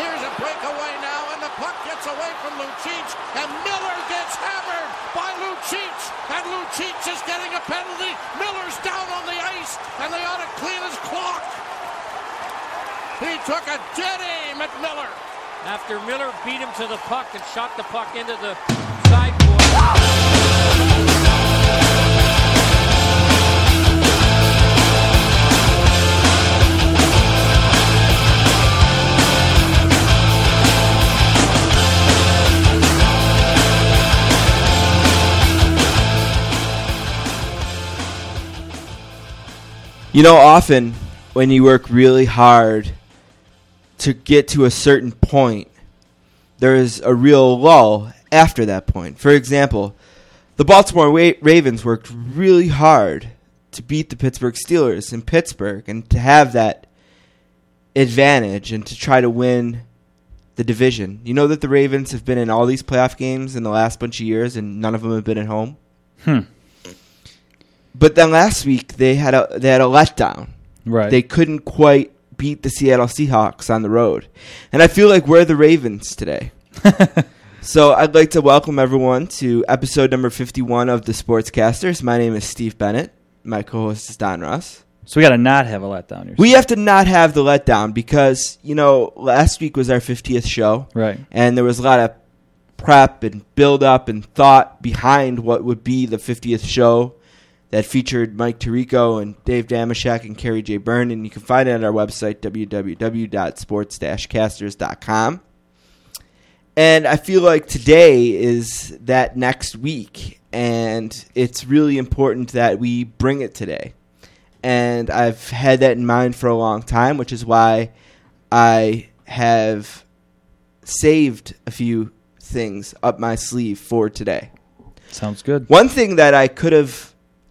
Here's a breakaway now, and the puck gets away from Lucic, and Miller gets hammered by Lucic, and Lucic is getting a penalty. Miller's down on the ice, and they ought to clean his clock. He took a dead aim at Miller. After Miller beat him to the puck and shot the puck into the sideboard. Ah! You know, often when you work really hard to get to a certain point, there is a real lull after that point. For example, the Baltimore Ravens worked really hard to beat the Pittsburgh Steelers in Pittsburgh and to have that advantage and to try to win the division. You know that the Ravens have been in all these playoff games in the last bunch of years and none of them have been at home? Hmm. But then last week they had a they had a letdown. Right. They couldn't quite beat the Seattle Seahawks on the road. And I feel like we're the Ravens today. so I'd like to welcome everyone to episode number 51 of the Sportscasters. My name is Steve Bennett. My co-host is Don Ross. so we got to not have a letdown. You're We have to not have the letdown because, you know, last week was our 50th show. Right. And there was a lot of prep and build up and thought behind what would be the 50th show that featured Mike Tirico and Dave Damashek and Kerry J. Byrne. And you can find it at our website, www.sports-casters.com. And I feel like today is that next week. And it's really important that we bring it today. And I've had that in mind for a long time, which is why I have saved a few things up my sleeve for today. Sounds good. One thing that I could have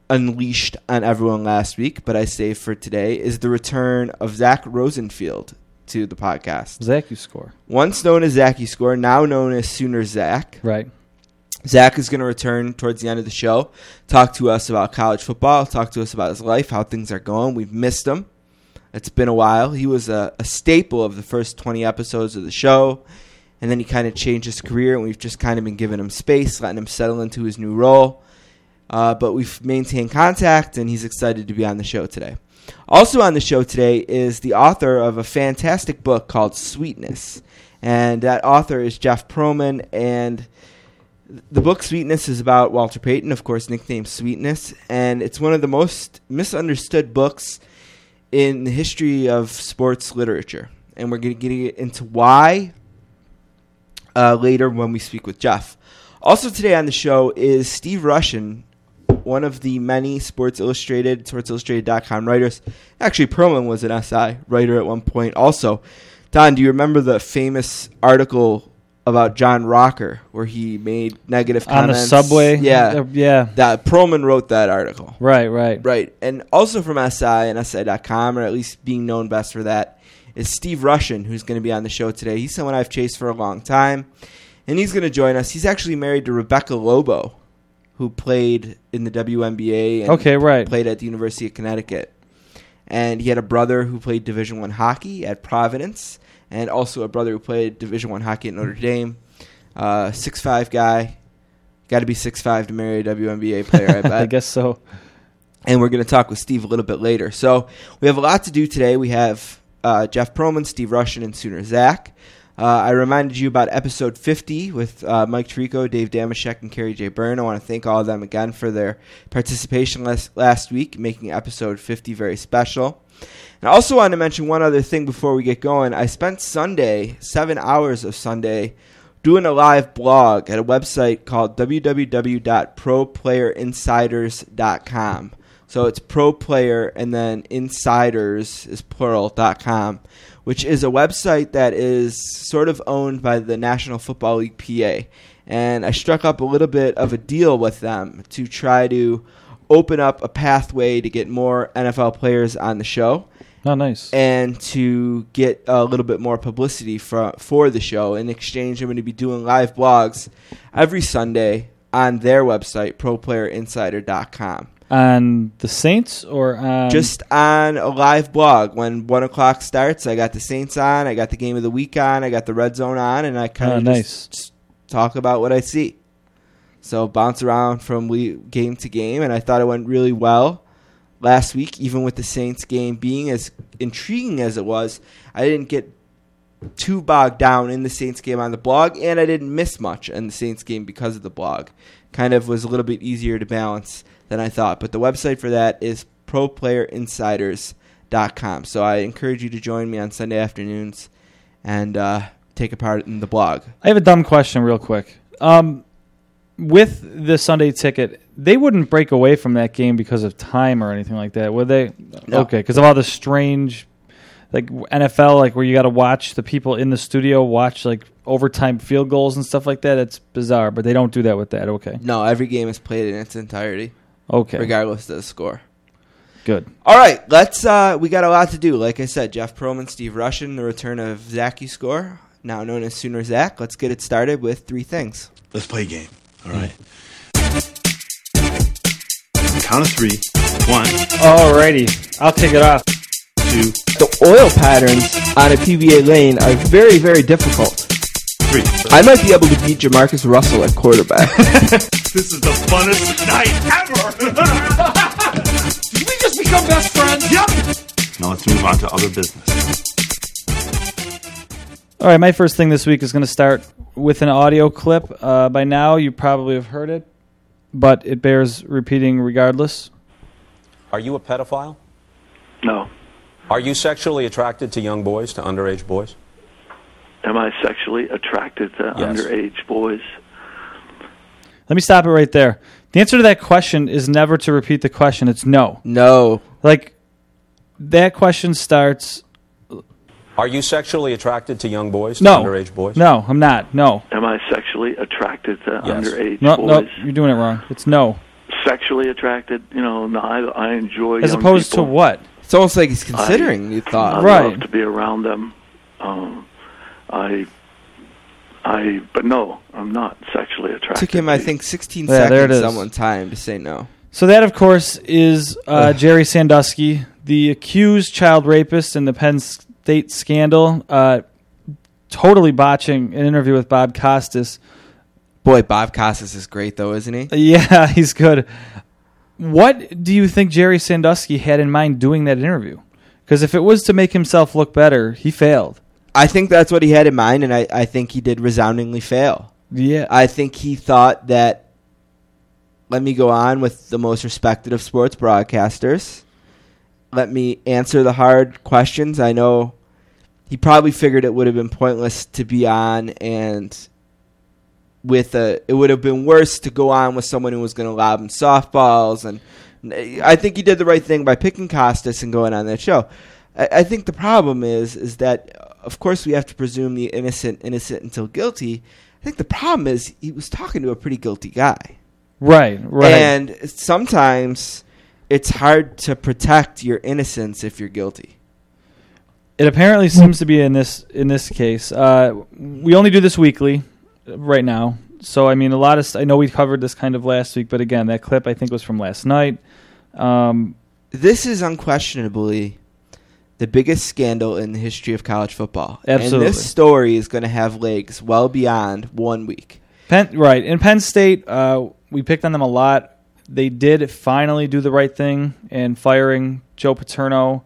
unleashed on everyone last week, but I saved for today, is the return of Zach Rosenfield to the podcast. Zach, you score. Once known as Zachy Score, now known as Sooner Zach. Right. Zach is going to return towards the end of the show, talk to us about college football, talk to us about his life, how things are going. We've missed him. It's been a while. He was a, a staple of the first 20 episodes of the show, and then he kind of changed his career, and we've just kind of been giving him space, letting him settle into his new role. Uh, but we've maintained contact, and he's excited to be on the show today. Also on the show today is the author of a fantastic book called Sweetness, and that author is Jeff Pearlman, and the book Sweetness is about Walter Payton, of course, nicknamed Sweetness, and it's one of the most misunderstood books in the history of sports literature. And we're going to get into why uh, later when we speak with Jeff. Also today on the show is Steve Rushin, one of the many Sports Illustrated, SportsIllustrated.com writers. Actually, Pearlman was an SI writer at one point. Also, Don, do you remember the famous article about John Rocker where he made negative comments? On the subway. Yeah, Uh, yeah. that Pearlman wrote that article. Right. Right. Right. And also from SI and SI.com, or at least being known best for that, is Steve Rushin, who's going to be on the show today. He's someone I've chased for a long time, and he's going to join us. He's actually married to Rebecca Lobo, who played in the WNBA and Okay. Right. played at the University of Connecticut. And he had a brother who played Division One hockey at Providence, and also a brother who played Division One hockey at Notre Dame. Uh, six five guy, got to be six five to marry a WNBA player. I bet I guess so. and we're going to talk with Steve a little bit later. So we have a lot to do today. We have uh, Jeff Pearlman, Steve Rushin, and Sooner Zach. Uh, I reminded you about episode 50 with uh, Mike Tirico, Dave Damashek, and Kerry J. Byrne. I want to thank all of them again for their participation last, last week, making episode 50 very special. And I also want to mention one other thing before we get going. I spent Sunday, seven hours of Sunday, doing a live blog at a website called www.proplayerinsiders.com. So it's pro player and then insiders is plural dot com, which is a website that is sort of owned by the National Football League PA. And I struck up a little bit of a deal with them to try to open up a pathway to get more NFL players on the show Oh, nice. and to get a little bit more publicity for for the show. In exchange, I'm going to be doing live blogs every Sunday on their website, ProPlayerInsider.com. On the Saints or on Just on a live blog when one o'clock starts, I got the Saints on, I got the game of the week on, I got the red zone on, and I kind Oh, of nice. just, just talk about what I see. So bounce around from game to game, and I thought it went really well last week, even with the Saints game being as intriguing as it was. I didn't get too bogged down in the Saints game on the blog, and I didn't miss much in the Saints game because of the blog. Kind of was a little bit easier to balance than I thought. But the website for that is proplayerinsiders.com. So I encourage you to join me on Sunday afternoons and uh, take a part in the blog. I have a dumb question, real quick. Um, with the Sunday ticket, they wouldn't break away from that game because of time or anything like that, would they? No. Okay, because of all the strange, like NFL, like where you got to watch the people in the studio watch like overtime field goals and stuff like that. It's bizarre, but they don't do that with that. Okay, No, every game is played in its entirety, okay, regardless of the score. good. All right, let's. Uh, we got a lot to do. Like I said, Jeff Pearlman, Steve Rushin, the return of Zach Score, now known as Sooner Zach. Let's get it started with three things. Let's play a game. All right. Count of three. One, Alrighty, I'll take it off. two, The oil patterns on a PBA lane are very, very difficult. Three. I might be able to beat Jamarcus Russell at quarterback. This is the funnest night ever. Did we just become best friends? Yep. Now let's move on to other business. All right, my first thing this week is going to start with an audio clip. Uh, by now, you probably have heard it, but it bears repeating regardless. Are you a pedophile? No. Are you sexually attracted to young boys, to underage boys? Am I sexually attracted to Yes. underage boys? Let me stop it right there. The answer to that question is never to repeat the question. It's no. no. Like, that question starts Are you sexually attracted to young boys, to underage boys? No, I'm not. No. Am I sexually attracted to Yes. underage No, no, boys? you're doing it wrong. It's no. Sexually attracted? You know, no, I, I enjoy As young opposed people. to what? It's almost like he's considering. you I thought. Right. love to be around them. Um, I, I, but no, I'm not sexually attracted. Took him, I think, 16 Yeah, there it seconds is. someone time to say no. So that, of course, is uh, Jerry Sandusky, the accused child rapist in the Penn State scandal, uh, totally botching an interview with Bob Costas. Boy, Bob Costas is great, though, isn't he? Yeah, he's good. What do you think Jerry Sandusky had in mind doing that interview? Because if it was to make himself look better, he failed. I think that's what he had in mind, and I, I think he did resoundingly fail. Yeah, I think he thought that let me go on with the most respected of sports broadcasters. Let me answer the hard questions. I know he probably figured it would have been pointless to be on and with a it would have been worse to go on with someone who was going to lob him softballs and I think he did the right thing by picking Costas and going on that show. I, I think the problem is is that of course we have to presume the innocent innocent until guilty. I think the problem is he was talking to a pretty guilty guy. right, right. And sometimes it's hard to protect your innocence if you're guilty. it apparently seems to be in this in this case. Uh, we only do this weekly right now, so I mean, a lot of I know we covered this kind of last week, but again, that clip I think was from last night. Um, This is unquestionably the biggest scandal in the history of college football. Absolutely. And this story is going to have legs well beyond one week. Penn, right in Penn State, uh, we picked on them a lot. They did finally do the right thing in firing Joe Paterno.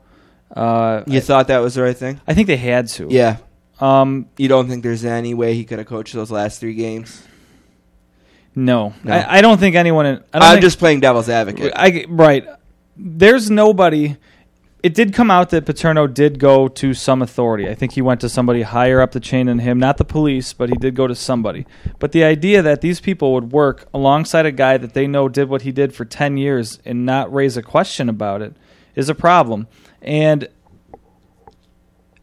Uh, You thought that was the right thing? I think they had to. Yeah. Um, You don't think there's any way he could have coached those last three games? no, No. I, I don't think anyone. In, I think, just playing devil's advocate. I right. There's nobody. It did come out that Paterno did go to some authority. I think he went to somebody higher up the chain than him, not the police, but he did go to somebody. But the idea that these people would work alongside a guy that they know did what he did for 10 years and not raise a question about it is a problem. And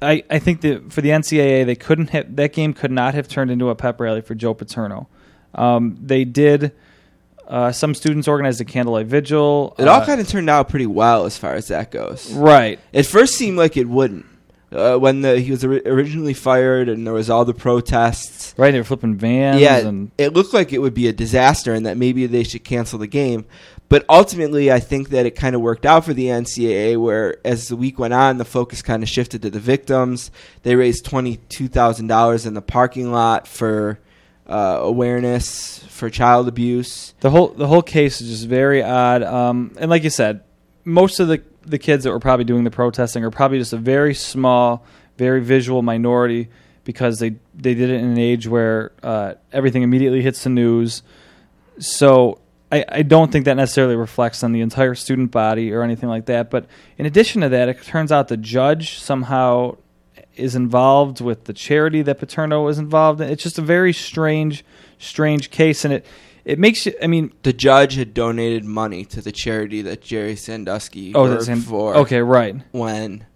I, I think that for the NCAA, they couldn't hit, that game could not have turned into a pep rally for Joe Paterno. Um, they did. Uh, some students organized a candlelight vigil. it all Uh, kind of turned out pretty well as far as that goes. right. It first seemed like it wouldn't. uh, when the, he was ori- originally fired and there was all the protests. Right, they were flipping vans. Yeah, and it looked like it would be a disaster and that maybe they should cancel the game. But ultimately, I think that it kind of worked out for the NCAA, where as the week went on, the focus kind of shifted to the victims. They raised $22,000 in the parking lot for uh, awareness for child abuse. the whole the whole case is just very odd. Um, and like you said, most of the the kids that were probably doing the protesting are probably just a very small, very visual minority because they they did it in an age where uh, everything immediately hits the news. So I, I don't think that necessarily reflects on the entire student body or anything like that. But in addition to that, it turns out the judge somehow is involved with the charity that Paterno is involved in. It's just a very strange, strange case, and it it makes you. I mean, The judge had donated money to the charity that Jerry Sandusky oh, worked him. for. Okay, right. When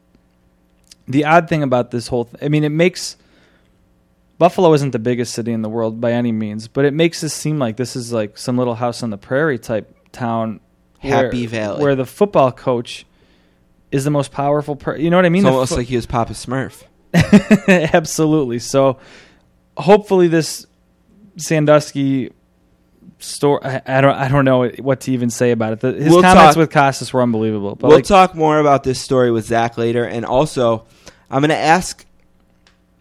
the odd thing about this whole th- I mean, it makes Buffalo isn't the biggest city in the world by any means, but it makes this seem like this is like some little house on the prairie type town. Happy where, Valley. Where the football coach is the most powerful per- you know what I mean? it's The almost fo- like he was Papa Smurf. Absolutely. So hopefully this Sandusky store I, don't I don't know what to even say about it. The, his We'll comments talk- with Costas were unbelievable. But we'll like, talk more about this story with Zach later, and also I'm going to ask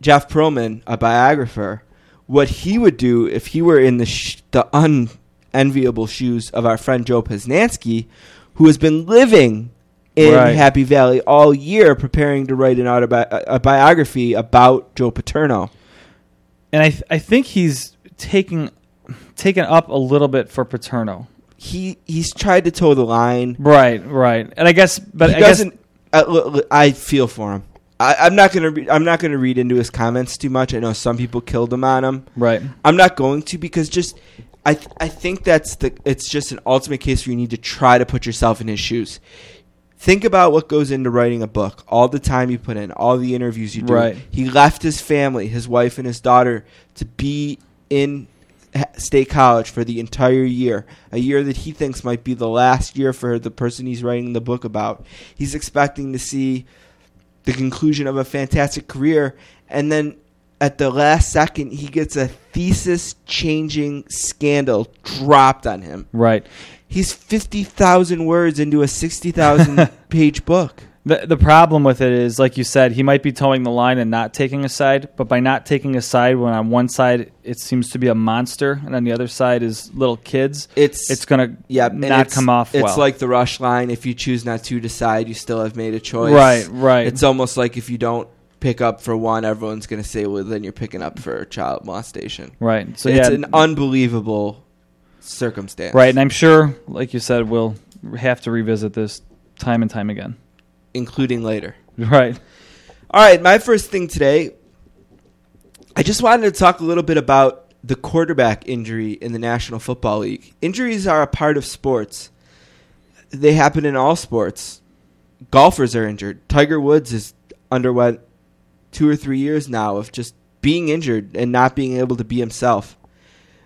Jeff Pearlman, a biographer, what he would do if he were in the sh- the unenviable shoes of our friend Joe Posnanski, who has been living in Right. Happy Valley all year, preparing to write an autobi- a biography about Joe Paterno. and I th- I think he's taking taken up a little bit for Paterno. He he's tried to toe the line. Right, right. And I guess but he I doesn't. uh, l- l- I feel for him. I, I'm not gonna. Re- I'm not gonna read into his comments too much. I know some people killed him on him. right. I'm not going to because just I th- I think that's the it's just an ultimate case where you need to try to put yourself in his shoes. Think about what goes into writing a book, all the time you put in, all the interviews you do. Right. He left his family, his wife and his daughter, to be in state college for the entire year, a year that he thinks might be the last year for the person he's writing the book about. He's expecting to see the conclusion of a fantastic career, and then at the last second, he gets a thesis changing scandal dropped on him. Right. He's 50,000 words into a 60,000 page book. The the problem with it is, like you said, he might be towing the line and not taking a side. But by not taking a side, when on one side it seems to be a monster, and on the other side is little kids, It's it's gonna yeah, not it's- come off It's well. like the rush line. If you choose not to decide, you still have made a choice. Right, right. It's almost like if you don't pick up for one, everyone's going to say, well, then you're picking up for child molestation. right. So it's yeah, an unbelievable circumstance. right. And I'm sure, like you said, we'll have to revisit this time and time again. Including later. Right. All right, my first thing today, I just wanted to talk a little bit about the quarterback injury in the National Football League. Injuries are a part of sports. They happen in all sports. Golfers are injured. Tiger Woods has underwent two or three years now of just being injured and not being able to be himself.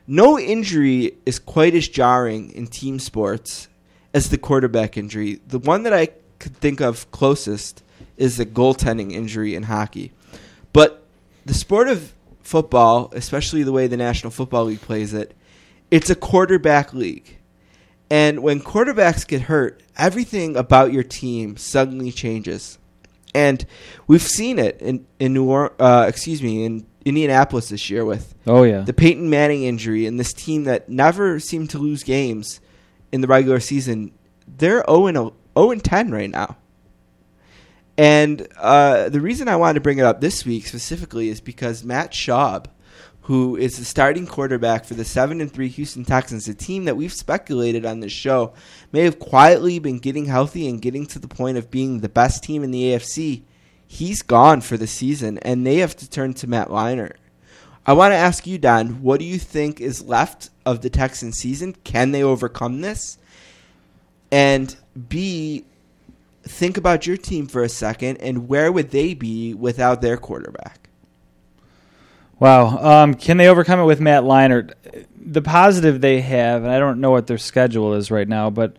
No injury is quite as jarring in team sports as the quarterback injury. The one that I could think of closest is the goaltending injury in hockey. But the sport of football, especially the way the National Football League plays it, it's a quarterback league. And when quarterbacks get hurt, everything about your team suddenly changes. And we've seen it in in New or- uh, excuse me, in Indianapolis this year with Oh yeah. the Peyton Manning injury and this team that never seemed to lose games in the regular season, they're 0 and 0 and 10 right now. And uh, the reason I wanted to bring it up this week specifically is because Matt Schaub, who is the starting quarterback for the 7 and 3 Houston Texans, a team that we've speculated on this show may have quietly been getting healthy and getting to the point of being the best team in the AFC. He's gone for the season, and they have to turn to Matt Leinart. I want to ask you, Don, what do you think is left of the Texan season? Can they overcome this? And B, think about your team for a second, and where would they be without their quarterback? Wow. Um, can they overcome it with Matt Leinart? The positive they have, and I don't know what their schedule is right now, but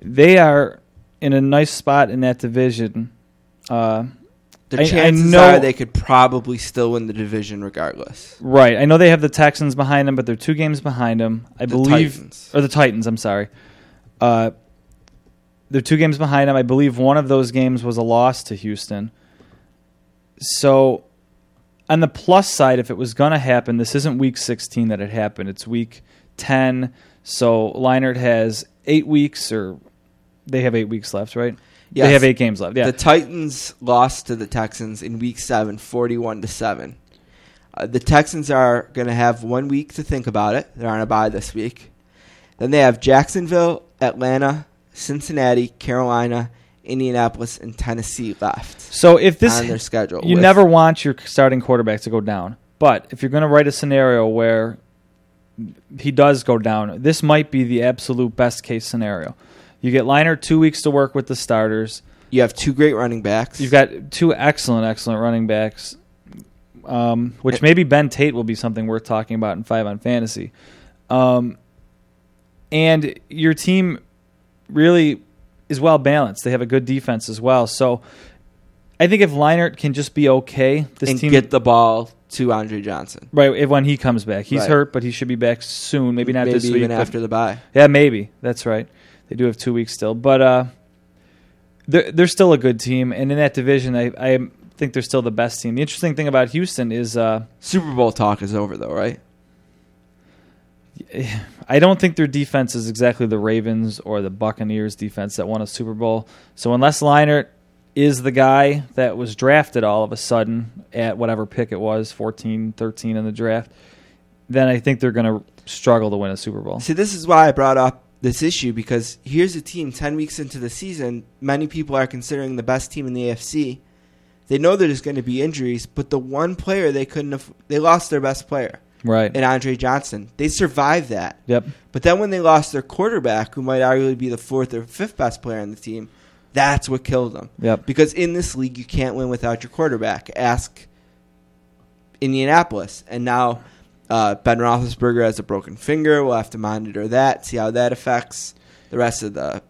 they are in a nice spot in that division. Uh, The I- I chances know- are they could probably still win the division regardless. Right. I know they have the Texans behind them, but they're two games behind them. I The believe, Titans. or the Titans. I'm sorry. Uh, they're two games behind them. I believe one of those games was a loss to Houston. So, on the plus side, if it was going to happen, this isn't week 16 that it happened. It's week 10. So Leinart has eight weeks, or they have eight weeks left, right? Yes. They have eight games left. Yeah. The Titans lost to the Texans in Week Seven, forty-one to seven. Uh, the Texans are going to have one week to think about it. They're on a bye this week. Then they have Jacksonville, Atlanta, Cincinnati, Carolina, Indianapolis, and Tennessee left so if this on their schedule. You with- never want your starting quarterback to go down. But if you're going to write a scenario where he does go down, this might be the absolute best case scenario. You get Leinart two weeks to work with the starters. You have two great running backs. You've got two excellent, excellent running backs, um, which maybe Ben Tate will be something worth talking about in five on fantasy. Um, and your team really is well balanced. They have a good defense as well. So I think if Leinart can just be okay, this and team get the ball to Andre Johnson. right if, when he comes back. He's Right. hurt, but he should be back soon. Maybe not Maybe this week. after the bye. yeah, maybe that's right. They do have two weeks still, but uh, they're they're still a good team, and in that division, I I think they're still the best team. The interesting thing about Houston is uh, Super Bowl talk is over though, right? I don't think their defense is exactly the Ravens or the Buccaneers defense that won a Super Bowl. So unless Leinart is the guy that was drafted all of a sudden at whatever pick it was, 14, 13 in the draft, then I think they're going to struggle to win a Super Bowl. See, this is why I brought up this issue because here's a team 10 weeks into the season. Many people are considering the best team in the AFC. They know there's going to be injuries, but the one player they couldn't have, they lost their best player Right. and Andre Johnson. They survived that. Yep. But then when they lost their quarterback, who might arguably be the fourth or fifth best player on the team, that's what killed them. Yep. Because in this league, you can't win without your quarterback. Ask Indianapolis. And now uh, Ben Roethlisberger has a broken finger. We'll have to monitor that, see how that affects the rest of the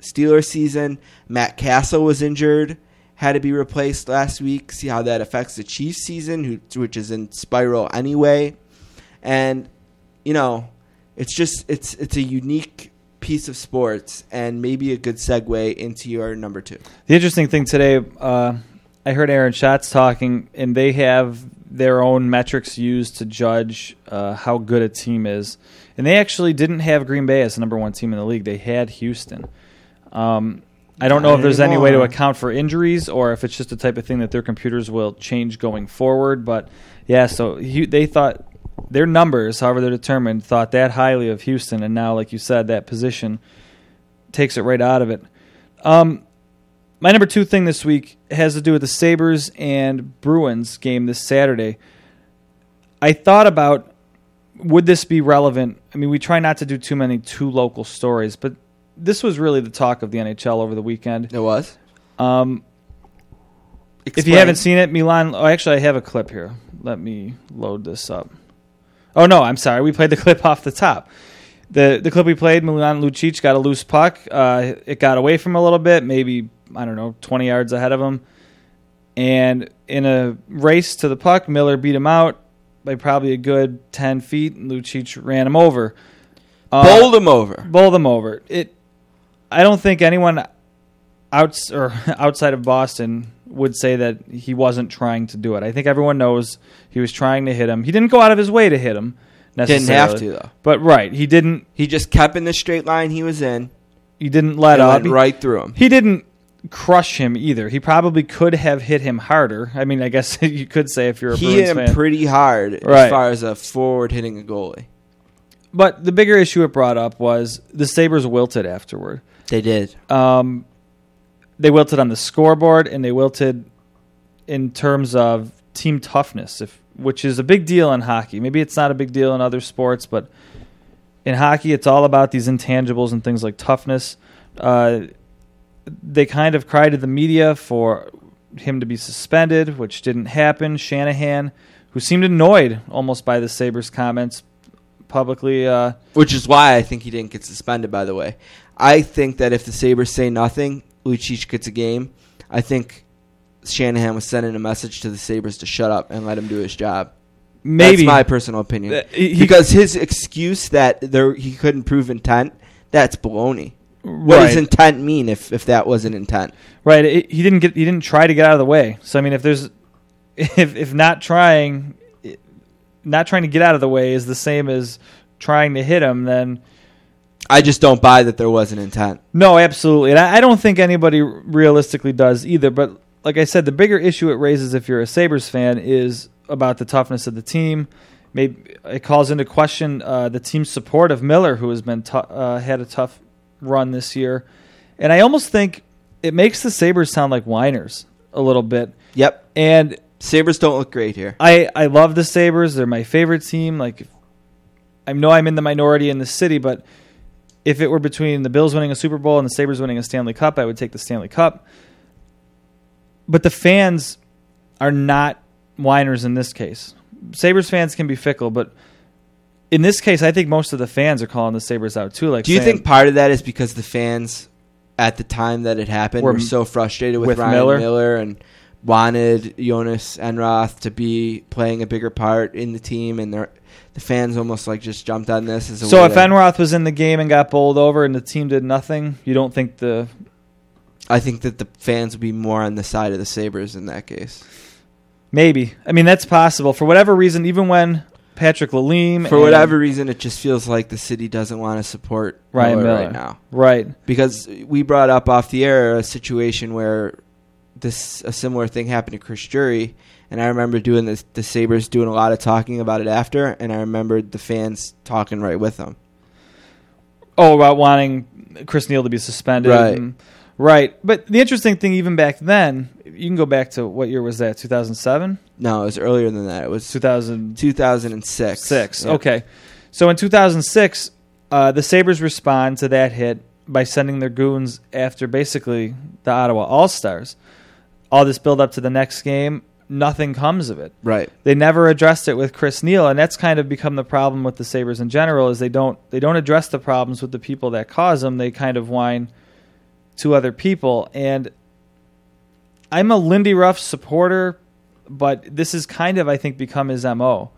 Steelers season. Matt Cassel was injured, had to be replaced last week. See how that affects the Chiefs season, who, which is in spiral anyway. And you know, it's just it's it's a unique piece of sports and maybe a good segue into your number two. The interesting thing today, uh, I heard Aaron Schatz talking, and they have their own metrics used to judge uh, how good a team is. And they actually didn't have Green Bay as the number one team in the league. They had Houston. Um, I don't know if there's any way to account for injuries or if it's just the type of thing that their computers will change going forward. But yeah, so Hu- they thought their numbers, however they're determined, thought that highly of Houston, and now, like you said, that position takes it right out of it. Um, my number two thing this week has to do with the Sabres and Bruins game this Saturday. I thought about would this be relevant? I mean, we try not to do too many too local stories, but this was really the talk of the NHL over the weekend. It was. Um, if you haven't seen it, Milan. Oh, actually, I have a clip here. Let me load this up. Oh no, I'm sorry. We played the clip off the top. The the clip we played, Milan Lucic got a loose puck. Uh, it got away from him a little bit, maybe I don't know, 20 yards ahead of him. And in a race to the puck, Miller beat him out by probably a good 10 feet. And Lucic ran him over. Uh, bowled him over. bowled him over. It. I don't think anyone outs or outside of Boston would say that he wasn't trying to do it. I think everyone knows he was trying to hit him. He didn't go out of his way to hit him. Necessarily. Didn't have to though. But right, he didn't. He just kept in the straight line he was in He didn't let up. He- right through him. He didn't crush him either. He probably could have hit him harder. I mean, I guess you could say if you're a He Bruins hit him fan. pretty hard Right. as far as a forward hitting a goalie. but the bigger issue it brought up was the Sabres wilted afterward. They did. um, they wilted on the scoreboard and they wilted in terms of team toughness, if which is a big deal in hockey. Maybe it's not a big deal in other sports, but in hockey, it's all about these intangibles and things like toughness. Uh, they kind of cried to the media for him to be suspended, which didn't happen. Shanahan, who seemed annoyed almost by the Sabres' comments publicly, uh, Which is why I think he didn't get suspended, by the way. I think that if the Sabres say nothing, Lucic gets a game. I think Shanahan was sending a message to the Sabres to shut up and let him do his job. Maybe That's my personal opinion. Uh, he- because his excuse that there he couldn't prove intent, that's baloney. What Right. does intent mean if, if that wasn't intent? right. It, he didn't get. He didn't try to get out of the way. So I mean, if there's, if if not trying, not trying to get out of the way is the same as trying to hit him, then I just don't buy that there was an intent. No, absolutely. And I I don't think anybody realistically does either. But like I said, the bigger issue it raises if you're a Sabres fan is about the toughness of the team. Maybe it calls into question uh, the team's support of Miller, who has been tou- uh, had a tough run this year. And I almost think it makes the Sabres sound like whiners a little bit. Yep. And Sabres don't look great here. I, I love the Sabres. They're my favorite team. Like, I know I'm in the minority in the city, but if it were between the Bills winning a Super Bowl and the Sabres winning a Stanley Cup, I would take the Stanley Cup. But the fans are not whiners in this case. Sabres fans can be fickle, but in this case, I think most of the fans are calling the Sabres out too. Like, Do you saying- think part of that is because the fans at the time that it happened Were were, so frustrated with, with Ryan Miller? Miller? and wanted Jonas Enroth to be playing a bigger part in the team, and they're- the fans almost like just jumped on this as a so? If to- Enroth was in the game and got bowled over, and the team did nothing, you don't think the I think that the fans would be more on the side of the Sabres in that case. Maybe. I mean, that's possible. For whatever reason, even when Patrick Lalime. For whatever reason, it just feels like the city doesn't want to support Ryan Miller, Miller. right now. Right. because we brought up off the air a situation where this a similar thing happened to Chris Drury, and I remember doing this, the Sabres doing a lot of talking about it after, and I remembered the fans talking right with them. Oh, about wanting Chris Neil to be suspended. Right. and- right. But the interesting thing, even back then, you can go back to what year was that? 2007? No, it was earlier than that. It was 2006. 2006. Yeah. Okay. So in 2006, uh, the Sabres respond to that hit by sending their goons after basically the Ottawa All Stars. All this build up to the next game, nothing comes of it. Right. they never addressed it with Chris Neil, and that's kind of become the problem with the Sabres in general. Is they don't they don't address the problems with the people that cause them. They kind of whine to other people, and I'm a Lindy Ruff supporter, but this has kind of I think become his mo.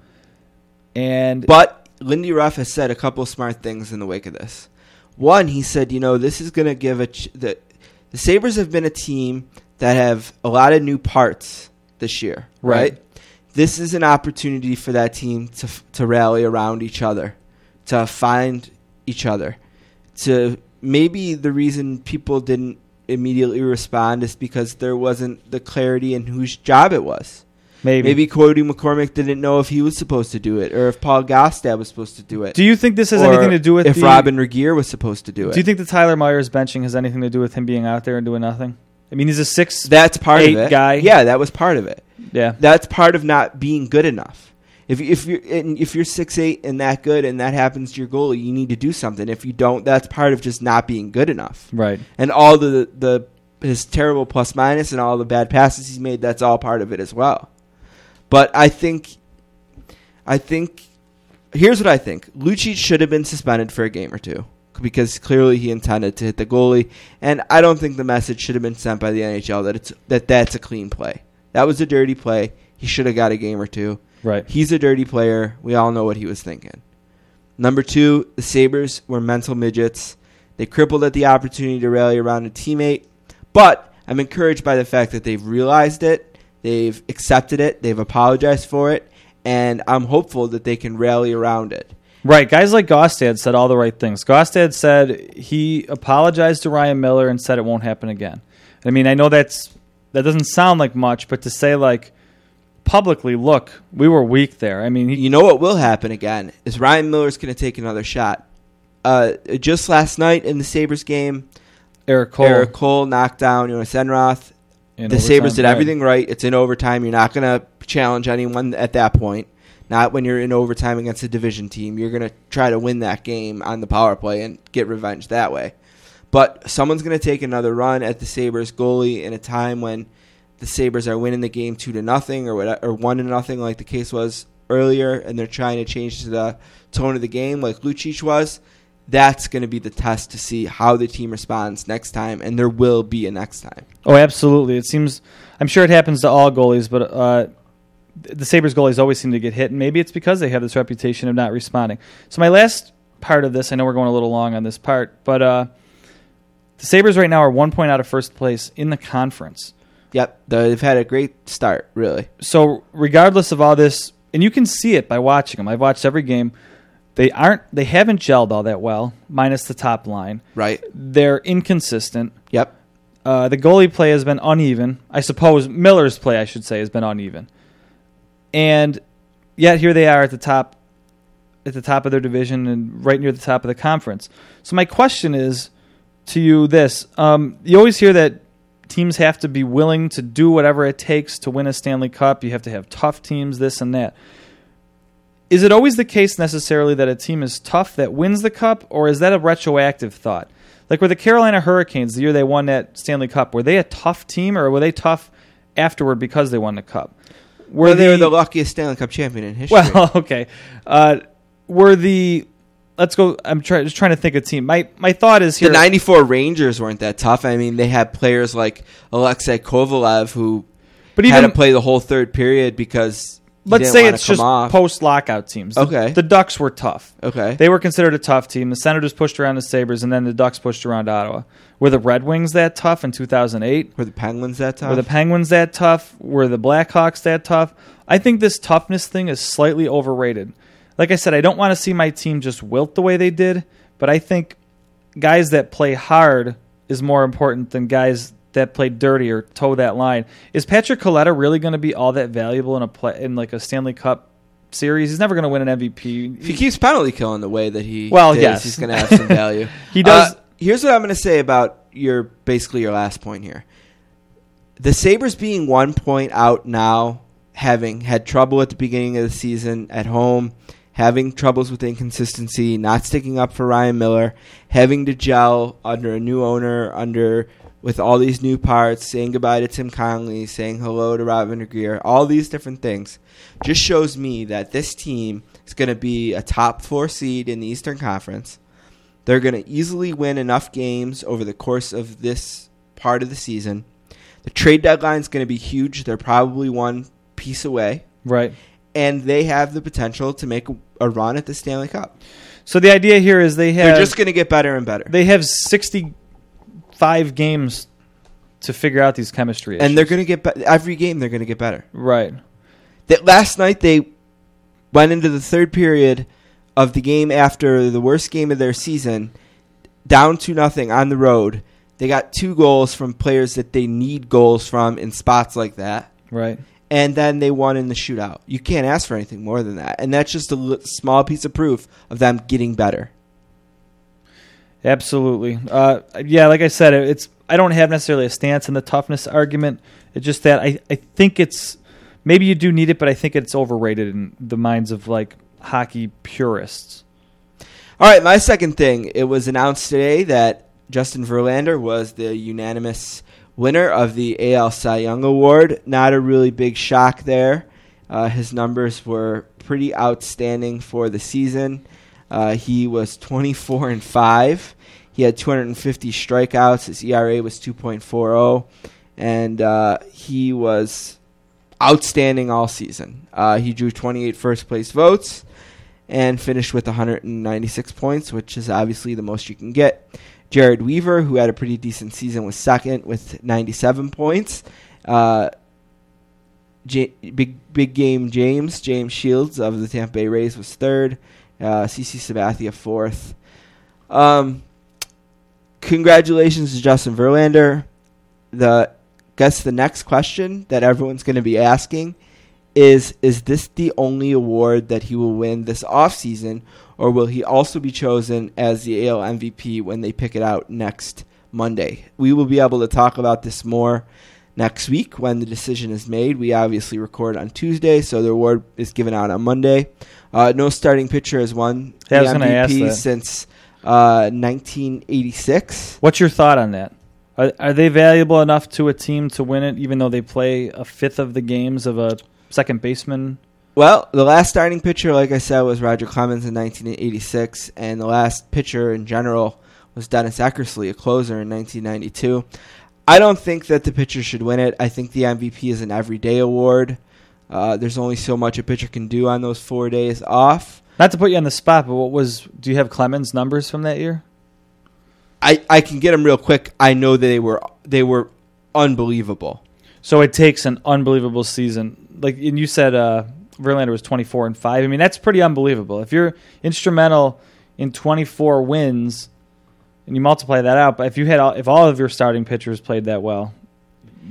And But Lindy Ruff has said a couple smart things in the wake of this. One, he said, you know, this is going to give a ch- the the Sabres have been a team that have a lot of new parts this year, Right. right? This is an opportunity for that team to to rally around each other, to find each other. To maybe the reason people didn't immediately respond is because there wasn't the clarity in whose job it was. maybe, Maybe Cody McCormick didn't know if he was supposed to do it, or if Paul Gaustad was supposed to do it. do you think this has anything to do with if the, Robyn Regehr was supposed to do it? Do you think the Tyler Myers benching has anything to do with him being out there and doing nothing? I mean, he's a six. that's part of it? guy? Yeah, that was part of it. yeah, That's part of not being good enough. If if you're if you're six eight and that good and that happens to your goalie, you need to do something. If you don't, that's part of just not being good enough. right. And all the the his terrible plus minus and all the bad passes he's made, that's all part of it as well. But I think, I think, here's what I think: Lucic should have been suspended for a game or two because clearly he intended to hit the goalie, and I don't think the message should have been sent by the NHL that it's that that's a clean play. That was a dirty play. He should have got a game or two. Right. He's a dirty player. We all know what he was thinking. Number two, the Sabres were mental midgets. They crippled at the opportunity to rally around a teammate. But I'm encouraged by the fact that they've realized it, they've accepted it, they've apologized for it, and I'm hopeful that they can rally around it. Right. Guys like Gaustad said all the right things. Gaustad said he apologized to Ryan Miller and said it won't happen again. I mean, I know that's that doesn't sound like much, but to say like publicly, look, we were weak there. I mean, he, You know what will happen again is Ryan Miller's going to take another shot. Uh, just last night in the Sabres game, Erik Cole. Erik Cole knocked down Jonas Enroth. the overtime, Sabres did right. everything right. It's in overtime. You're not going to challenge anyone at that point. Not when you're in overtime against a division team. You're going to try to win that game on the power play and get revenge that way. But someone's going to take another run at the Sabres goalie in a time when the Sabres are winning the game 2 to nothing or or 1 to nothing like the case was earlier and they're trying to change the tone of the game like Lucic was. that's going to be the test to see how the team responds next time, and there will be a next time. Oh, absolutely. It seems. I'm sure it happens to all goalies, but uh, the Sabres goalies always seem to get hit, and maybe it's because they have this reputation of not responding. So my last part of this, I know we're going a little long on this part, but uh, the Sabres right now are one point out of first place in the conference. Yep, they've had a great start, really. So regardless of all this, and you can see it by watching them. I've watched every game. They aren't. They haven't gelled all that well, minus the top line. Right. They're inconsistent. Yep. Uh, the goalie play has been uneven. I suppose Miller's play, I should say, has been uneven. And yet here they are at the top, at the top of their division and right near the top of the conference. So my question is to you: This um, you always hear that teams have to be willing to do whatever it takes to win a Stanley Cup. You have to have tough teams, this and that. Is it always the case necessarily that a team is tough that wins the cup, or is that a retroactive thought? Like were the Carolina Hurricanes the year they won that Stanley Cup, were they a tough team, or were they tough afterward because they won the cup? Were they the luckiest Stanley Cup champion in history. well, okay. Uh, were the let's go. I'm trying just trying to think of team. My my thought is here. the '94 Rangers weren't that tough. I mean, they had players like Alexei Kovalev who but had even to play the whole third period because let's say it's just off. post lockout teams. The- Okay. the Ducks were tough. Okay. They were considered a tough team. The Senators pushed around the Sabres, and then the Ducks pushed around Ottawa. Were the Red Wings that tough in 2008? Were the Penguins that tough? Were the Penguins that tough? Were the Blackhawks that tough? I think this toughness thing is slightly overrated. Like I said, I don't want to see my team just wilt the way they did, but I think guys that play hard is more important than guys that play dirty or toe that line. Is Patrick Kaleta really going to be all that valuable in a play in like a Stanley Cup series? He's never going to win an MVP. if he keeps penalty killing the way that he Well, is, yes. he's going to have some value. He does- Uh, here's what I'm going to say about your basically your last point here. The Sabres being one point out now, having had trouble at the beginning of the season at home, having troubles with inconsistency, not sticking up for Ryan Miller, having to gel under a new owner, under with all these new parts, saying goodbye to Tim Connolly, saying hello to Robyn Regehr, all these different things, just shows me that this team is going to be a top four seed in the Eastern Conference. They're going to easily win enough games over the course of this part of the season. The trade deadline is going to be huge. They're probably one piece away, Right. and they have the potential to make a, run at the Stanley Cup. So the idea here is they have They're just going to get better and better. they have 65 games to figure out these chemistry issues. and they're going to get be- every game. They're going to get better. right. That last night they went into the third period of the game after the worst game of their season, down to nothing on the road. They got two goals from players that they need goals from in spots like that, Right. and then they won in the shootout. You can't ask for anything more than that, and that's just a small piece of proof of them getting better. Absolutely. Uh, yeah, like I said, it's I don't have necessarily a stance in the toughness argument. It's just that I, I think it's maybe you do need it, but I think it's overrated in the minds of like hockey purists. All right, my second thing. It was announced today that Justin Verlander was the unanimous winner of the AL Cy Young Award. Not a really big shock there. Uh, his numbers were pretty outstanding for the season. Uh, he was 24 and five. He had 250 strikeouts. His ERA was 2.40, and uh, he was outstanding all season. Uh, he drew 28 first place votes and finished with 196 points, which is obviously the most you can get. Jered Weaver, who had a pretty decent season, was second with 97 points. Uh, J- big big game James James Shields of the Tampa Bay Rays was third. Uh, CC Sabathia fourth. Um, congratulations to Justin Verlander. The guess the next question that everyone's going to be asking is is this the only award that he will win this offseason or will he also be chosen as the AL MVP when they pick it out next Monday? We will be able to talk about this more next week when the decision is made. We obviously record on Tuesday, so the award is given out on Monday. Uh, no starting pitcher has won Yeah, the MVP that. since uh, 1986. What's your thought on that? Are, are they valuable enough to a team to win it, even though they play a fifth of the games of a second baseman? Well, the last starting pitcher, like I said, was Roger Clemens in 1986, and the last pitcher in general was Dennis Eckersley, a closer in 1992. I don't think that the pitcher should win it. I think the MVP is an everyday award. Uh, there's only so much a pitcher can do on those four days off. Not to put you on the spot, but what was? Do you have Clemens' numbers from that year? I, I can get them real quick. I know that they were they were unbelievable. So it takes an unbelievable season. Like and you said, uh, Verlander was twenty four and five. I mean, that's pretty unbelievable. If you're instrumental in twenty four wins, and you multiply that out, but if you had all, if all of your starting pitchers played that well,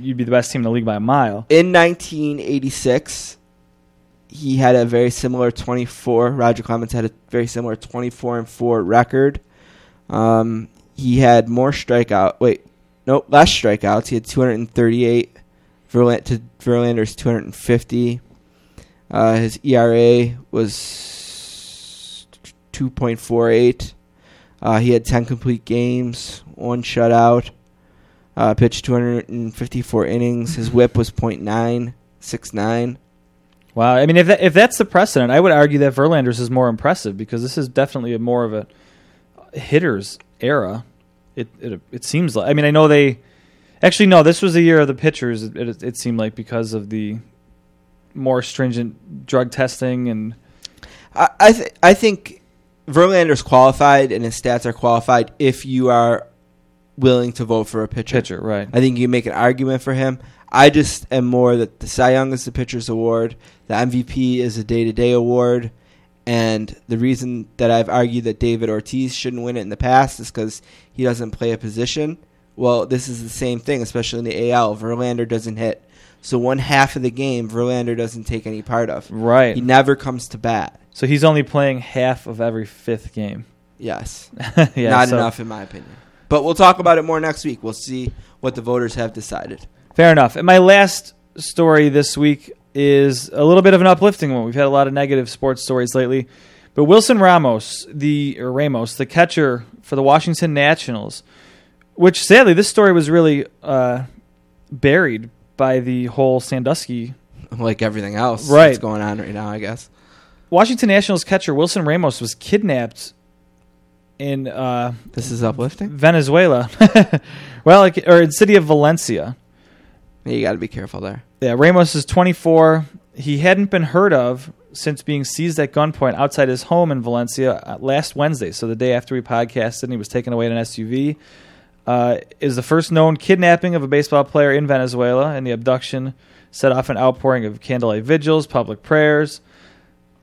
you'd be the best team in the league by a mile. In 1986, he had a very similar 24. Roger Clemens had a very similar 24 and 4 record. Um, he had more strikeout. Wait, no, less strikeouts. He had 238. Verland- to Verlander's 250. Uh, his ERA was 2.48. Uh, he had 10 complete games, one shutout. Uh, pitched 254 innings. His whip was .969. Wow. I mean, if that, if that's the precedent, I would argue that Verlander's is more impressive because this is definitely a more of a hitters era. It it, it seems like. I mean, I know they actually no. This was the year of the pitchers. It, it, it seemed like because of the more stringent drug testing and I I, th- I think Verlander's qualified and his stats are qualified if you are willing to vote for a pitcher. pitcher. Right. I think you make an argument for him. I just am more that the Cy Young is the pitcher's award, the MVP is a day to day award, and the reason that I've argued that David Ortiz shouldn't win it in the past is because he doesn't play a position. Well, this is the same thing, especially in the AL. Verlander doesn't hit. So one half of the game, Verlander doesn't take any part of. Right. He never comes to bat. So he's only playing half of every fifth game. Yes. yeah, Not so- enough, in my opinion. But we'll talk about it more next week. We'll see what the voters have decided. Fair enough. And my last story this week is a little bit of an uplifting one. We've had a lot of negative sports stories lately, but Wilson Ramos, the or Ramos, the catcher for the Washington Nationals, which sadly this story was really uh, buried by the whole Sandusky. Like everything else Right. that's going on right now, I guess. Washington Nationals catcher Wilson Ramos was kidnapped in uh, This is uplifting. Venezuela, well, like, or in city of Valencia. You got to be careful there. Yeah, Ramos is 24. He hadn't been heard of since being seized at gunpoint outside his home in Valencia uh, last Wednesday. So the day after we podcasted, and he was taken away in an SUV. Uh, is the first known kidnapping of a baseball player in Venezuela, and the abduction set off an outpouring of candlelight vigils, public prayers.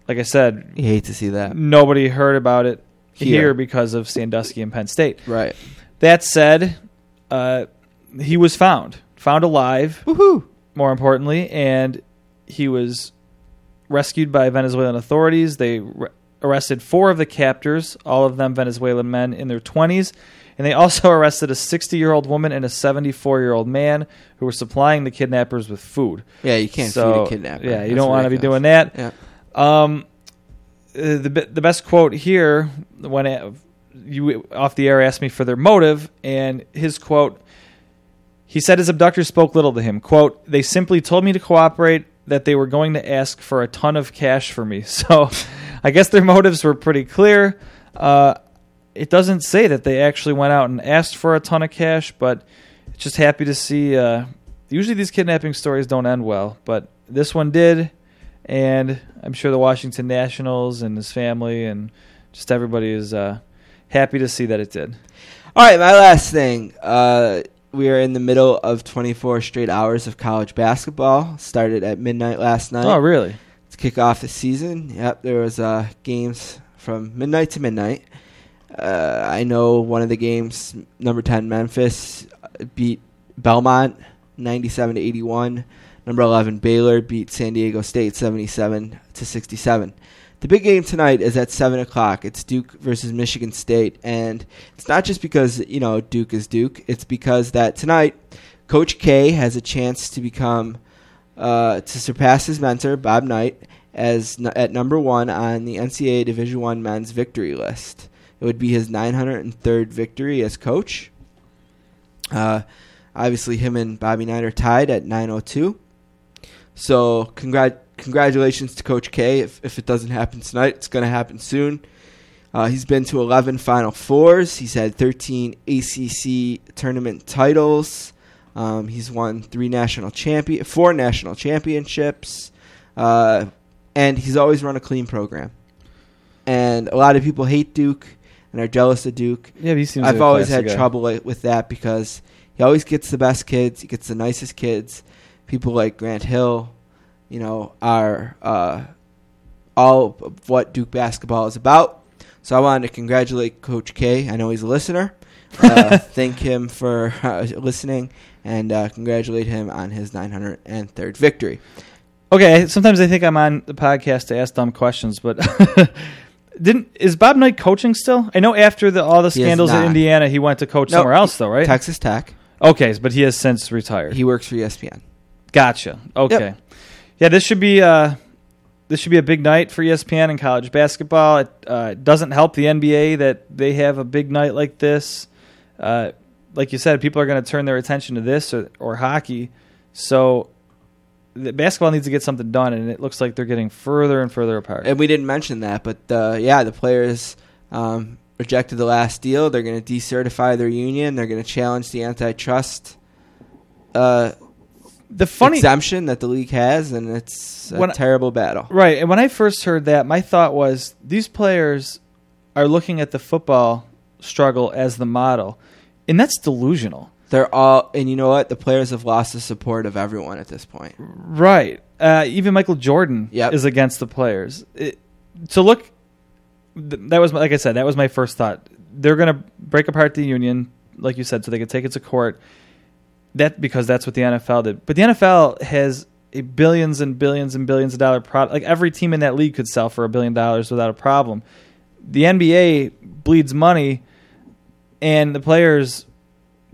Like I said, You hate to see that. nobody heard about it here, Here. because of Sandusky and Penn State. Right. That said, uh, he was found, found alive. Woohoo. More importantly, and he was rescued by Venezuelan authorities. They re- arrested four of the captors, all of them Venezuelan men in their twenties, and they also arrested a 60-year-old woman and a 74-year-old man who were supplying the kidnappers with food. Yeah, you can't so, feed a kidnapper. Yeah, you That's don't want to be doing that. Yeah. Um, uh, the the best quote here when you off the air asked me for their motive, and his quote. He said his abductors spoke little to him. "Quote: They simply told me to cooperate. That they were going to ask for a ton of cash for me. So, I guess their motives were pretty clear. Uh, it doesn't say that they actually went out and asked for a ton of cash, but just happy to see. Uh, usually these kidnapping stories don't end well, but this one did, and I'm sure the Washington Nationals and his family and just everybody is uh, happy to see that it did. All right, my last thing. Uh, we are in the middle of 24 straight hours of college basketball. Started at midnight last night. Oh, really? to kick off the season. Yep, there was uh, games from midnight to midnight. Uh, I know one of the games, number 10 Memphis uh, beat Belmont 97 to 81. Number 11 Baylor beat San Diego State 77 to 67. The big game tonight is at 7 o'clock. It's Duke versus Michigan State. And it's not just because, you know, Duke is Duke. It's because that tonight, Coach K has a chance to become uh, to surpass his mentor Bob Knight as n- at number one on the NCAA Division One men's victory list. It would be his 903rd victory as coach. Uh, obviously, him and Bobby Knight are tied at 902. So congrat- congratulations to Coach K. If, if it doesn't happen tonight, it's going to happen soon. Uh, he's been to 11 Final Fours. He's had 13 ACC tournament titles. Um, he's won three national champion, four national championships, uh, and he's always run a clean program. And a lot of people hate Duke and are jealous of Duke. Yeah, he seems. I've like always had guy. trouble with that because he always gets the best kids. He gets the nicest kids. People like Grant Hill, you know, are uh, all of what Duke basketball is about. So I wanted to congratulate Coach K. I know he's a listener. Uh, thank him for uh, listening and uh, congratulate him on his 903rd victory. Okay, sometimes I think I'm on the podcast to ask dumb questions, but didn't is Bob Knight coaching still? I know after the, all the He is scandals in not. Indiana, he went to coach No, somewhere else, though, right? Texas Tech. Okay, but he has since retired. He works for ESPN. Gotcha. Okay. Yeah, this should be uh, this should be a big night for ESPN and college basketball. It uh, doesn't help the NBA that they have a big night like this. Uh, like you said, people are going to turn their attention to this or, or hockey. So the basketball needs to get something done, and it looks like they're getting further and further apart. And we didn't mention that, but uh, yeah, the players um, rejected the last deal. They're going to decertify their union. They're going to challenge the antitrust uh, the funny exemption that the league has, and it's a When terrible battle. Right. And when I first heard that, my thought was these players are looking at the football struggle as the model. And that's delusional. They're all, and you know what? The players have lost the support of everyone at this point. Right. Uh, even Michael Jordan Yep. is against the players. It, to look, th- that was my, like I said, that was my first thought. They're going to break apart the union, like you said, so they could take it to court. That because that's what the NFL did. But the NFL has a billions and billions and billions of dollar product. Like every team in that league could sell for a billion dollars without a problem. The NBA bleeds money, and the players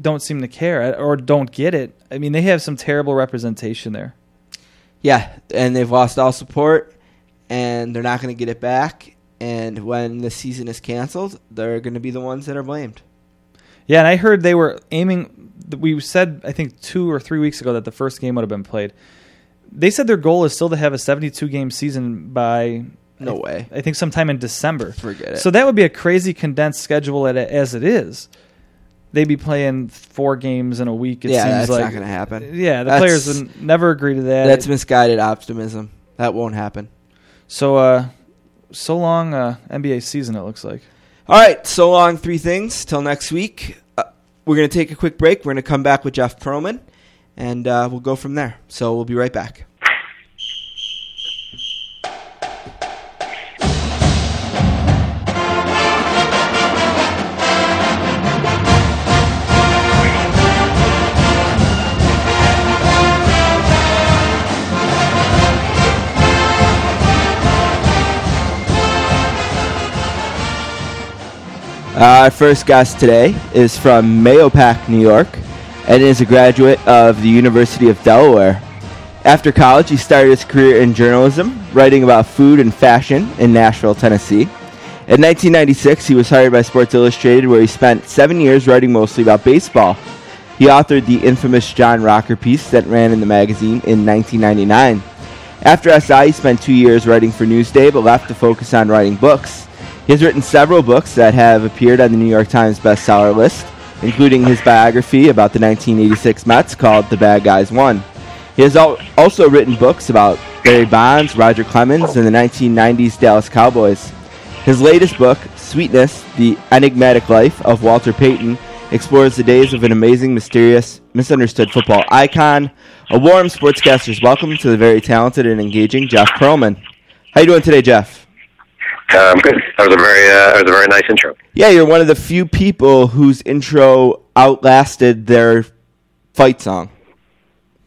don't seem to care uh, or don't get it. I mean, they have some terrible representation there. Yeah, and they've lost all support, and they're not going to get it back. And when the season is canceled, they're going to be the ones that are blamed. Yeah, and I heard they were aiming. We said I think two or three weeks ago that the first game would have been played. They said their goal is still to have a 72 game season by No I, way. I think sometime in December. Forget it. So that would be a crazy condensed schedule at, as it is. They'd be playing four games in a week. It yeah, seems that's like not going to happen. Yeah, the That's- players would never agree to that. That's misguided optimism. That won't happen. so, uh, so long uh, NBA season. It looks like. All right, so long. Three things. Till next week. We're going to take a quick break. We're going to come back with Jeff Pearlman, and uh, we'll go from there. So we'll be right back. Uh, our first guest today is from Mahopac, New York, and is a graduate of the University of Delaware. After college, he started his career in journalism, writing about food and fashion in Nashville, Tennessee. In 1996, he was hired by Sports Illustrated, where he spent seven years writing mostly about baseball. He authored the infamous John Rocker piece that ran in the magazine in 1999. After SI, he spent two years writing for Newsday, but left to focus on writing books. He has written several books that have appeared on the New York Times bestseller list, including his biography about the 1986 Mets called The Bad Guys Won. He has al- also written books about Barry Bonds, Roger Clemens, and the 1990s Dallas Cowboys. His latest book, Sweetness The Enigmatic Life of Walter Payton, explores the days of an amazing, mysterious, misunderstood football icon. A warm sportscaster's welcome to the very talented and engaging Jeff Pearlman. How you doing today, Jeff? Um, good. That was a very uh, that was a very nice intro. Yeah, you're one of the few people whose intro outlasted their fight song.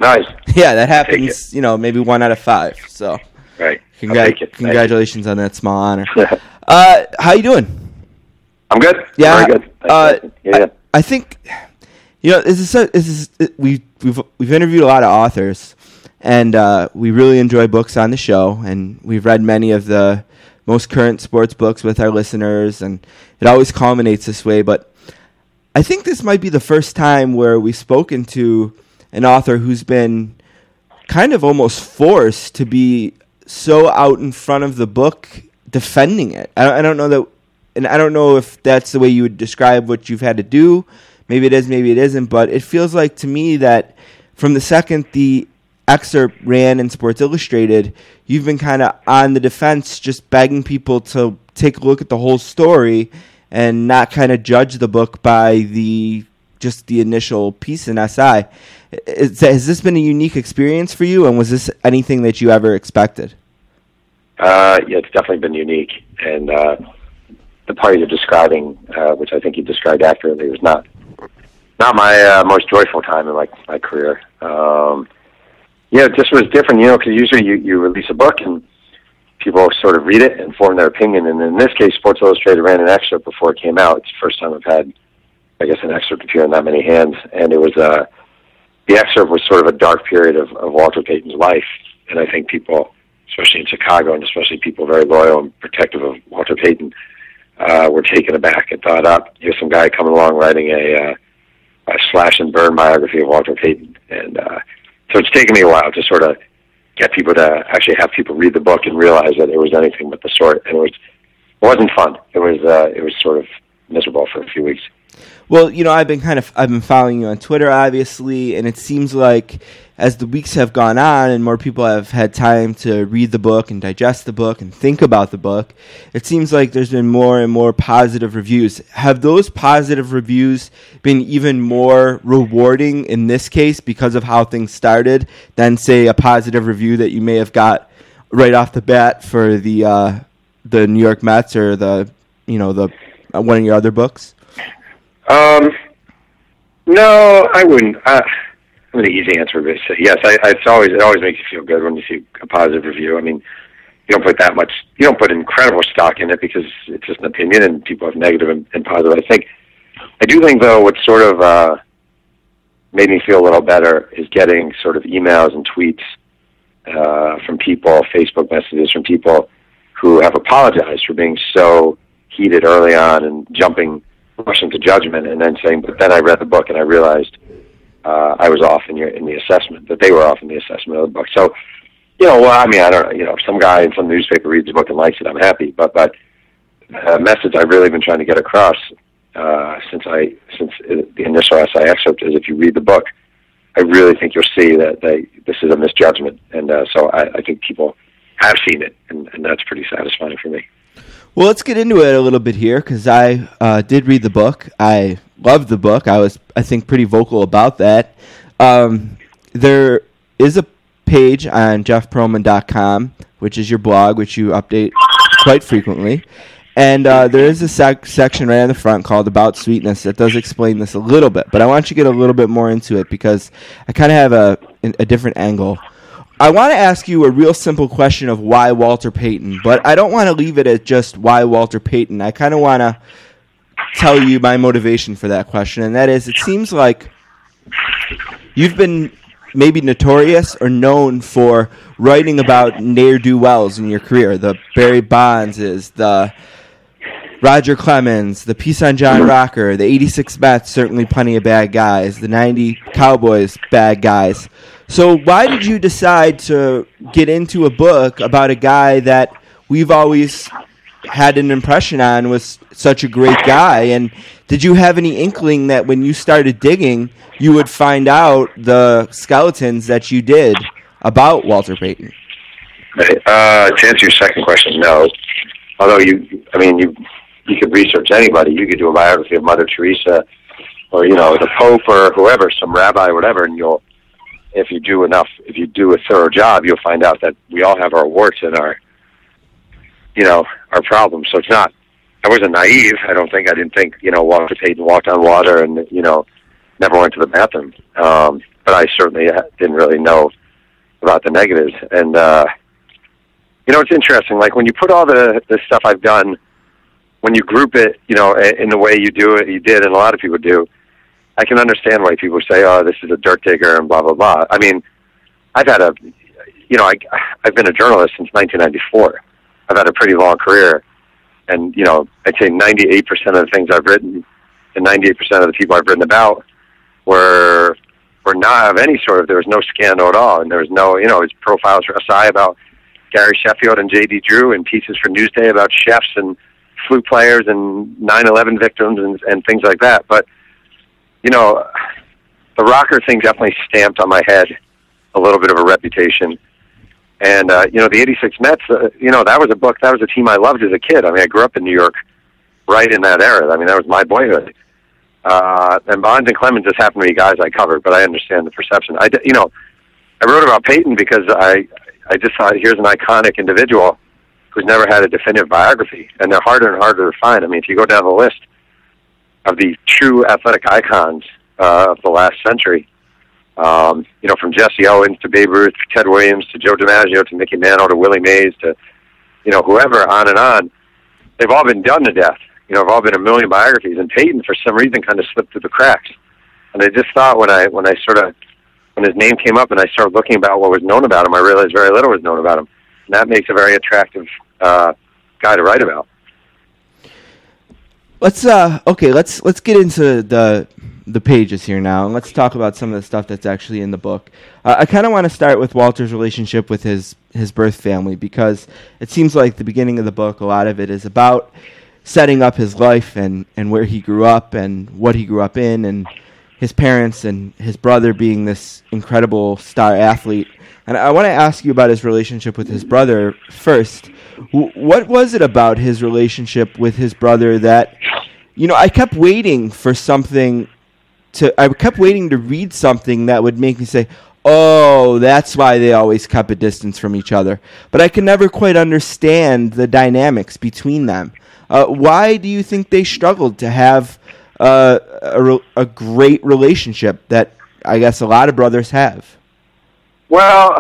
Nice. Yeah, that happens, you know, maybe one out of five. So, Right. I'll congrat- take it. Thank you. congratulations on that small honor. Uh, how you doing? I'm good. Yeah, Very good. uh, yeah. I, I think, you know, this is so, this is we we've we've interviewed a lot of authors, and uh, we really enjoy books on the show, and we've read many of the most current sports books with our listeners, and it always culminates this way. But I think this might be the first time where we've spoken to an author who's been kind of almost forced to be so out in front of the book defending it. I, I don't know that, and I don't know if that's the way you would describe what you've had to do. Maybe it is, maybe it isn't, but it feels like to me that from the second the excerpt ran in Sports Illustrated, you've been kind of on the defense, just begging people to take a look at the whole story and not kind of judge the book by the just the initial piece in SI. Is, has this been a unique experience for you, and was this anything that you ever expected? Uh, yeah, it's definitely been unique, and uh, the part you're describing, uh, which I think you described accurately, was not not my uh, most joyful time in my my career. Um, yeah, it just was different, you know, because usually you you release a book and people sort of read it and form their opinion. And in this case, Sports Illustrated ran an excerpt before it came out. It's the first time I've had, I guess, an excerpt appear in that many hands. And it was uh, the excerpt was sort of a dark period of, of Walter Payton's life. And I think people, especially in Chicago, and especially people very loyal and protective of Walter Payton, uh, were taken aback and thought up. Here's some guy coming along writing a, uh, a slash and burn biography of Walter Payton. And uh, so it's taken me a while to sort of get people to actually have people read the book and realize that it was anything but the sort. And it was it wasn't fun. It was uh, it was sort of miserable for a few weeks. Well, you know, I've been kind of I've been following you on Twitter, obviously, and it seems like as the weeks have gone on and more people have had time to read the book and digest the book and think about the book, it seems like there's been more and more positive reviews. Have those positive reviews been even more rewarding in this case because of how things started than say a positive review that you may have got right off the bat for the uh, the New York Mets or the you know the uh, one of your other books? Um, no, I wouldn't. Uh, the easy answer is yes. I, I, it's always it always makes you feel good when you see a positive review. I mean, you don't put that much. You don't put incredible stock in it because it's just an opinion, and people have negative and, and positive. I think. I do think though, what sort of uh, made me feel a little better is getting sort of emails and tweets uh, from people, Facebook messages from people who have apologized for being so heated early on and jumping rushing to judgment and then saying, but then I read the book and I realized uh, I was off in, your, in the assessment, that they were off in the assessment of the book. So, you know, well, I mean, I don't know, you know, if some guy in some newspaper reads the book and likes it, I'm happy. But, but a message I've really been trying to get across uh, since I, since the initial essay excerpt is if you read the book, I really think you'll see that they, this is a misjudgment. And uh, so I, I think people have seen it, and, and that's pretty satisfying for me. Well, let's get into it a little bit here because I uh, did read the book. I loved the book. I was, I think, pretty vocal about that. Um, there is a page on jeffpearlman.com, which is your blog, which you update quite frequently. And uh, there is a sec- section right on the front called About Sweetness that does explain this a little bit. But I want you to get a little bit more into it because I kind of have a, a different angle. I want to ask you a real simple question of why Walter Payton, but I don't want to leave it at just why Walter Payton. I kind of want to tell you my motivation for that question, and that is it seems like you've been maybe notorious or known for writing about ne'er do wells in your career. The Barry Bondses, the Roger Clemens, the piece on John Rocker, the 86 Mets, certainly plenty of bad guys, the 90 Cowboys, bad guys. So, why did you decide to get into a book about a guy that we've always had an impression on was such a great guy? And did you have any inkling that when you started digging, you would find out the skeletons that you did about Walter Payton? Uh, to answer your second question, no. Although you, I mean, you you could research anybody. You could do a biography of Mother Teresa, or you know, the Pope, or whoever, some rabbi, or whatever, and you'll if you do enough, if you do a thorough job, you'll find out that we all have our warts and our, you know, our problems. So it's not. I wasn't naive. I don't think I didn't think you know Walter Payton walked on water and you know never went to the bathroom. Um, but I certainly didn't really know about the negatives. And uh, you know, it's interesting. Like when you put all the the stuff I've done, when you group it, you know, in the way you do it, you did, and a lot of people do I can understand why people say, "Oh, this is a dirt digger" and blah blah blah. I mean, I've had a, you know, I I've been a journalist since 1994. I've had a pretty long career, and you know, I'd say 98% of the things I've written and 98% of the people I've written about were were not of any sort of. There was no scandal at all, and there was no, you know, his profiles for SI about Gary Sheffield and J.D. Drew, and pieces for Newsday about chefs and fluke players and 9/11 victims and and things like that. But you know, the rocker thing definitely stamped on my head a little bit of a reputation. And uh, you know, the '86 Mets. Uh, you know, that was a book. That was a team I loved as a kid. I mean, I grew up in New York, right in that era. I mean, that was my boyhood. Uh, and Bonds and Clemens just happened to be guys I covered, but I understand the perception. I, you know, I wrote about Payton because I, I just thought here's an iconic individual who's never had a definitive biography, and they're harder and harder to find. I mean, if you go down the list of the true athletic icons uh, of the last century, um, you know, from Jesse Owens to Babe Ruth, to Ted Williams to Joe DiMaggio to Mickey Mantle to Willie Mays to, you know, whoever, on and on, they've all been done to death. You know, have all been a million biographies, and Payton, for some reason, kind of slipped through the cracks. And I just thought when I when I sort of when his name came up and I started looking about what was known about him, I realized very little was known about him. And that makes a very attractive uh, guy to write about. Let's uh okay, let's let's get into the the pages here now, and let's talk about some of the stuff that's actually in the book. Uh, I kind of want to start with Walter's relationship with his his birth family because it seems like the beginning of the book, a lot of it is about setting up his life and and where he grew up and what he grew up in and his parents and his brother being this incredible star athlete. And I want to ask you about his relationship with his brother first. W- what was it about his relationship with his brother that, you know, I kept waiting for something to, I kept waiting to read something that would make me say, oh, that's why they always kept a distance from each other. But I could never quite understand the dynamics between them. Uh, why do you think they struggled to have uh, a, re- a great relationship that I guess a lot of brothers have? Well,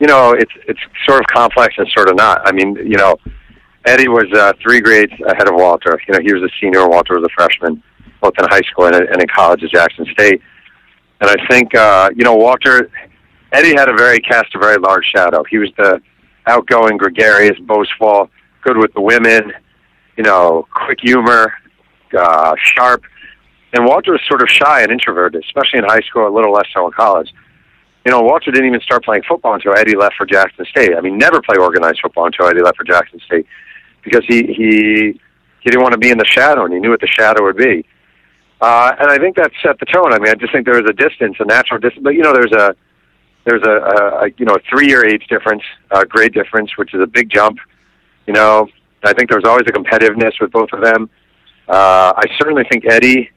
you know, it's it's sort of complex and sort of not. I mean, you know, Eddie was uh, three grades ahead of Walter. You know, he was a senior, Walter was a freshman, both in high school and, and in college at Jackson State. And I think, uh, you know, Walter, Eddie had a very cast a very large shadow. He was the outgoing, gregarious, boastful, good with the women, you know, quick humor, uh, sharp. And Walter was sort of shy and introverted, especially in high school, a little less so in college. You know, Walter didn't even start playing football until Eddie left for Jackson State. I mean, never play organized football until Eddie left for Jackson State because he he he didn't want to be in the shadow, and he knew what the shadow would be. Uh, and I think that set the tone. I mean, I just think there was a distance, a natural distance. But you know, there's a there's a, a, a you know a three year age difference, uh, grade difference, which is a big jump. You know, I think there was always a competitiveness with both of them. Uh, I certainly think Eddie,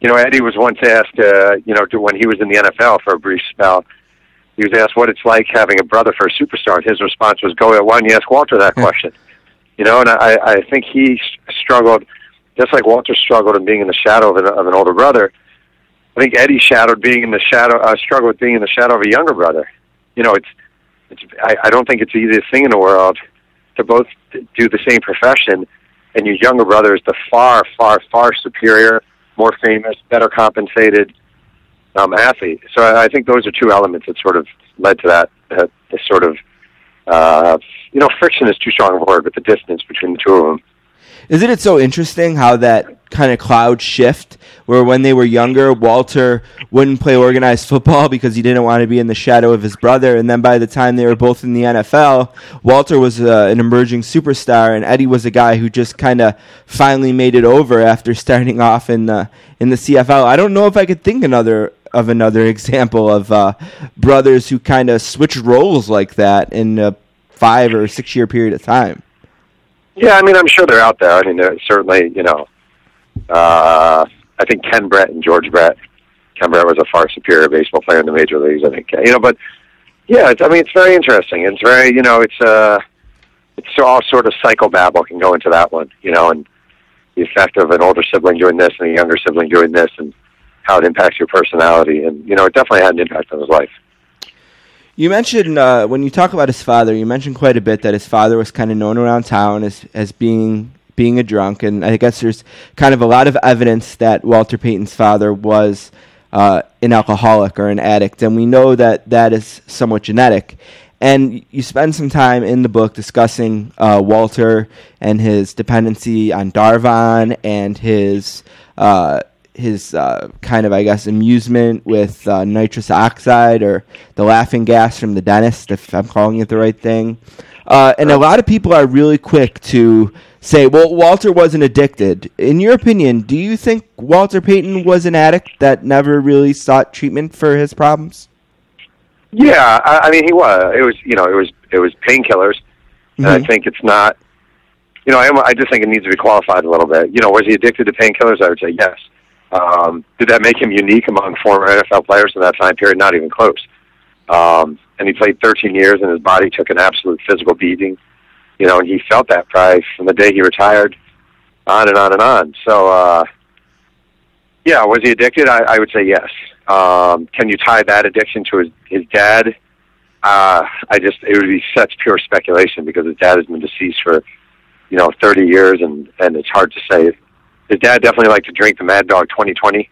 you know, Eddie was once asked, uh, you know, to, when he was in the NFL for a brief spell, he was asked what it's like having a brother for a superstar, and his response was, "Go, why don't you ask Walter that question?" You know, and I, I think he struggled, just like Walter struggled in being in the shadow of an, of an older brother. I think Eddie shadowed being in the shadow, uh, struggled with being in the shadow of a younger brother. You know, it's, it's. I, I don't think it's the easiest thing in the world to both do the same profession, and your younger brother is the far, far, far superior, more famous, better compensated um, athlete. So I, I think those are two elements that sort of led to that, uh, this sort of, uh, you know, friction is too strong a word, but the distance between the two of them. Isn't it so interesting how that kind of cloud shift, where when they were younger, Walter wouldn't play organized football because he didn't want to be in the shadow of his brother, and then by the time they were both in the NFL, Walter was uh, an emerging superstar, and Eddie was a guy who just kind of finally made it over after starting off in the in the CFL. I don't know if I could think another of another example of uh, brothers who kind of switched roles like that in a five or six year period of time. Yeah, I mean, I'm sure they're out there. I mean, they're certainly, you know, uh, I think Ken Brett and George Brett. Ken Brett was a far superior baseball player in the major leagues, I think. You know, but yeah, it's, I mean, it's very interesting. It's very, you know, it's uh, it's all sort of psychobabble can go into that one, you know, and the effect of an older sibling doing this and a younger sibling doing this, and how it impacts your personality. And you know, it definitely had an impact on his life. You mentioned uh, when you talk about his father, you mentioned quite a bit that his father was kind of known around town as as being being a drunk, and I guess there's kind of a lot of evidence that Walter Payton's father was uh, an alcoholic or an addict, and we know that that is somewhat genetic. And you spend some time in the book discussing uh, Walter and his dependency on Darvon and his uh, his uh, kind of, I guess, amusement with uh, nitrous oxide or the laughing gas from the dentist, if I'm calling it the right thing. Uh, and a lot of people are really quick to say, well, Walter wasn't addicted. In your opinion, do you think Walter Payton was an addict that never really sought treatment for his problems? Yeah, I, I mean, he was. It was, you know, it was it was painkillers, and I Mhm. think it's not. You know, I, am- I just think it needs to be qualified a little bit. You know, was he addicted to painkillers? I would say yes. Um, did that make him unique among former NFL players in that time period? Not even close. Um, and he played 13 years, and his body took an absolute physical beating. You know, and he felt that probably from the day he retired, on and on and on. So, uh, yeah, was he addicted? I, I would say yes. Um, can you tie that addiction to his his dad? Uh, I just it would be such pure speculation because his dad has been deceased for you know 30 years, and and it's hard to say. His dad definitely liked to drink the Mad Dog 2020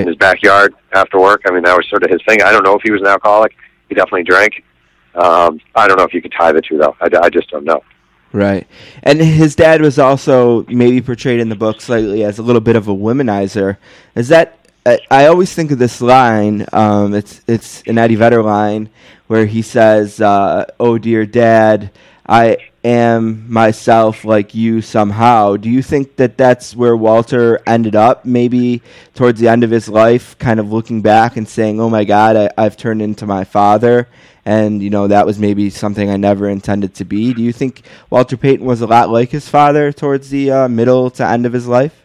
in his backyard after work. I mean, that was sort of his thing. I don't know if he was an alcoholic. He definitely drank. Um, I don't know if you could tie the two though. I, I just don't know. Right. And his dad was also maybe portrayed in the book slightly as a little bit of a womanizer. Is that I, I always think of this line. Um, it's it's an Eddie Vedder line where he says, uh, "Oh dear Dad, I am myself like you somehow." Do you think that that's where Walter ended up? Maybe towards the end of his life, kind of looking back and saying, "Oh my God, I, I've turned into my father." and you know that was maybe something I never intended to be. Do you think Walter Payton was a lot like his father towards the uh, middle to end of his life?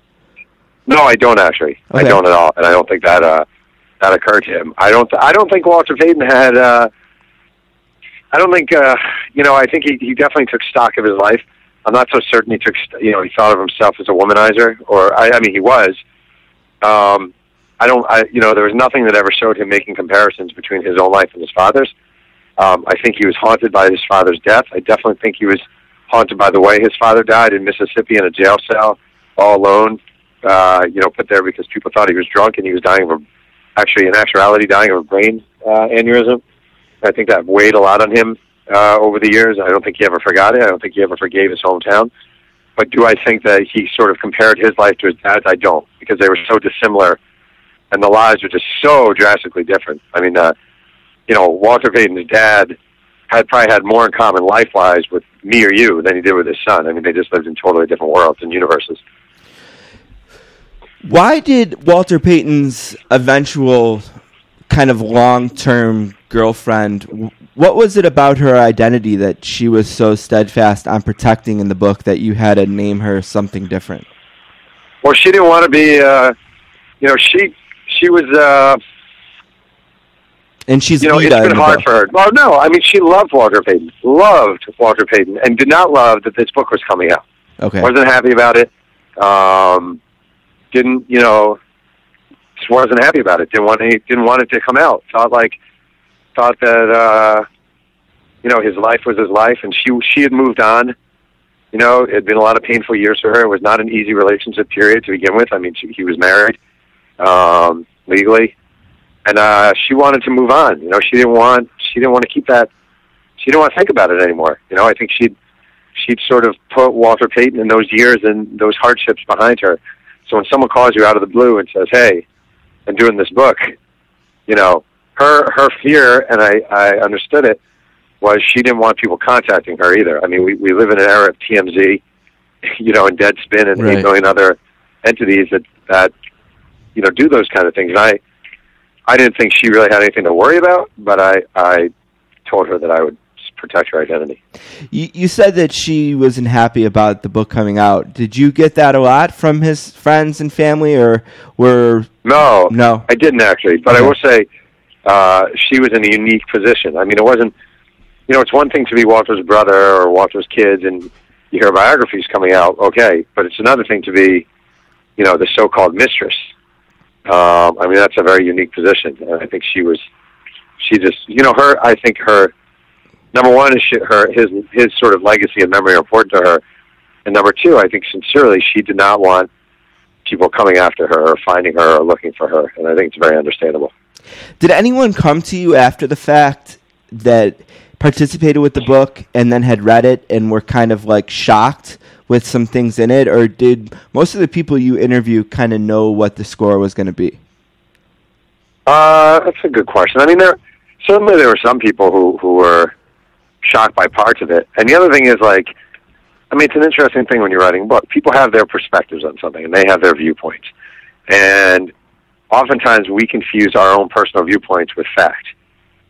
No, I don't actually. I don't at all, and I don't think that uh, that occurred to him. I don't. I don't think Walter Payton had. Uh, I don't think. Uh, you know, I think he, he definitely took stock of his life. I'm not so certain he took. You know, he thought of himself as a womanizer, or I, I mean, he was. Um, I don't. I you know, there was nothing that ever showed him making comparisons between his own life and his father's. Um, I think he was haunted by his father's death. I definitely think he was haunted by the way his father died in Mississippi in a jail cell, all alone. Uh, you know, put there because people thought he was drunk and he was dying of a, actually in actuality dying of a brain uh, aneurysm. I think that weighed a lot on him uh, over the years. I don't think he ever forgot it. I don't think he ever forgave his hometown. But do I think that he sort of compared his life to his dad's? I don't, because they were so dissimilar, and the lives were just so drastically different. I mean, uh, you know, Walter Payton's dad had probably had more in common life-wise with me or you than he did with his son. I mean, they just lived in totally different worlds and universes. Why did Walter Payton's eventual kind of long-term girlfriend? What was it about her identity that she was so steadfast on protecting in the book that you had to name her something different? Well, she didn't want to be, uh, you know, she she was. Uh, And she's you know, it's Lita in been hard book. for her. Well, no, I mean, she loved Walter Payton, loved Walter Payton, and did not love that this book was coming out. Okay. Wasn't happy about it. Um, didn't, you know, just wasn't happy about it. Didn't want any, didn't want it to come out. Thought like, thought that, uh, you know, his life was his life, and she she had moved on. You know, it had been a lot of painful years for her. It was not an easy relationship period to begin with. I mean, she, he was married um, legally, and uh, she wanted to move on. You know, she didn't want she didn't want to keep that. She didn't want to think about it anymore. You know, I think she'd she'd sort of put Walter Payton in those years and those hardships behind her. So when someone calls you out of the blue and says, "Hey, I'm doing this book," you know, her her fear, and I I understood it, was she didn't want people contacting her either. I mean, we we live in an era of TMZ, you know, and Deadspin and Right. eight million other entities that that you know do those kind of things. And I I didn't think she really had anything to worry about, but I I told her that I would protect her identity. You, you said that she wasn't happy about the book coming out. Did you get that a lot from his friends and family, or were No, no? I didn't actually, but I will say uh, she was in a unique position. I mean, it wasn't. You know, it's one thing to be Walter's brother or Walter's kids, and you hear biographies coming out. Okay, but it's another thing to be, you know, the so-called mistress. Um, I mean, that's a very unique position, and I think she was. She just, you know, her. I think her. Number one is she, her his his sort of legacy and memory are important to her, and number two, I think sincerely she did not want people coming after her or finding her or looking for her, and I think it's very understandable. Did anyone come to you after the fact that participated with the book and then had read it and were kind of like shocked with some things in it, or did most of the people you interview kind of know what the score was going to be? Uh, that's a good question. I mean, there certainly there were some people who who were shocked by parts of it, and the other thing is like, I mean, it's an interesting thing when you're writing a book. People have their perspectives on something, and they have their viewpoints, and oftentimes we confuse our own personal viewpoints with fact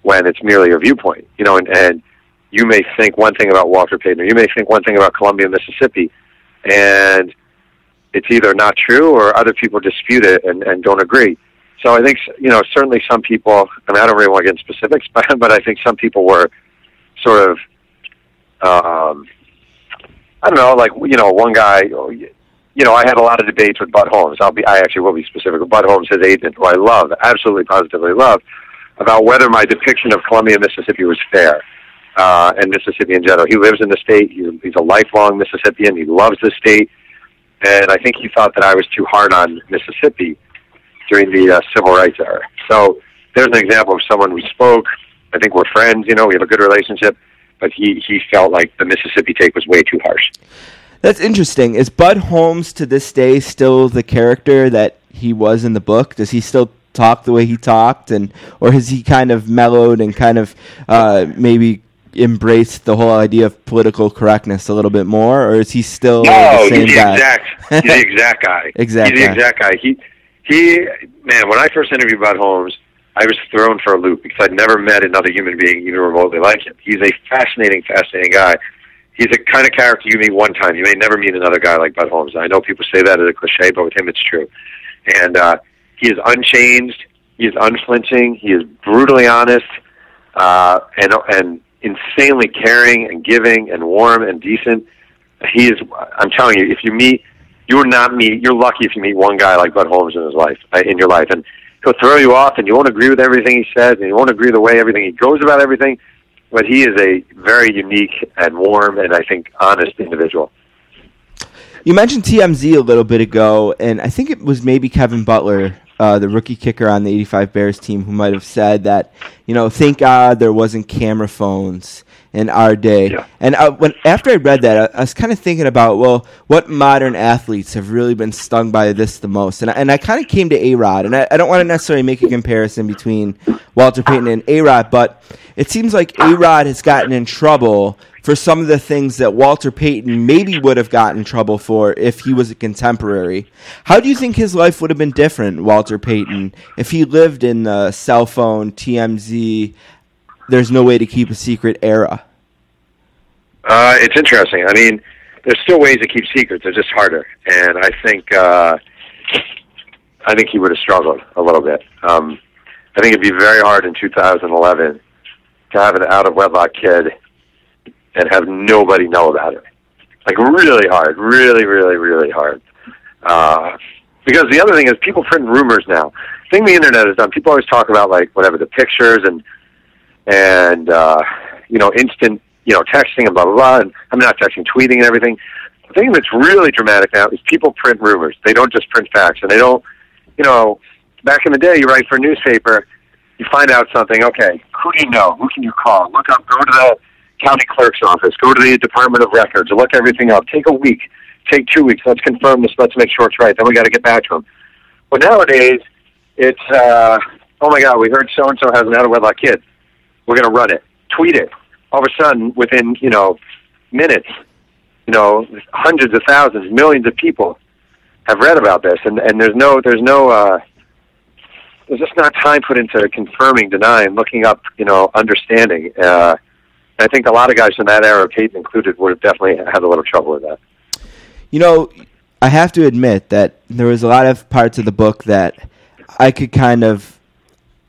when it's merely a viewpoint. You know, and, and you may think one thing about Walter Payton, or you may think one thing about Columbia, Mississippi, and it's either not true or other people dispute it and, and don't agree. So I think you know certainly some people. I mean, I don't really want to get into specifics, but but I think some people were sort of. Um, I don't know, like you know, one guy. You know, I had a lot of debates with Bud Holmes. I'll be. I actually will be specific. Bud Holmes, his agent, who I love, absolutely positively love, about whether my depiction of Columbia, Mississippi, was fair, uh, and Mississippi in general. He lives in the state. He, he's a lifelong Mississippian. He loves the state, and I think he thought that I was too hard on Mississippi during the uh, civil rights era. So there's an example of someone we spoke. I think we're friends. You know, we have a good relationship, but he he felt like the Mississippi take was way too harsh. That's interesting. Is Bud Holmes to this day still the character that he was in the book? Does he still talk the way he talked, and or has he kind of mellowed and kind of uh, maybe embraced the whole idea of political correctness a little bit more, or is he still no, the same he's the guy? exact. He's the exact guy. exactly. He's the exact guy. He he man. When I first interviewed Bud Holmes, I was thrown for a loop because I'd never met another human being even remotely like him. He's a fascinating, fascinating guy. He's a kind of character you meet one time. You may never meet another guy like Bud Holmes. I know people say that as a cliche, but with him it's true. And uh, he is unchanged. He is unflinching. He is brutally honest, uh, and and insanely caring and giving and warm and decent. He is. I'm telling you, if you meet, you are not meet. You're lucky if you meet one guy like Bud Holmes in his life, uh, in your life, and he'll throw you off, and you won't agree with everything he says, and you won't agree the way everything he goes about everything. But he is a very unique and warm, and I think honest individual. You mentioned TMZ a little bit ago, and I think it was maybe Kevin Butler, uh, the rookie kicker on the 85 Bears team, who might have said that, you know, thank God there wasn't camera phones in our day. Yeah. And uh, when after I read that, I, I was kind of thinking about, well, what modern athletes have really been stung by this the most? And I, and I kind of came to A Rod, and I, I don't want to necessarily make a comparison between Walter Payton and A Rod, but it seems like A Rod has gotten in trouble for some of the things that Walter Payton maybe would have gotten in trouble for if he was a contemporary. How do you think his life would have been different, Walter Payton, if he lived in the cell phone, TMZ, there's no way to keep a secret era? Uh, it's interesting. I mean, there's still ways to keep secrets. They're just harder, and I think uh, I think he would have struggled a little bit. Um, I think it'd be very hard in 2011 to have an out of wedlock kid and have nobody know about it. Like really hard, really, really, really hard. Uh, because the other thing is people print rumors now. The thing the internet has done, people always talk about like whatever the pictures and and uh, you know instant you know texting and blah blah blah. And I'm not texting, tweeting and everything. The thing that's really dramatic now is people print rumors. They don't just print facts, and they don't. You know, back in the day, you write for a newspaper, you find out something. Okay, who do you know? Who can you call? Look up. Go to the county clerk's office. Go to the Department of Records. Look everything up. Take a week. Take two weeks. Let's confirm this. Let's make sure it's right. Then we got to get back to them. But nowadays, it's uh, oh my God, we heard so and so has an out of wedlock kid. We're going to run it. Tweet it. All of a sudden, within you know minutes, you know hundreds of thousands, millions of people have read about this, and and there's no there's no uh, there's just not time put into confirming, denying, looking up, you know, understanding. Uh, I think a lot of guys in that era, Payton included, would have definitely had a little trouble with that. You know, I have to admit that there was a lot of parts of the book that I could kind of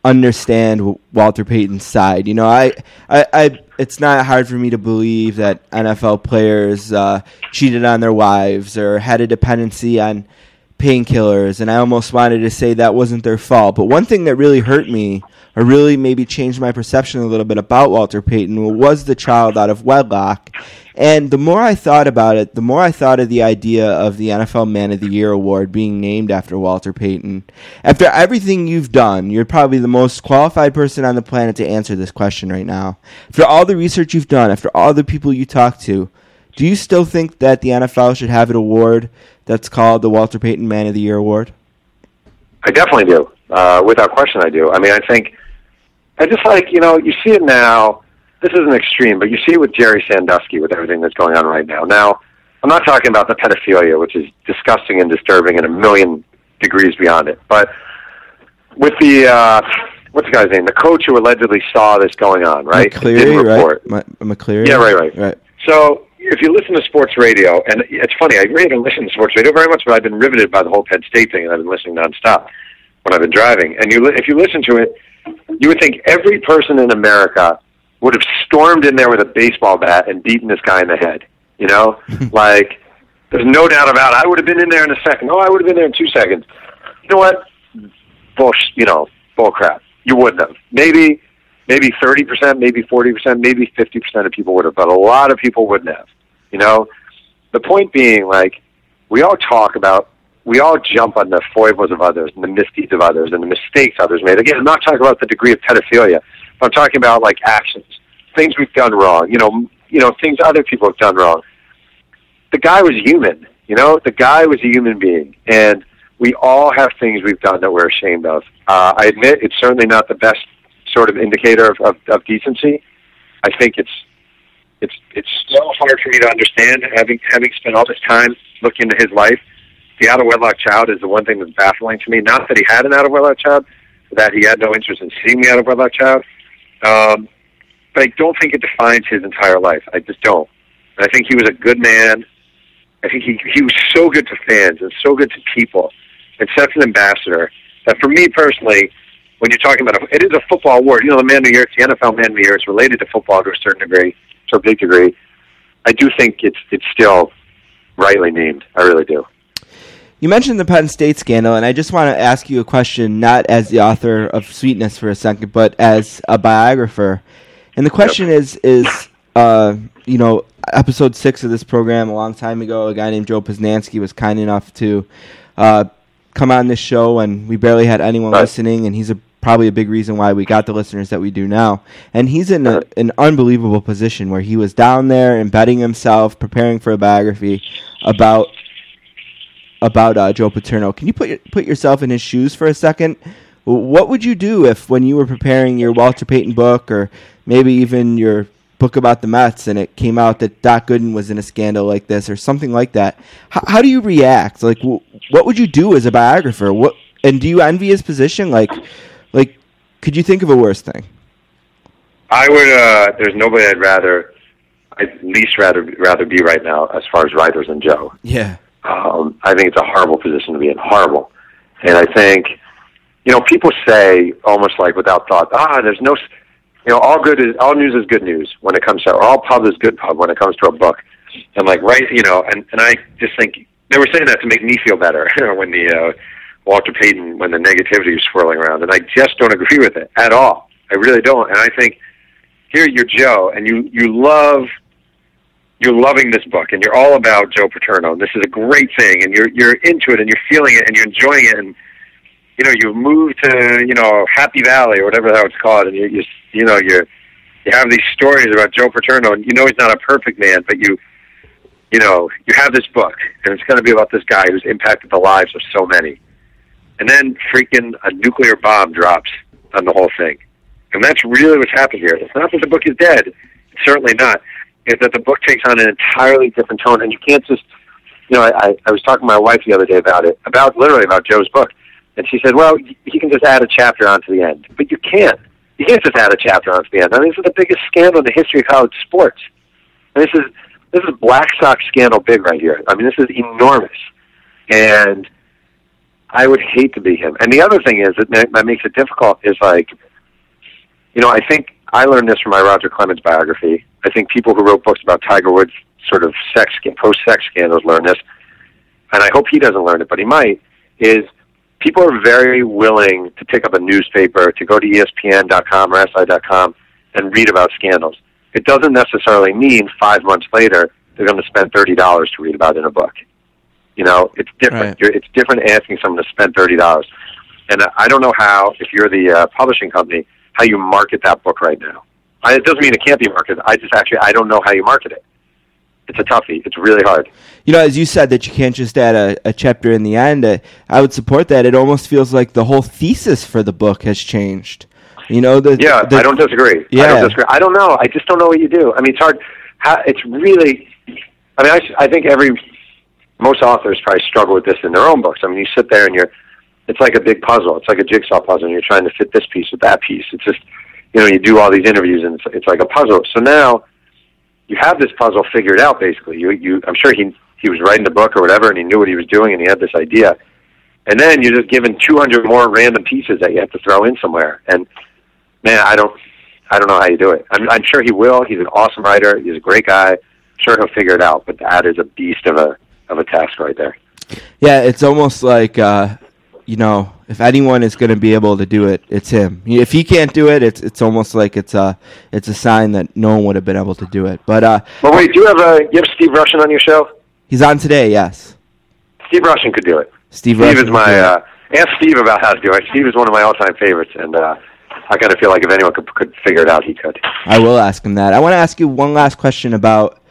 understand Walter Payton's side. You know, I, I, I it's not hard for me to believe that NFL players uh, cheated on their wives or had a dependency on painkillers, and I almost wanted to say that wasn't their fault. But one thing that really hurt me or really maybe changed my perception a little bit about Walter Payton was the child out of wedlock. And the more I thought about it, the more I thought of the idea of the NFL Man of the Year award being named after Walter Payton. After everything you've done, you're probably the most qualified person on the planet to answer this question right now. After all the research you've done, after all the people you talk to, do you still think that the NFL should have an award that's called the Walter Payton Man of the Year award? I definitely do. Uh, without question, I do. I mean, I think, I just like, you know, you see it now. This is an extreme, but you see it with Jerry Sandusky with everything that's going on right now. Now, I'm not talking about the pedophilia, which is disgusting and disturbing and a million degrees beyond it. But with the, uh, what's the guy's name? The coach who allegedly saw this going on, right? McQueary, right? Ma- McQueary? Yeah, right, right. Right. So if you listen to sports radio, and it's funny, I really don't listen to sports radio very much, but I've been riveted by the whole Penn State thing, and I've been listening nonstop when I've been driving. And you, li- if you listen to it, you would think every person in America would have stormed in there with a baseball bat and beaten this guy in the head. You know, like there's no doubt about it. I would have been in there in a second. Oh, I would have been there in two seconds. You know what? Bull, you know, bull crap. You wouldn't have. Maybe maybe 30%, maybe 40%, maybe 50% of people would have, but a lot of people wouldn't have. You know, the point being, like, we all talk about, we all jump on the foibles of others and the misdeeds of others and the mistakes others made. Again, I'm not talking about the degree of pedophilia, but I'm talking about like actions, things we've done wrong. You know, you know, things other people have done wrong. The guy was human. You know, the guy was a human being, and we all have things we've done that we're ashamed of. Uh, I admit it's certainly not the best sort of indicator of, of, of decency. I think it's it's it's still hard for me to understand having having spent all this time looking into his life. The out of wedlock child is the one thing that's baffling to me. Not that he had an out of wedlock child, that he had no interest in seeing the out of wedlock child. Um, but I don't think it defines his entire life. I just don't. And I think he was a good man. I think he he was so good to fans and so good to people, and such an ambassador that for me personally, when you're talking about a, it is a football award. You know, the Man of the Year, it's the NFL Man of the Year. It's related to football to a certain degree, to a big degree. I do think it's it's still rightly named. I really do. You mentioned the Penn State scandal, and I just want to ask you a question, not as the author of Sweetness for a second, but as a biographer. And the question is, is uh, you know, episode six of this program a long time ago, a guy named Joe Posnanski was kind enough to uh, come on this show, and we barely had anyone Right. listening, and he's a probably a big reason why we got the listeners that we do now. And he's in a, an unbelievable position where he was down there embedding himself, preparing for a biography about about uh, Joe Paterno. Can you put your, put yourself in his shoes for a second? What would you do if, when you were preparing your Walter Payton book, or maybe even your book about the Mets, and it came out that Doc Gooden was in a scandal like this, or something like that? How, how do you react? Like, wh- what would you do as a biographer? What and do you envy his position? Like, like, could you think of a worse thing? I would. uh There's nobody I'd rather, I'd least rather rather be right now as far as writers than Joe. Yeah, Um, I think it's a horrible position to be in. Horrible. And I think, you know, people say almost like without thought, ah, there's no, you know, all good is all news is good news when it comes to, or all pub is good pub when it comes to a book. And like right, you know, and and I just think they were saying that to make me feel better when the uh, Walter Payton when the negativity was swirling around, and I just don't agree with it at all. I really don't. And I think here you're Joe, and you you love you're loving this book and you're all about Joe Paterno and this is a great thing and you're you're into it and you're feeling it and you're enjoying it and you know you've moved to you know Happy Valley or whatever hell it's called and you you you know you you have these stories about Joe Paterno and you know he's not a perfect man but you you know you have this book and it's going to be about this guy who's impacted the lives of so many. And then freaking a nuclear bomb drops on the whole thing. And that's really what's happened here. It's not that the book is dead. It's certainly not is that the book takes on an entirely different tone, and you can't just, you know, I, I, was talking to my wife the other day about it, about literally about Joe's book, and she said, well, you can just add a chapter onto the end, but you can't. You can't just add a chapter onto the end. I mean, this is the biggest scandal in the history of college sports. And this is this is Black Sox scandal big right here. I mean, this is enormous, and I would hate to be him. And the other thing is that that makes it difficult is like, you know, I think I learned this from my Roger Clemens biography. I think people who wrote books about Tiger Woods sort of sex post sex scandals learn this, and I hope he doesn't learn it, but he might. Is people are very willing to pick up a newspaper, to go to ESPN.com or SI.com and read about scandals. It doesn't necessarily mean five months later they're going to spend thirty dollars to read about it in a book. You know, it's different. Right. You're, it's different asking someone to spend thirty dollars. And I- I don't know how, if you're the uh, publishing company, how you market that book right now. I, it doesn't mean it can't be marketed. I just actually I don't know how you market it. It's a toughie. It's really hard. You know, as you said that you can't just add a, a chapter in the end. Uh, I would support that. It almost feels like the whole thesis for the book has changed. You know, the Yeah, the- I don't disagree. Yeah. I don't disagree. I don't know. I just don't know what you do. I mean, it's hard. How, it's really. I mean, I, I think every most authors probably struggle with this in their own books. I mean, you sit there and you're. It's like a big puzzle. It's like a jigsaw puzzle, and you're trying to fit this piece with that piece. It's just, you know, you do all these interviews, and it's, it's like a puzzle. So now, you have this puzzle figured out. Basically, you you. I'm sure he he was writing the book or whatever, and he knew what he was doing, and he had this idea. And then you're just given 200 more random pieces that you have to throw in somewhere. And man, I don't, I don't know how you do it. I'm, I'm sure he will. He's an awesome writer. He's a great guy. I'm sure he'll figure it out. But that is a beast of a of a task right there. Yeah, it's almost like uh, you know, if anyone is going to be able to do it, it's him. If he can't do it, it's it's almost like it's a it's a sign that no one would have been able to do it. But uh, But wait, do you have a you have Steve Rushin on your show? he's on today. Yes, Steve Rushin could do it. Steve. Steve Rushin is my can do it. uh, ask Steve about how to do it. Steve is one of my all time favorites, and uh, I kind of feel like if anyone could could figure it out, he could. I will ask him that. I want to ask you one last question about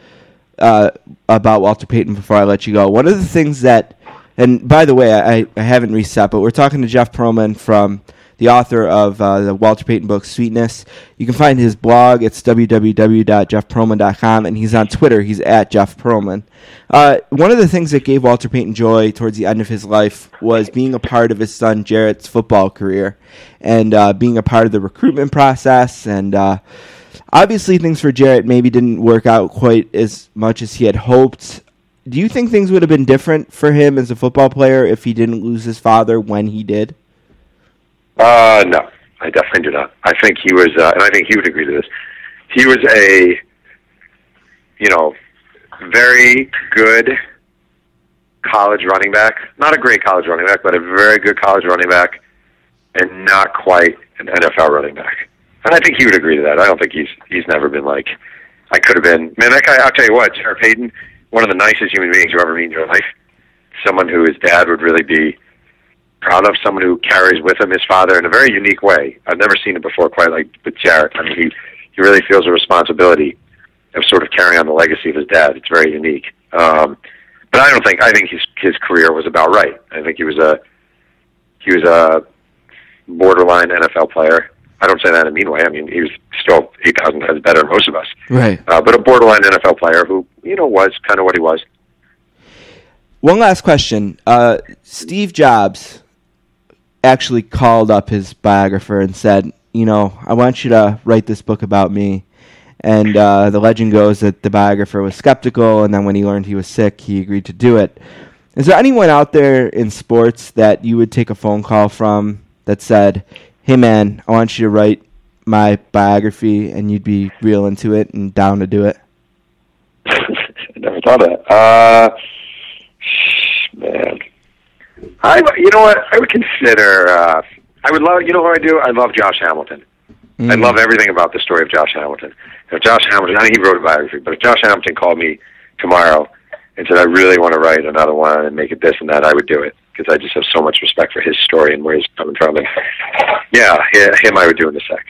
uh, about Walter Payton before I let you go. One of the things that, and by the way, I, I haven't reset, but we're talking to Jeff Pearlman from the author of uh, the Walter Payton book Sweetness. You can find his blog. It's www.jeffpearlman.com, and he's on Twitter. He's at Jeff Pearlman. Uh, one of the things that gave Walter Payton joy towards the end of his life was being a part of his son Jarrett's football career and uh, being a part of the recruitment process and. Uh, obviously things for Jarrett maybe didn't work out quite as much as he had hoped. Do you think things would have been different for him as a football player if he didn't lose his father when he did? Uh, no, I definitely do not. I think he was, uh, and I think he would agree to this. He was a, you know, very good college running back. Not a great college running back, but a very good college running back, and not quite an NFL running back. And I think he would agree to that. I don't think he's he's never been like I could have been. Man, that guy. I'll tell you what, Jared Payton, one of the nicest human beings you ever meet in your life. Someone who his dad would really be proud of. Someone who carries with him his father in a very unique way. I've never seen it before, quite like with Jarrett. I mean, he he really feels a responsibility of sort of carrying on the legacy of his dad. It's very unique. Um, but I don't think I think his his career was about right. I think he was a he was a borderline NFL player. I don't say that in a mean way. I mean, he was still eight thousand times better than most of us. Right. Uh, but a borderline NFL player who you know was kind of what he was. One last question. Uh, Steve Jobs actually called up his biographer and said, you know, I want you to write this book about me. And uh, the legend goes that the biographer was skeptical, and then when he learned he was sick, he agreed to do it. Is there anyone out there in sports that you would take a phone call from that said, "Hey, man, I want you to write my biography," and you'd be real into it and down to do it? I never thought of that. Uh, man, I you know what I would consider. Uh, I would love. You know what I do? I love Josh Hamilton. I love everything about the story of Josh Hamilton. If Josh Hamilton, I mean, he wrote a biography, but if Josh Hamilton called me tomorrow and said, "I really want to write another one and make it this and that," I would do it because I just have so much respect for his story and where he's coming from. And yeah, him, I would do in a sec.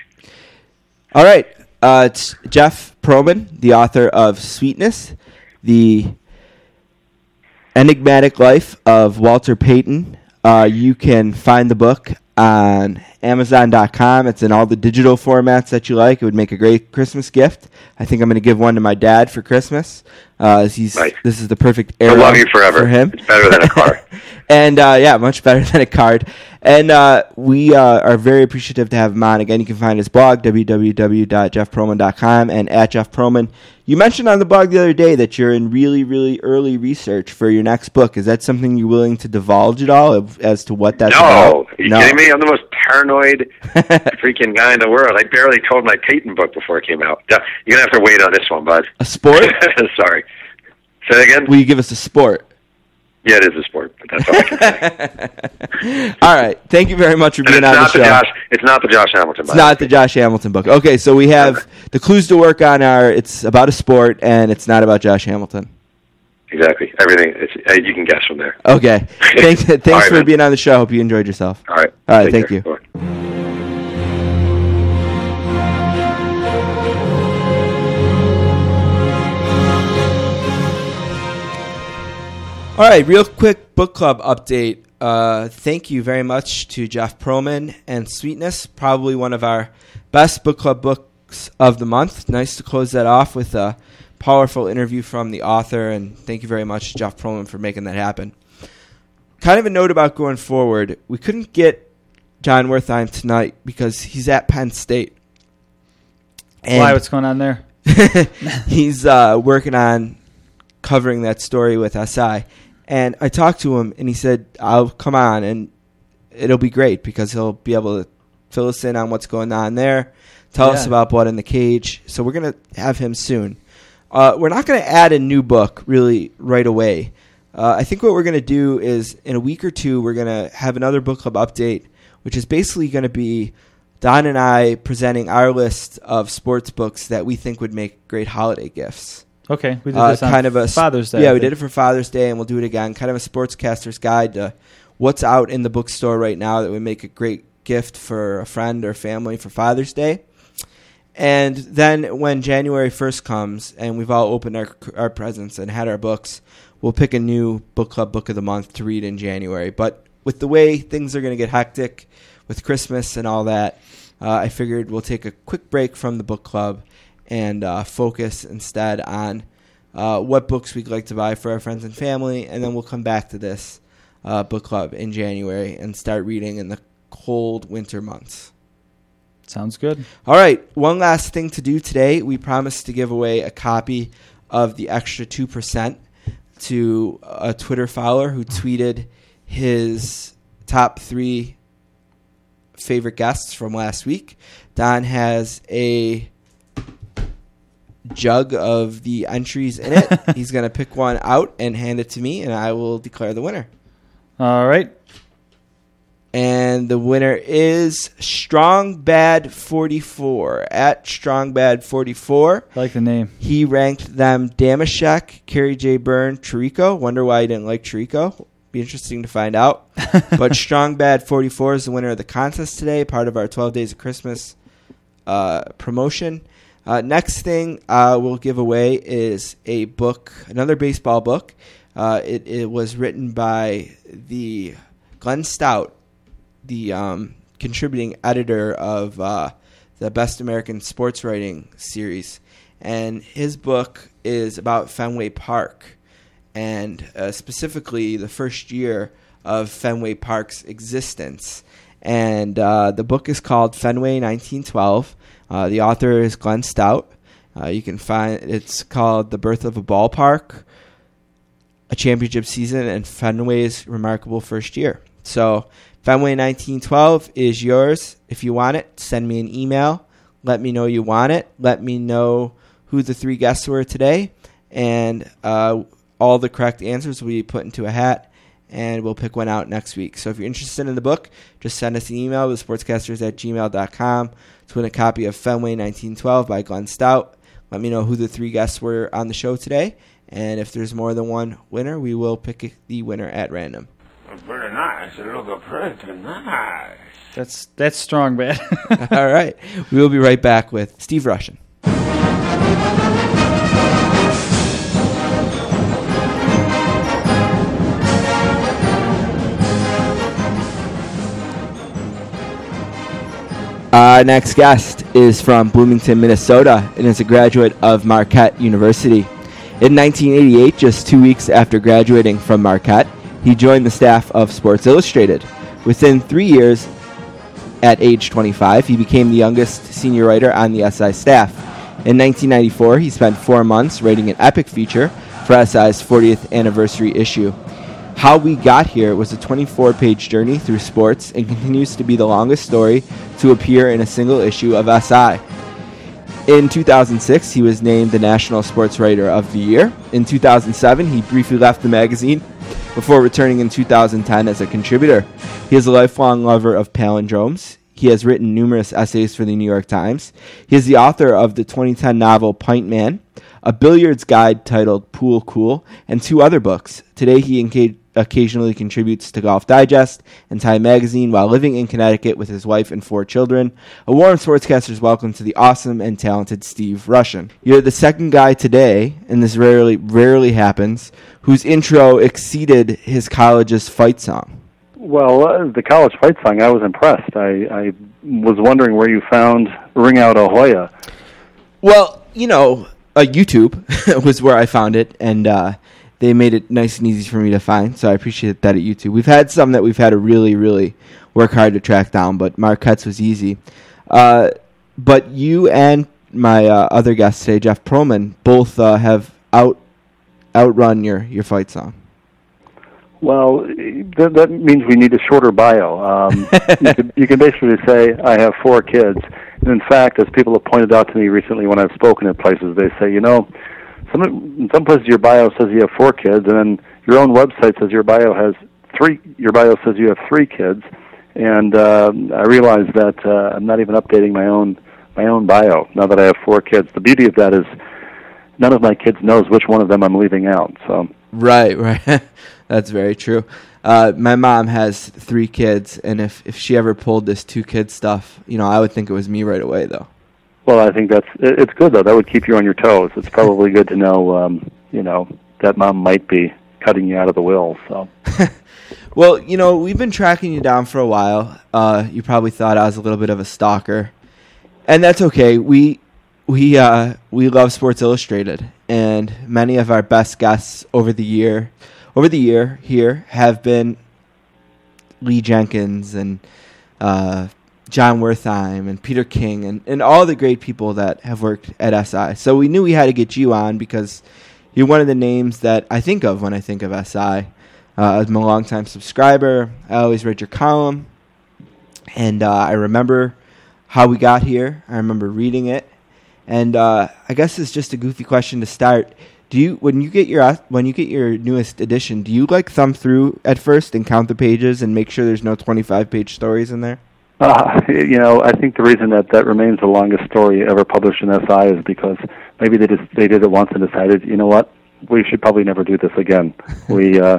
All right. Uh, it's Jeff Pearlman, the author of Sweetness, the enigmatic life of Walter Payton. Uh, you can find the book on Amazon.com. It's in all the digital formats that you like. It would make a great Christmas gift. I think I'm going to give one to my dad for Christmas. Uh, he's Nice. this is the perfect He'll love you forever. for him. It's better than a car. and uh, yeah, much better than a card. And uh, we uh, are very appreciative to have him on. Again, you can find his blog, www.jeffpearlman.com, and at Jeff Pearlman. You mentioned on the blog the other day that you're in really, really early research for your next book. Is that something you're willing to divulge at all as to what that's No, about? are you kidding me? I'm the most paranoid freaking guy in the world. I barely told my Payton book before it came out. You're gonna have to wait on this one, bud. A sport? Sorry. Say that again. Will you give us a sport? Yeah, it is a sport, but that's all I can say. All right. Thank you very much for being on the show. the Josh. It's not the Josh Hamilton. It's not the Josh Hamilton book. Okay, so we have the clues to work on are it's about a sport and it's not about Josh Hamilton. Exactly. Everything. It's, uh, you can guess from there. Okay. Thanks thanks right, for man. being on the show. I hope you enjoyed yourself. All right. All right, Take thank care. you. Bye. All right, real quick book club update. Uh, thank you very much to Jeff Pearlman and Sweetness, probably one of our best book club books of the month. Nice to close that off with a powerful interview from the author, and thank you very much, Jeff Pearlman, for making that happen. Kind of a note about going forward. We couldn't get Jon Wertheim tonight because he's at Penn State. Why? What's going on there? he's uh, working on covering that story with SI. And I talked to him, and he said, "I'll come on, and it'll be great because he'll be able to fill us in on what's going on there, tell us about Blood in the Cage." So we're gonna have him soon. Uh, we're not gonna add a new book really right away. Uh, I think what we're gonna do is in a week or two we're gonna have another book club update, which is basically gonna be Don and I presenting our list of sports books that we think would make great holiday gifts. Okay, we did Uh, this on kind of a Father's Day. Yeah, we did it for Father's Day, and we'll do it again. Kind of a sportscaster's guide to what's out in the bookstore right now that would make a great gift for a friend or family for Father's Day. And then when January first comes, and we've all opened our our presents and had our books, we'll pick a new book club book of the month to read in January. But with the way things are going to get hectic with Christmas and all that, uh, I figured we'll take a quick break from the book club and uh, focus instead on uh, what books we'd like to buy for our friends and family, and then we'll come back to this uh, book club in January and start reading in the cold winter months. Sounds good. All right, one last thing to do today. We promised to give away a copy of the extra 2% to a Twitter follower who tweeted his top three favorite guests from last week. Don has a jug of the entries in it. He's going to pick one out and hand it to me, and I will declare the winner. All right. And the winner is Strong Bad 44 at Strong Bad 44. I like the name. He ranked them Damashek, Kerry J. Byrne, Chirico. Wonder why he didn't like Chirico. Be interesting to find out. but Strong Bad 44 is the winner of the contest today, part of our 12 Days of Christmas uh, promotion. Uh, next thing uh, we'll give away is a book, another baseball book. Uh, it, it was written by the Glenn Stout, the um, contributing editor of uh, the Best American Sports Writing series, and his book is about Fenway Park, and uh, specifically the first year of Fenway Park's existence. And uh, the book is called Fenway 1912. Uh, the author is Glenn Stout. Uh, you can find it's called The Birth of a Ballpark, a championship season, and Fenway's remarkable first year. So Fenway 1912 is yours. If you want it, send me an email. Let me know you want it. Let me know who the three guests were today, and uh, all the correct answers will be put into a hat, and we'll pick one out next week. So if you're interested in the book, just send us an email to sportscasters at gmail.com to win a copy of Fenway 1912 by Glenn Stout. Let me know who the three guests were on the show today, and if there's more than one winner, we will pick the winner at random. Very nice. It look pretty nice. That's that's strong, man. All right. We will be right back with Steve Rushin. Our next guest is from Bloomington, Minnesota, and is a graduate of Marquette University. In 1988, just two weeks after graduating from Marquette, he joined the staff of Sports Illustrated. Within three years, at age 25, he became the youngest senior writer on the SI staff. In 1994, he spent four months writing an epic feature for SI's 40th anniversary issue. How We Got Here was a 24 page journey through sports and continues to be the longest story to appear in a single issue of SI. In 2006, he was named the National Sports Writer of the Year. In 2007, he briefly left the magazine before returning in 2010 as a contributor. He is a lifelong lover of palindromes. He has written numerous essays for the New York Times. He is the author of the 2010 novel Pint Man, a billiards guide titled Pool Cool, and two other books. Today he engaged occasionally contributes to Golf Digest and Time Magazine while living in Connecticut with his wife and four children. A warm sportscaster's welcome to the awesome and talented Steve Rushin. You're the second guy today, and this rarely rarely happens, whose intro exceeded his college's fight song. Well, uh, the college fight song, I was impressed. I, I was wondering where you found "Ring Out Ahoya." Well, you know, uh, YouTube was where I found it, and uh, they made it nice and easy for me to find. So I appreciate that at YouTube. We've had some that we've had to really, really work hard to track down, but Marquette's was easy. Uh, but you and my uh, other guest today, Jeff Pearlman, both uh, have out outrun your your fight song. Well, that, that means we need a shorter bio. Um, you, can, you can basically say, I have four kids. And in fact, as people have pointed out to me recently when I've spoken at places, they say, you know, some in some places your bio says you have four kids, and then your own website says your bio has three. Your bio says you have three kids, and uh, I realize that uh, I'm not even updating my own my own bio now that I have four kids. The beauty of that is none of my kids knows which one of them I'm leaving out. So right, right, that's very true. Uh, my mom has three kids, and if if she ever pulled this two kids stuff, you know, I would think it was me right away, though. Well, I think that's it's good though. That would keep you on your toes. It's probably good to know, um, you know, that mom might be cutting you out of the will. So. well, you know, we've been tracking you down for a while. Uh, you probably thought I was a little bit of a stalker, and that's okay. We we uh, we love Sports Illustrated, and many of our best guests over the year over the year here have been Lee Jenkins and. Uh, Jon Wertheim and Peter King and, and all the great people that have worked at SI. So we knew we had to get you on because you're one of the names that I think of when I think of SI. Uh, I'm a longtime subscriber. I always read your column. And uh, I remember how we got here. I remember reading it. And uh, I guess it's just a goofy question to start. Do you when you get your when you get your newest edition, do you like thumb through at first and count the pages and make sure there's no 25 page stories in there? Uh, you know, I think the reason that that remains the longest story ever published in SI is because maybe they just they did it once and decided, you know what, we should probably never do this again. we uh,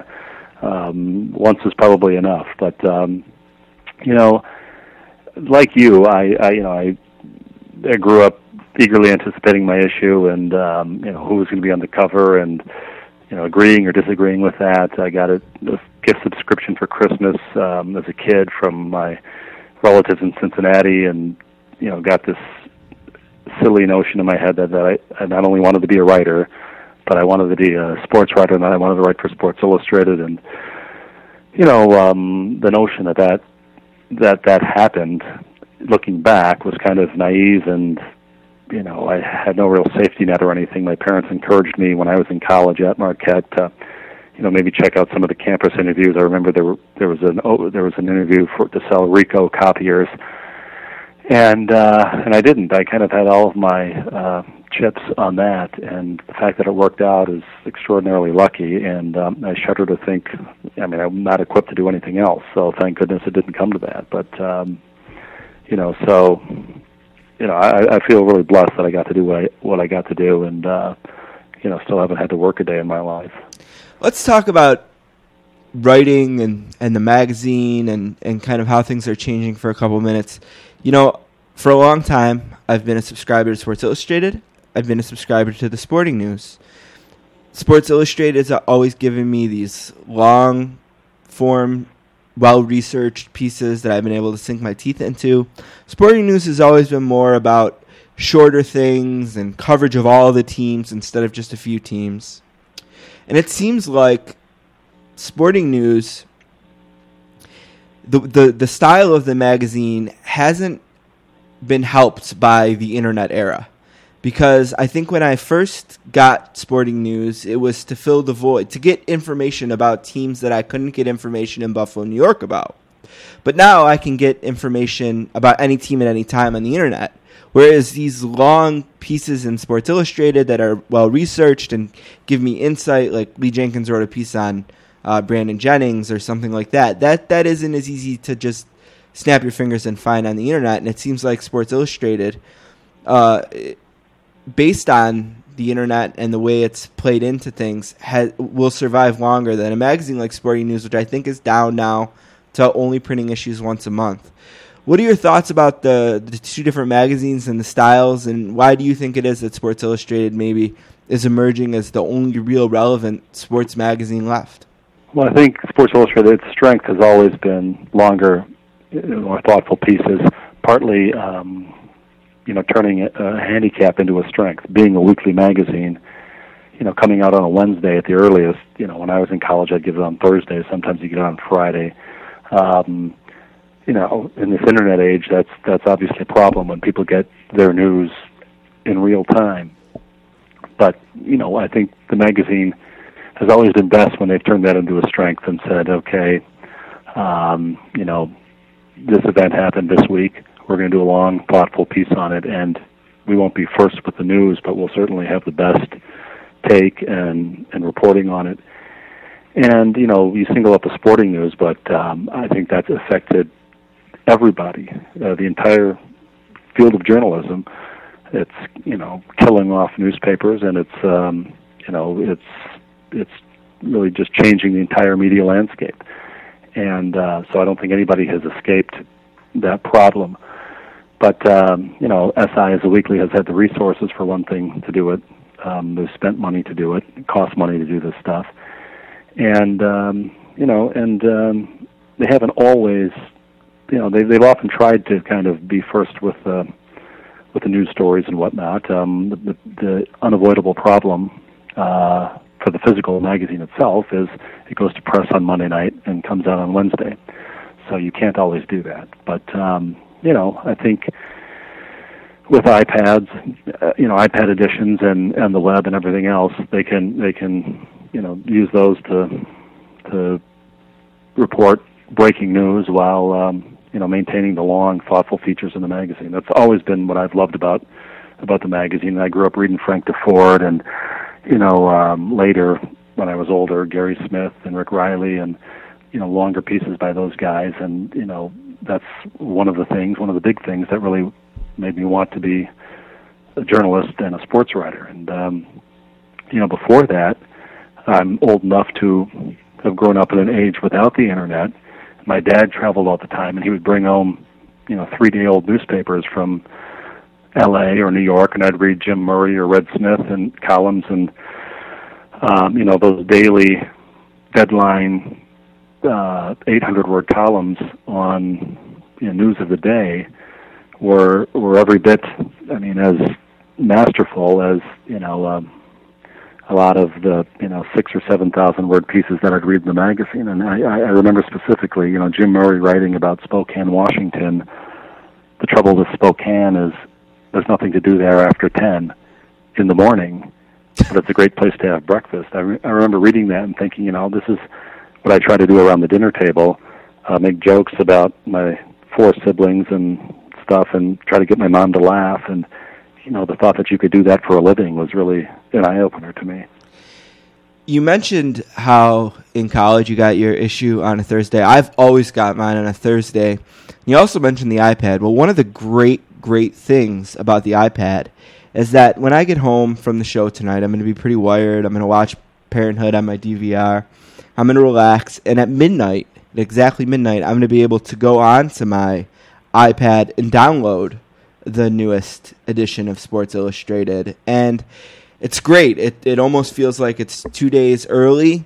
um, once is probably enough. But um, you know, like you, I, I you know I I grew up eagerly anticipating my issue and um, you know who was going to be on the cover and you know agreeing or disagreeing with that. I got a, a gift subscription for Christmas um, as a kid from my relatives in Cincinnati, and you know, got this silly notion in my head that, that I, I not only wanted to be a writer, but I wanted to be a sports writer, and I wanted to write for Sports Illustrated, and you know, um, the notion that that that that happened, looking back, was kind of naive and you know, I had no real safety net or anything. My parents encouraged me when I was in college at Marquette to you know maybe check out some of the campus interviews. I remember there were, there was an oh, there was an interview for to sell Ricoh copiers, and uh, and I didn't. I kind of had all of my uh, chips on that, and the fact that it worked out is extraordinarily lucky. And um, I shudder to think. I mean, I'm not equipped to do anything else, so thank goodness it didn't come to that. But um, you know, so you know, I, I feel really blessed that I got to do what I what I got to do, and uh, you know, still haven't had to work a day in my life let's talk about writing and, and the magazine and, and kind of how things are changing for a couple minutes. You know, for a long time, I've been a subscriber to Sports Illustrated. I've been a subscriber to the Sporting News. Sports Illustrated has always given me these long form, well researched pieces that I've been able to sink my teeth into. Sporting News has always been more about shorter things and coverage of all the teams instead of just a few teams. And it seems like Sporting News, the, the, the style of the magazine hasn't been helped by the internet era. Because I think when I first got Sporting News, it was to fill the void, to get information about teams that I couldn't get information in Buffalo, New York about. But now I can get information about any team at any time on the internet. Whereas these long pieces in Sports Illustrated that are well researched and give me insight, like Lee Jenkins wrote a piece on uh, Brandon Jennings or something like that. That that isn't as easy to just snap your fingers and find on the internet. And it seems like Sports Illustrated, uh, based on the internet and the way it's played into things, has, will survive longer than a magazine like Sporting News, which I think is down now to only printing issues once a month. What are your thoughts about the, the two different magazines and the styles, and why do you think it is that Sports Illustrated maybe is emerging as the only real relevant sports magazine left? Well, I think Sports Illustrated's strength has always been longer, more thoughtful pieces, partly, um, you know, turning a handicap into a strength. Being a weekly magazine, you know, coming out on a Wednesday at the earliest. You know, when I was in college, I'd get it on Thursday. Sometimes you get it on Friday. Um, you know, in this internet age, that's that's obviously a problem when people get their news in real time. But you know, I think the magazine has always been best when they've turned that into a strength and said, okay, um, you know, this event happened this week. We're going to do a long, thoughtful piece on it, and we won't be first with the news, but we'll certainly have the best take and and reporting on it. And you know, you single out the sporting news, but um, I think that's affected everybody, uh, the entire field of journalism. It's you know killing off newspapers, and it's um, you know it's it's really just changing the entire media landscape. And uh, so I don't think anybody has escaped that problem. But um, you know, SI as a weekly has had the resources for one thing to do it. Um, they've spent money to do it. It costs money to do this stuff, and um, you know, and um, they haven't always you know they they've often tried to kind of be first with uh, with the news stories and whatnot. Um, the, the unavoidable problem uh, for the physical magazine itself is it goes to press on Monday night and comes out on Wednesday, so you can't always do that. But um, you know, I think with iPads, uh, you know, iPad editions and and the web and everything else, they can they can you know use those to to report breaking news while um, you know maintaining the long, thoughtful features in the magazine. That's always been what I've loved about about the magazine. I grew up reading Frank Deford, and you know um, later when I was older, Gary Smith and Rick Reilly, and you know longer pieces by those guys. And you know that's one of the things, one of the big things that really made me want to be a journalist and a sports writer. And um, you know before that, I'm old enough to have grown up in an age without the internet my dad traveled all the time, and he would bring home, you know, three-day-old newspapers from L.A. or New York, and I'd read Jim Murray or Red Smith and columns, and um, you know, those daily deadline uh, 800-word columns on you know, news of the day were were every bit, I mean, as masterful as you know. Um, a lot of the you know six or seven thousand word pieces that I'd read in the magazine, and I, I remember specifically, you know, Jim Murray writing about Spokane, Washington. The trouble with Spokane is there's nothing to do there after ten in the morning, but it's a great place to have breakfast. I, re- I remember reading that and thinking, you know, this is what I try to do around the dinner table, uh, make jokes about my four siblings and stuff, and try to get my mom to laugh and you know, the thought that you could do that for a living was really an eye opener to me. You mentioned how in college you got your issue on a Thursday. I've always got mine on a Thursday. You also mentioned the iPad. Well, one of the great, great things about the iPad is that when I get home from the show tonight, I'm going to be pretty wired. I'm going to watch Parenthood on my DVR. I'm going to relax. And at midnight, at exactly midnight, I'm going to be able to go on to my iPad and download the newest edition of Sports Illustrated, and it's great. It it almost feels like it's two days early.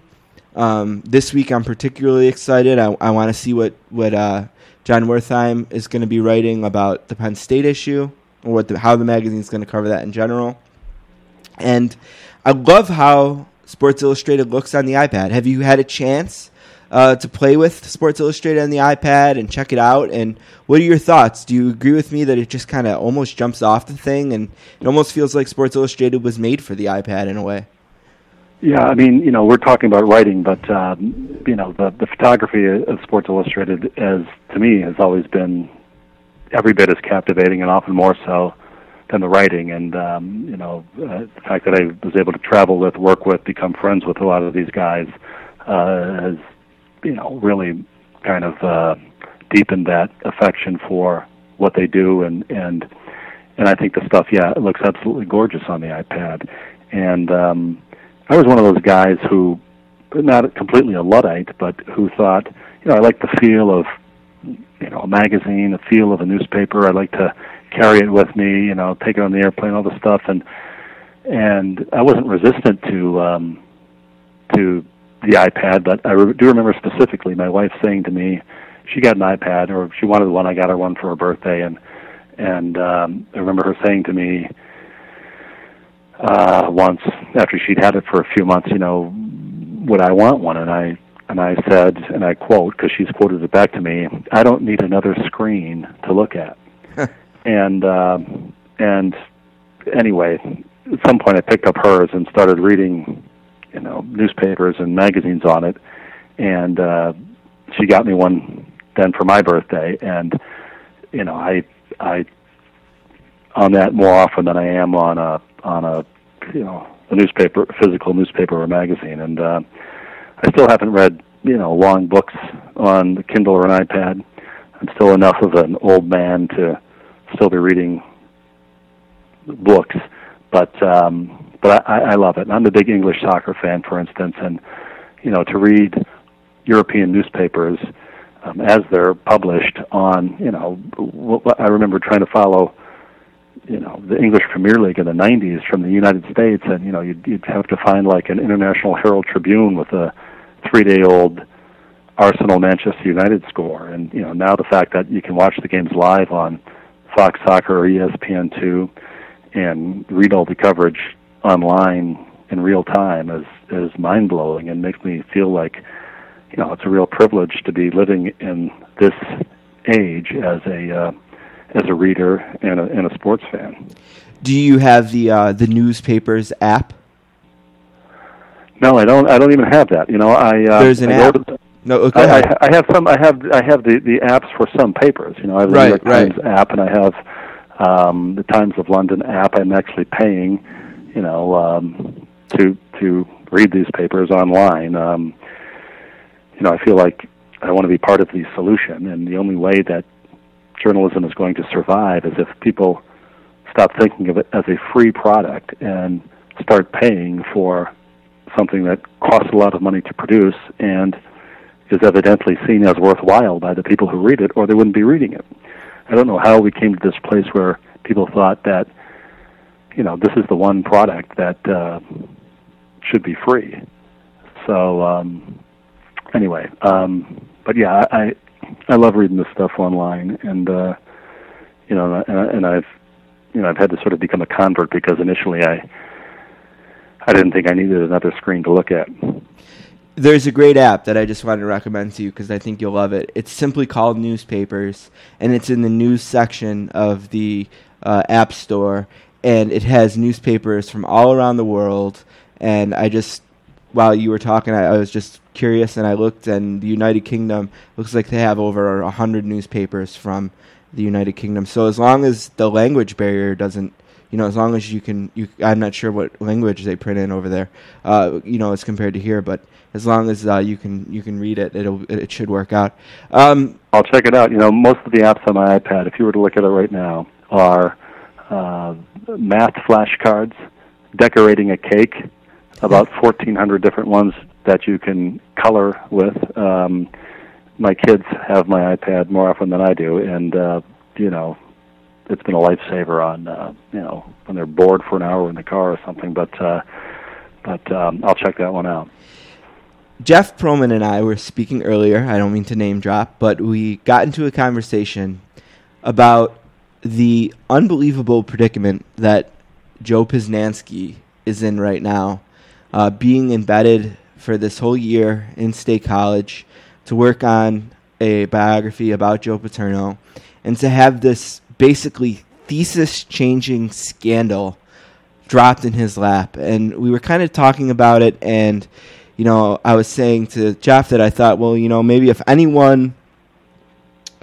Um, this week, I'm particularly excited. I, I want to see what what uh, Jon Wertheim is going to be writing about the Penn State issue, or what the, how the magazine is going to cover that in general. And I love how Sports Illustrated looks on the iPad. Have you had a chance uh, to play with Sports Illustrated on the iPad and check it out. And what are your thoughts? Do you agree with me that it just kind of almost jumps off the thing and it almost feels like Sports Illustrated was made for the iPad in a way? Yeah, I mean, you know, we're talking about writing, but um, you know, the the photography of Sports Illustrated, as to me, has always been every bit as captivating, and often more so than the writing. And um, you know, uh, the fact that I was able to travel with, work with, become friends with a lot of these guys uh, has you know really kind of uh, deepened that affection for what they do and and and I think the stuff yeah it looks absolutely gorgeous on the iPad. And um, I was one of those guys who not completely a luddite but who thought you know I like the feel of you know a magazine the feel of a newspaper. I like to carry it with me you know take it on the airplane all the stuff. And and I wasn't resistant to um, to the iPad, but I re- do remember specifically my wife saying to me, she got an iPad or she wanted one. I got her one for her birthday, and and um, I remember her saying to me uh, once after she'd had it for a few months, you know, would I want one? And I and I said, and I quote because she's quoted it back to me, I don't need another screen to look at. and um, and anyway, at some point I picked up hers and started reading, you know, newspapers and magazines on it, and uh, she got me one then for my birthday, and you know, I I on that more often than I am on a on a you know a newspaper, physical newspaper or magazine, and uh, I still haven't read you know long books on the Kindle or an iPad. I'm still enough of an old man to still be reading books. But um, but I, I love it. And I'm a big English soccer fan, for instance, and you know to read European newspapers um, as they're published on you know I remember trying to follow you know the English Premier League in the 90s from the United States, and you know you'd, you'd have to find like an International Herald Tribune with a three-day-old Arsenal Manchester United score, and you know now the fact that you can watch the games live on Fox Soccer or ESPN2 and read all the coverage online in real time is is mind blowing and makes me feel like you know it's a real privilege to be living in this age as a uh, as a reader and a, and a sports fan. Do you have the uh, the newspapers app? No, I don't. I don't even have that. You know, I uh, there's an I app. No, okay. I. I, I have some. I have. I have the the apps for some papers. You know, I have the Right, New York right. Times app, and I have um, the Times of London app. I'm actually paying, you know, um, to to read these papers online. Um, you know, I feel like I want to be part of the solution, and the only way that journalism is going to survive is if people stop thinking of it as a free product and start paying for something that costs a lot of money to produce and is evidently seen as worthwhile by the people who read it, or they wouldn't be reading it. I don't know how we came to this place where people thought that, you know, this is the one product that uh, should be free. So um, anyway, um, but yeah, I I love reading this stuff online, and uh, you know, and, and I've you know I've had to sort of become a convert because initially I I didn't think I needed another screen to look at. There's a great app that I just wanted to recommend to you because I think you'll love it. It's simply called Newspapers, and it's in the news section of the uh, App Store, and it has newspapers from all around the world. And I just, while you were talking, I, I was just curious, and I looked, and the United Kingdom looks like they have over a hundred newspapers from the United Kingdom. So as long as the language barrier doesn't you know, as long as you can, you, I'm not sure what language they print in over there, uh, you know, as compared to here, but as long as uh, you can, you can read it, it'll, it should work out. Um, I'll check it out. You know, most of the apps on my iPad, if you were to look at it right now, are uh, math flashcards, decorating a cake, about 1,400 different ones that you can color with. Um, my kids have my iPad more often than I do, and uh, you know, it's been a lifesaver on uh, you know when they're bored for an hour in the car or something. But uh, but um, I'll check that one out. Jeff Pearlman and I were speaking earlier. I don't mean to name drop, but we got into a conversation about the unbelievable predicament that Joe Posnanski is in right now, uh, being embedded for this whole year in State College to work on a biography about Joe Paterno, and to have this basically thesis changing scandal dropped in his lap. And we were kind of talking about it, and you know, I was saying to Jeff that I thought, well, you know, maybe if anyone,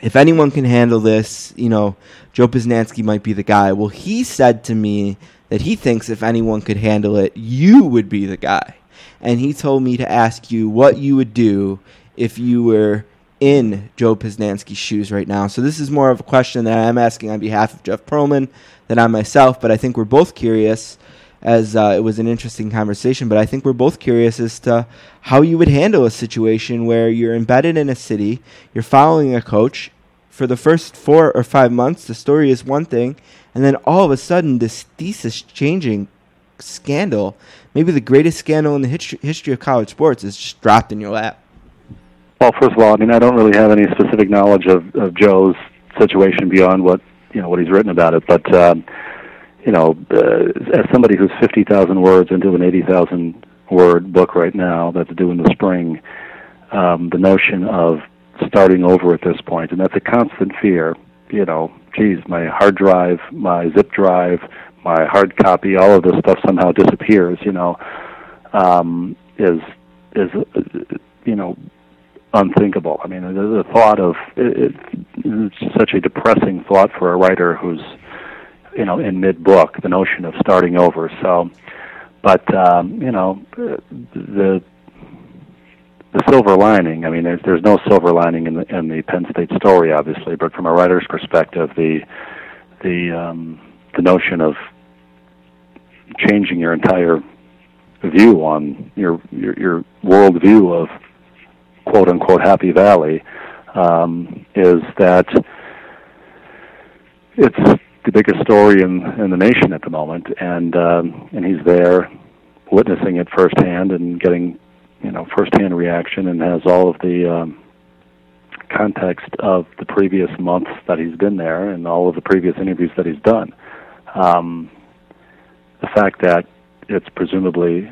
if anyone can handle this, you know, Joe Posnanski might be the guy. Well, he said to me that he thinks if anyone could handle it, you would be the guy. and he told me to ask you what you would do if you were in Joe Posnanski's shoes right now. So this is more of a question that I'm asking on behalf of Jeff Pearlman than on myself, but I think we're both curious as uh, it was an interesting conversation, but I think we're both curious as to how you would handle a situation where you're embedded in a city, you're following a coach. For the first four or five months, the story is one thing, and then all of a sudden, this thesis changing scandal, maybe the greatest scandal in the history, of college sports, is just dropped in your lap. Well, first of all, I mean, I don't really have any specific knowledge of, of Joe's situation beyond what you know what he's written about it, but. Um, you know, uh, as somebody who's 50,000 words into an 80,000 word book right now that's due in the spring, um, the notion of starting over at this point, and that's a constant fear. You know, geez, my hard drive, my zip drive, my hard copy, all of this stuff somehow disappears. You know, um, is is you know unthinkable. I mean, the, thought of it, it's such a depressing thought for a writer who's you know in mid book the notion of starting over so but um you know the the silver lining i mean there's there's no silver lining in the in the penn state story obviously but from a writer's perspective the the um the notion of changing your entire view on your your, your world view of quote unquote happy valley um is that it's the biggest story in in the nation at the moment, and um, and he's there witnessing it firsthand and getting you know firsthand reaction, and has all of the um, context of the previous months that he's been there and all of the previous interviews that he's done. Um, the fact that it's presumably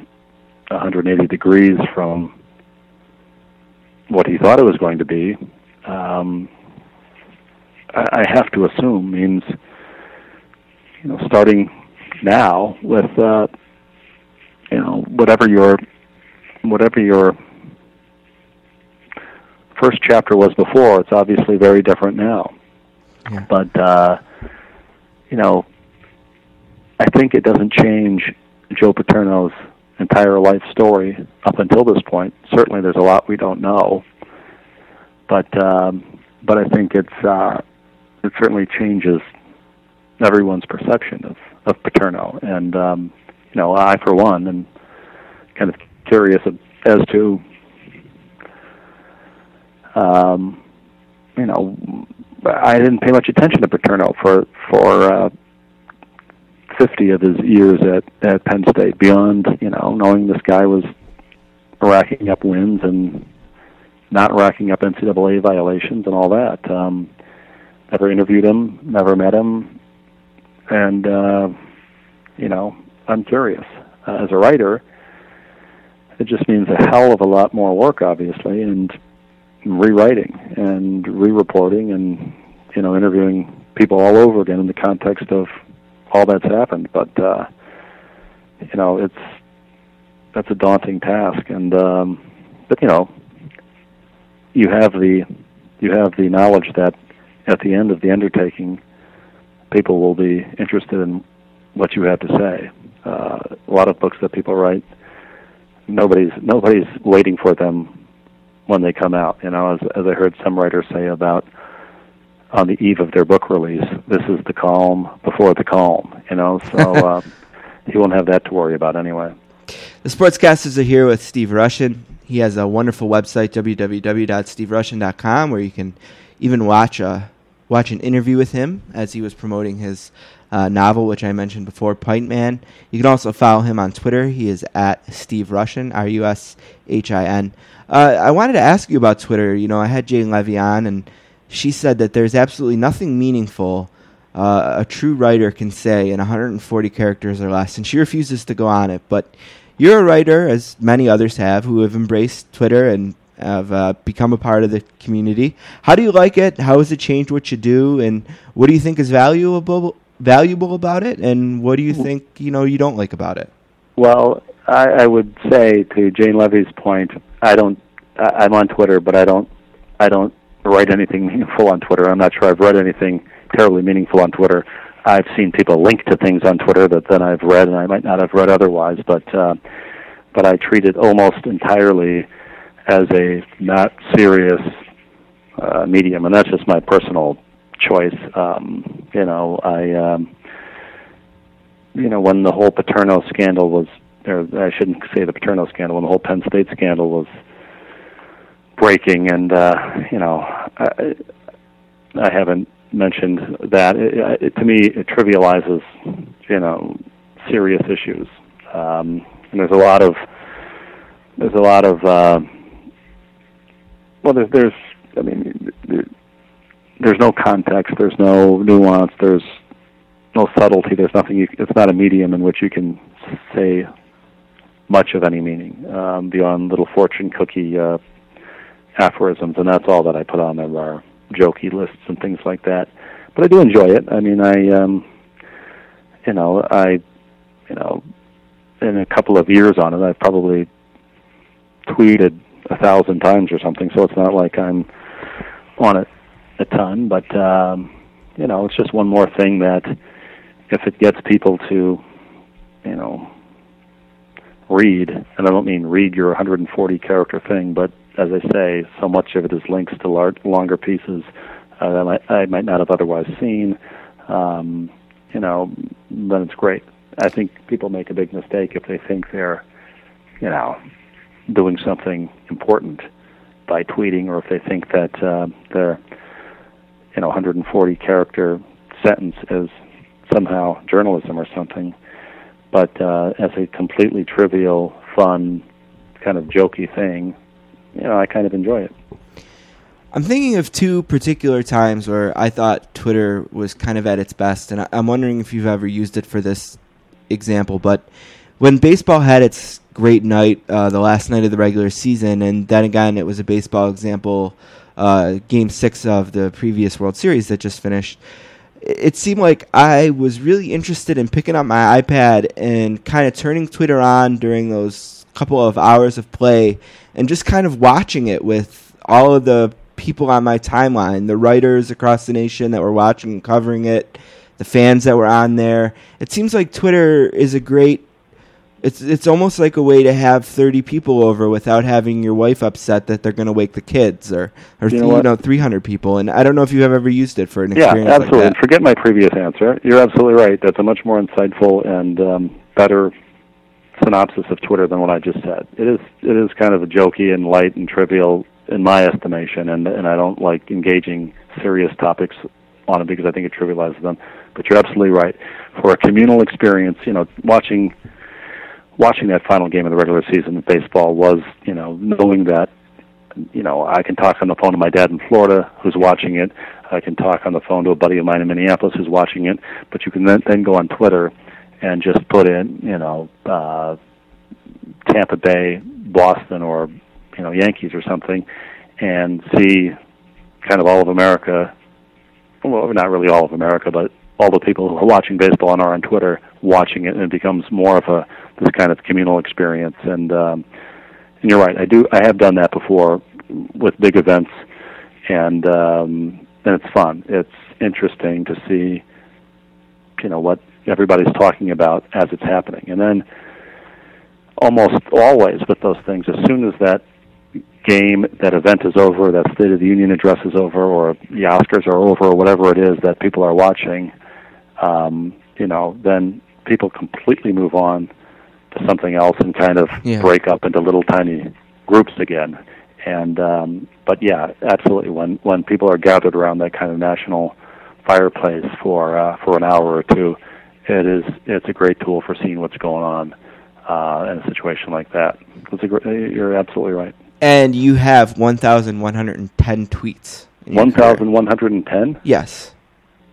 180 degrees from what he thought it was going to be, um, I, I have to assume means you know, starting now with uh, you know whatever your whatever your first chapter was before, it's obviously very different now. Yeah. But uh, you know, I think it doesn't change Joe Paterno's entire life story up until this point. Certainly, there's a lot we don't know, but um, but I think it's uh, it certainly changes everyone's perception of of Paterno. And um, you know, I for one am kind of curious as to um, you know, I didn't pay much attention to Paterno for for uh, 50 of his years at at Penn State. Beyond you know knowing this guy was racking up wins and not racking up NCAA violations and all that. Um, never interviewed him, never met him, and uh, you know, I'm curious. Uh, as a writer, it just means a hell of a lot more work, obviously, and rewriting and re-reporting and you know interviewing people all over again in the context of all that's happened. But uh, you know, it's that's a daunting task, and um, but you know, you have the you have the knowledge that at the end of the undertaking people will be interested in what you have to say. Uh, a lot of books that people write, nobody's nobody's waiting for them when they come out. You know, as as I heard some writers say about on the eve of their book release, this is the calm before the calm. You know, so uh, he won't have that to worry about anyway. The sportscasters are here with Steve Rushin. He has a wonderful website, www.steverushin.com, where you can even watch a watch an interview with him as he was promoting his uh, novel, which I mentioned before, Pint Man. You can also follow him on Twitter. He is at Steve Rushin, R U S H I N. Uh, I wanted to ask you about Twitter. You know, I had Jane Levy on, and she said that there's absolutely nothing meaningful uh, a true writer can say in 140 characters or less, and she refuses to go on it. But you're a writer, as many others have, who have embraced Twitter and have uh, become a part of the community. How do you like it? How has it changed what you do? And what do you think is valuable valuable about it? And what do you think you know you don't like about it? Well, I, I would say to Jane Levy's point, I don't. I, I'm on Twitter, but I don't. I don't write anything meaningful on Twitter. I'm not sure I've read anything terribly meaningful on Twitter. I've seen people link to things on Twitter that then I've read, and I might not have read otherwise. But uh, but I treat it almost entirely as a not serious uh, medium, and that's just my personal choice. Um, you know, I, um, you know, when the whole Paterno scandal was, or I shouldn't say the Paterno scandal, when the whole Penn State scandal was breaking, and uh, you know, I, I haven't mentioned that. It, it, to me, it trivializes, you know, serious issues. Um, and there's a lot of there's a lot of uh, well, there's, there's I mean, there's no context, there's no nuance, there's no subtlety, there's nothing. You, it's not a medium in which you can say much of any meaning um, beyond little fortune cookie uh, aphorisms, and that's all that I put on there are jokey lists and things like that. But I do enjoy it. I mean, I, um, you know, I, you know, in a couple of years on it, I've probably tweeted a thousand times or something. So it's not like I'm on it a ton, but um, you know, it's just one more thing that if it gets people to, you know, read, and I don't mean read your 140 character thing, but as I say, so much of it is links to longer pieces uh, that I might, I might not have otherwise seen. Um, you know, then it's great. I think people make a big mistake if they think they're, you know, doing something important by tweeting, or if they think that uh, their, you know, 140 character sentence as somehow journalism or something. But uh, as a completely trivial, fun, kind of jokey thing, you know, I kind of enjoy it. I'm thinking of two particular times where I thought Twitter was kind of at its best, and I'm wondering if you've ever used it for this example. But when baseball had its great night, uh, the last night of the regular season, and then again it was a baseball example, uh, Game Six of the previous World Series that just finished. It seemed like I was really interested in picking up my iPad and kind of turning Twitter on during those couple of hours of play and just kind of watching it with all of the people on my timeline, the writers across the nation that were watching and covering it, the fans that were on there. It seems like Twitter is a great it's it's almost like a way to have 30 people over without having your wife upset that they're going to wake the kids or or You you know know, 300 people and I don't know if you have ever used it for an Yeah, experience absolutely. like And forget my previous answer. You're absolutely right. That's a much more insightful and um, better synopsis of Twitter than what I just said. It is it is kind of a jokey and light and trivial in my estimation, and and I don't like engaging serious topics on it because I think it trivializes them. But you're absolutely right. For a communal experience, you know, watching watching that final game of the regular season of baseball was, you know, knowing that you know, I can talk on the phone to my dad in Florida who's watching it. I can talk on the phone to a buddy of mine in Minneapolis who's watching it. But you can then, then go on Twitter and just put in, you know, uh, Tampa Bay, Boston, or you know, Yankees or something, and see kind of all of America. Well, not really all of America, but all the people who are watching baseball and are on Twitter watching it, and it becomes more of a this kind of communal experience. And um, and you're right. I do. I have done that before with big events, and um, and it's fun. It's interesting to see, you know, what everybody's talking about as it's happening, and then almost always with those things, as soon as that game, that event is over, that State of the Union address is over, or the Oscars are over, or whatever it is that people are watching, um, you know, then people completely move on to something else and kind of Yeah. break up into little tiny groups again. And um, but yeah, absolutely. When when people are gathered around that kind of national fireplace for uh, for an hour or two, it is it's a great tool for seeing what's going on uh, in a situation like that. It's a gr- you're absolutely right. And you have 1110 tweets. in your One career. thousand one hundred and ten. Yes.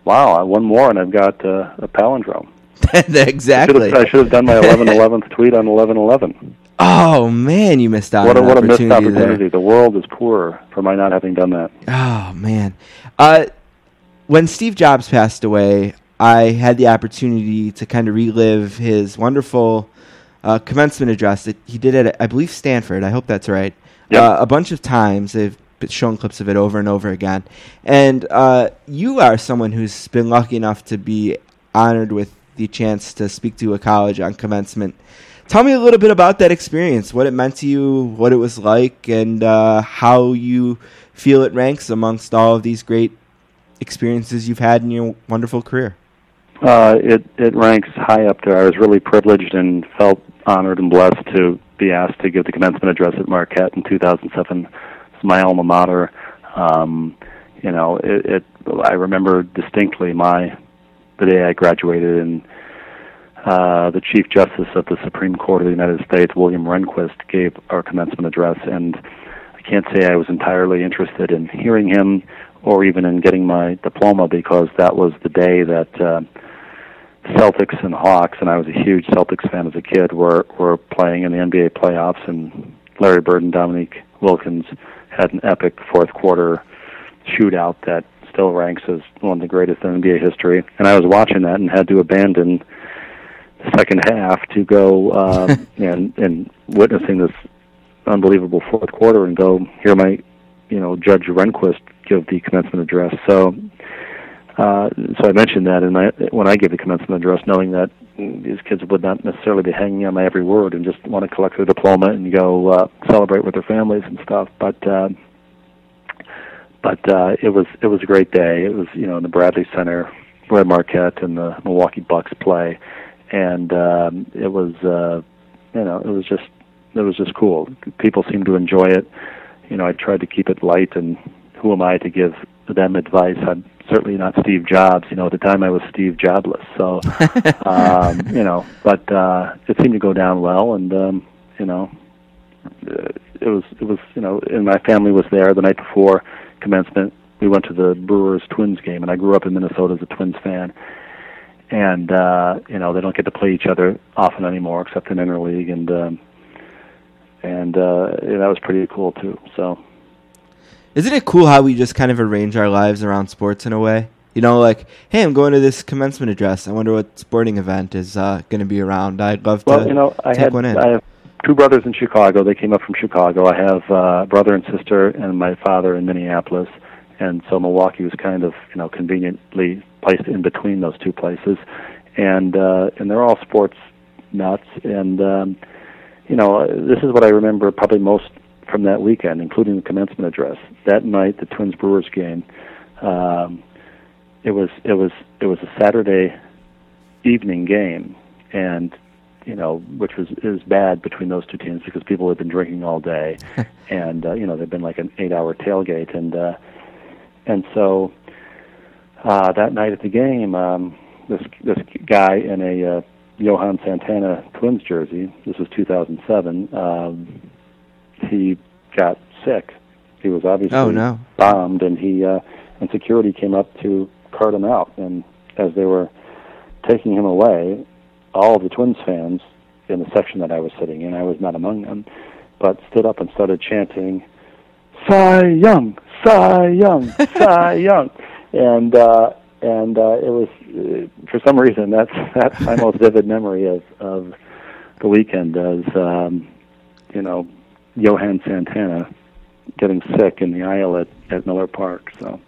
Wow, one more and I've got uh, a palindrome. I should, exactly. have, I should have done my eleven eleventh tweet on eleven eleven. Oh man, you missed out What a what a missed opportunity there. The world is poorer for my not having done that. Oh man, uh, when Steve Jobs passed away, I had the opportunity to kind of relive his wonderful uh, commencement address that he did at, I believe, Stanford. I hope that's right. Yep. Uh, a bunch of times they've shown clips of it over and over again. And uh, you are someone who's been lucky enough to be honored with the chance to speak to a college on commencement. tell me a little bit about that experience, what it meant to you, what it was like, and uh, how you feel it ranks amongst all of these great experiences you've had in your wonderful career. Uh, it it ranks high up there. I was really privileged and felt honored and blessed to be asked to give the commencement address at Marquette in 2007. It's my alma mater. Um, you know, it, it. I remember distinctly my the day I graduated, and uh, the Chief Justice of the Supreme Court of the United States, William Rehnquist, gave our commencement address, and I can't say I was entirely interested in hearing him or even in getting my diploma because that was the day that. Uh, Celtics and Hawks, and I was a huge Celtics fan as a kid. Were were playing in the NBA playoffs, and Larry Bird and Dominique Wilkins had an epic fourth quarter shootout that still ranks as one of the greatest in NBA history. And I was watching that and had to abandon the second half to go um, and and witnessing this unbelievable fourth quarter and go hear my you know Judge Rehnquist give the commencement address. So uh, so I mentioned that, and I, when I gave the commencement address, knowing that these kids would not necessarily be hanging on my every word and just want to collect their diploma and go uh, celebrate with their families and stuff, but uh, but uh, it was it was a great day. It was you know in the Bradley Center where Marquette and the Milwaukee Bucks play, and um, it was uh, you know it was just it was just cool. People seemed to enjoy it. You know, I tried to keep it light, and who am I to give them advice? I'm certainly not Steve Jobs. You know, at the time I was Steve Jobless. So, um, you know, but uh, it seemed to go down well, and um, you know, it was it was you know, and my family was there the night before commencement. We went to the Brewers Twins game, and I grew up in Minnesota as a Twins fan. And uh, you know, they don't get to play each other often anymore, except in interleague, and um, and uh, yeah, that was pretty cool too. So isn't it cool how we just kind of arrange our lives around sports in a way? You know, like, hey, I'm going to this commencement address. I wonder what sporting event is uh, going to be around. I'd love well, to you know, I take had, one in. I have two brothers in Chicago. They came up from Chicago. I have uh, brother and sister, and my father in Minneapolis. And so Milwaukee was kind of, you know, conveniently placed in between those two places. And uh, and they're all sports nuts. And um, you know, this is what I remember probably most from that weekend, including the commencement address. That night, the Twins Brewers game, um, it was it was it was a Saturday evening game, and you know, which was is bad between those two teams because people had been drinking all day, and uh, you know, they'd been like an eight-hour tailgate, and uh, and so uh, that night at the game, um, this this guy in a uh, Johan Santana Twins jersey. This was 2007. Um, he got sick. He was obviously Oh, no. bombed, and he uh, and security came up to cart him out. And as they were taking him away, all of the Twins fans in the section that I was sitting in, I was not among them, but stood up and started chanting, "Cy Young, Cy Young, Cy Young," and uh, and uh, it was uh, for some reason that's that's my most vivid memory of of the weekend as um, you know Johan Santana getting sick in the aisle at, at Miller Park. So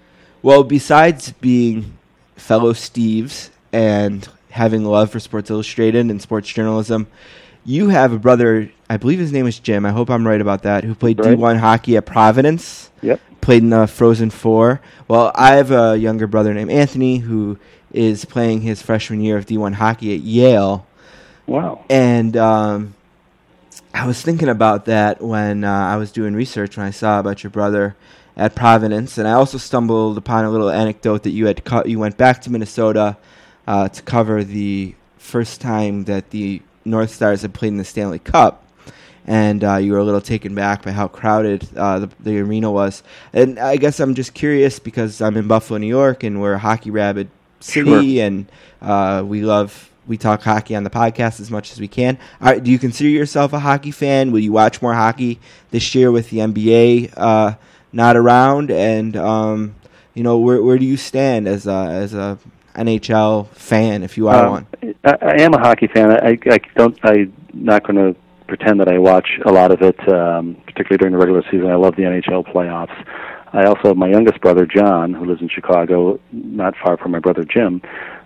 Well, besides being fellow Steves and having love for Sports Illustrated and sports journalism, you have a brother, I believe his name is Jim. I hope I'm right about that, who played Right. D1 hockey at Providence. Yep. Played in the Frozen Four. Well, I have a younger brother named Anthony who is playing his freshman year of D1 hockey at Yale. wow, And um, I was thinking about that when uh, I was doing research when I saw about your brother at Providence, and I also stumbled upon a little anecdote that you had you went back to Minnesota uh, to cover the first time that the North Stars had played in the Stanley Cup, and uh, you were a little taken back by how crowded uh, the, the arena was. And I guess I'm just curious because I'm in Buffalo, New York, and we're a hockey rabid city, and uh, we love we talk hockey on the podcast as much as we can. Right, do you consider yourself a hockey fan? Will you watch more hockey this year with the NBA uh, not around? And um, you know, where where do you stand as a as a NHL fan, if you are Um, one? I, I am a hockey fan. I, I don't. I'm not going to pretend that I watch a lot of it, um, particularly during the regular season. I love the NHL playoffs. I also have my youngest brother John, who lives in Chicago, not far from my brother Jim.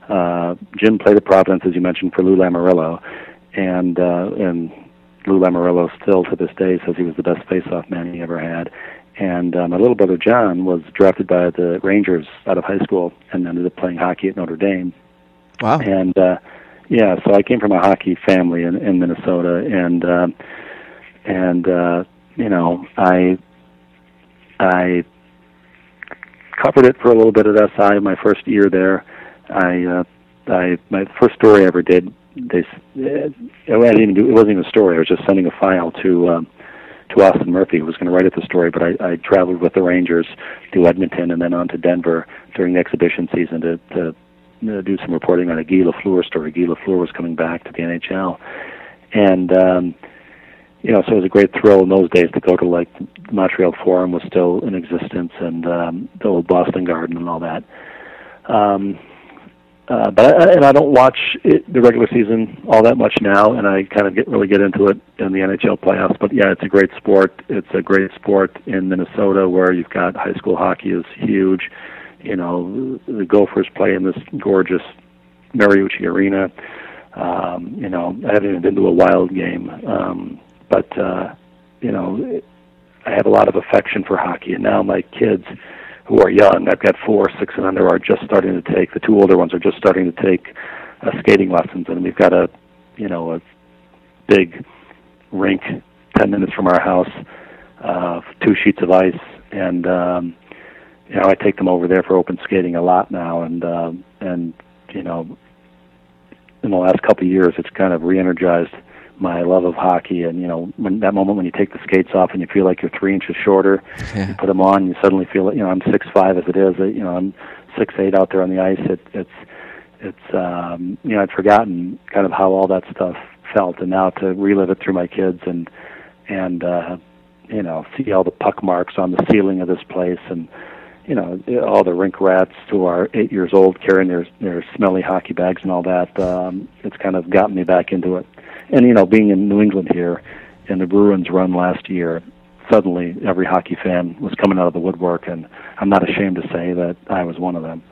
Uh, Jim played at Providence, as you mentioned, for Lou Lamoriello, and uh, and Lou Lamoriello still to this day says he was the best face-off man he ever had. And uh, my little brother John was drafted by the Rangers out of high school and ended up playing hockey at Notre Dame. Wow. And uh, yeah, so I came from a hockey family in, in Minnesota, and uh, and uh, you know I I covered it for a little bit at SI my first year there. I uh, I my first story I ever did. They s- uh, I didn't even do, it wasn't even a story. I was just sending a file to um, to Austin Murphy, who was going to write it the story. But I, I traveled with the Rangers to Edmonton and then on to Denver during the exhibition season to to uh, do some reporting on a Guy Lafleur story. Guy Lafleur was coming back to the NHL, and um, you know, so it was a great thrill in those days to go to like Montreal Forum was still in existence and um, the old Boston Garden and all that. Um, uh, but I, and I don't watch it, the regular season all that much now, and I kind of get really get into it in the NHL playoffs. But yeah, it's a great sport. It's a great sport in Minnesota where you've got high school hockey is huge. You know, the Gophers play in this gorgeous Mariucci Arena. Um, you know, I haven't even been to a Wild game, um, but uh, you know, I have a lot of affection for hockey, and now my kids who are young, I've got four, six, and under, are just starting to take. The two older ones are just starting to take uh, skating lessons, and we've got a, you know, a big rink ten minutes from our house, uh, two sheets of ice, and um, you know, I take them over there for open skating a lot now, and um, and you know, in the last couple of years, it's kind of re-energized my love of hockey. And you know, when that moment when you take the skates off and you feel like you're three inches shorter, you put them on, and you suddenly feel you know I'm six five as it is. You know, I'm six eight out there on the ice. It, it's it's um, you know I'd forgotten kind of how all that stuff felt, and now to relive it through my kids and and uh, you know see all the puck marks on the ceiling of this place and you know all the rink rats who are eight years old carrying their their smelly hockey bags and all that. Um, it's kind of gotten me back into it. And you know, being in New England here, in the Bruins run last year, suddenly every hockey fan was coming out of the woodwork, and I'm not ashamed to say that I was one of them.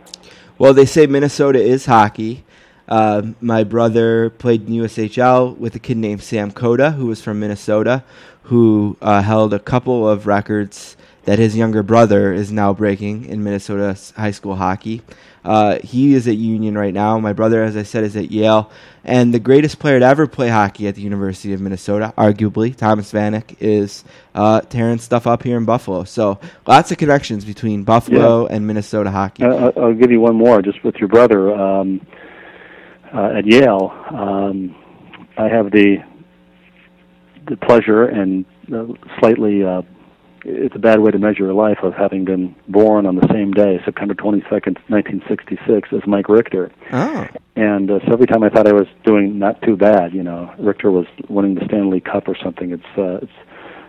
Well, they say Minnesota is hockey. Uh, my brother played in USHL with a kid named Sam Coda, who was from Minnesota, who uh, held a couple of records that his younger brother is now breaking in Minnesota high school hockey. Uh, he is at Union right now. My brother, as I said, is at Yale. And the greatest player to ever play hockey at the University of Minnesota, arguably, Thomas Vanek, is uh, tearing stuff up here in Buffalo. So lots of connections between Buffalo and Minnesota hockey. Uh, I'll give you one more, just with your brother um, uh, at Yale. Um, I have the the pleasure and uh, slightly uh, it's a bad way to measure a life of having been born on the same day, September 22nd, 1966, as Mike Richter. Oh. And uh, so every time I thought I was doing not too bad, you know, Richter was winning the Stanley Cup or something. It's uh, it's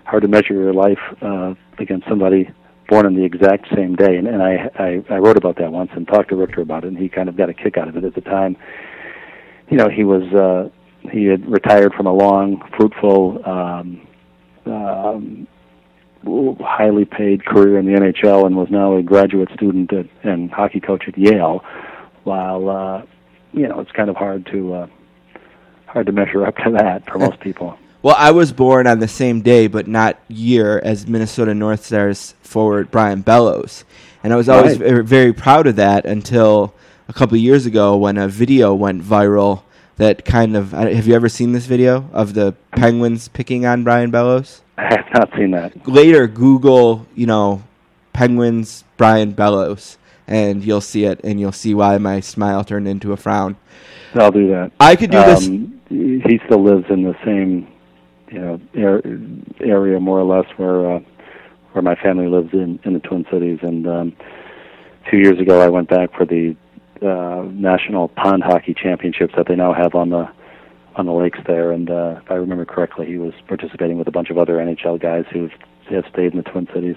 hard to measure your life uh, against somebody born on the exact same day. And, and I, I I wrote about that once and talked to Richter about it, and he kind of got a kick out of it at the time. You know, he was uh, he had retired from a long, fruitful. Um, um, highly paid career in the NHL and was now a graduate student at, and hockey coach at Yale. While uh, you know, it's kind of hard to uh, hard to measure up to that for most people. Well, I was born on the same day, but not year, as Minnesota North Stars forward Brian Bellows, and I was always Right. very, very proud of that until a couple of years ago when a video went viral. That kind of have you ever seen this video of the Penguins picking on Brian Bellows? I have not seen that. Later, Google you know Penguins Brian Bellows, and you'll see it, and you'll see why my smile turned into a frown. I'll do that. I could do this. Um, he still lives in the same, you know, ar- area more or less where uh, where my family lives in in the Twin Cities. And um, two years ago, I went back for the uh, national pond hockey championships that they now have on the on the lakes there. And uh, if I remember correctly, he was participating with a bunch of other NHL guys who have stayed in the Twin Cities.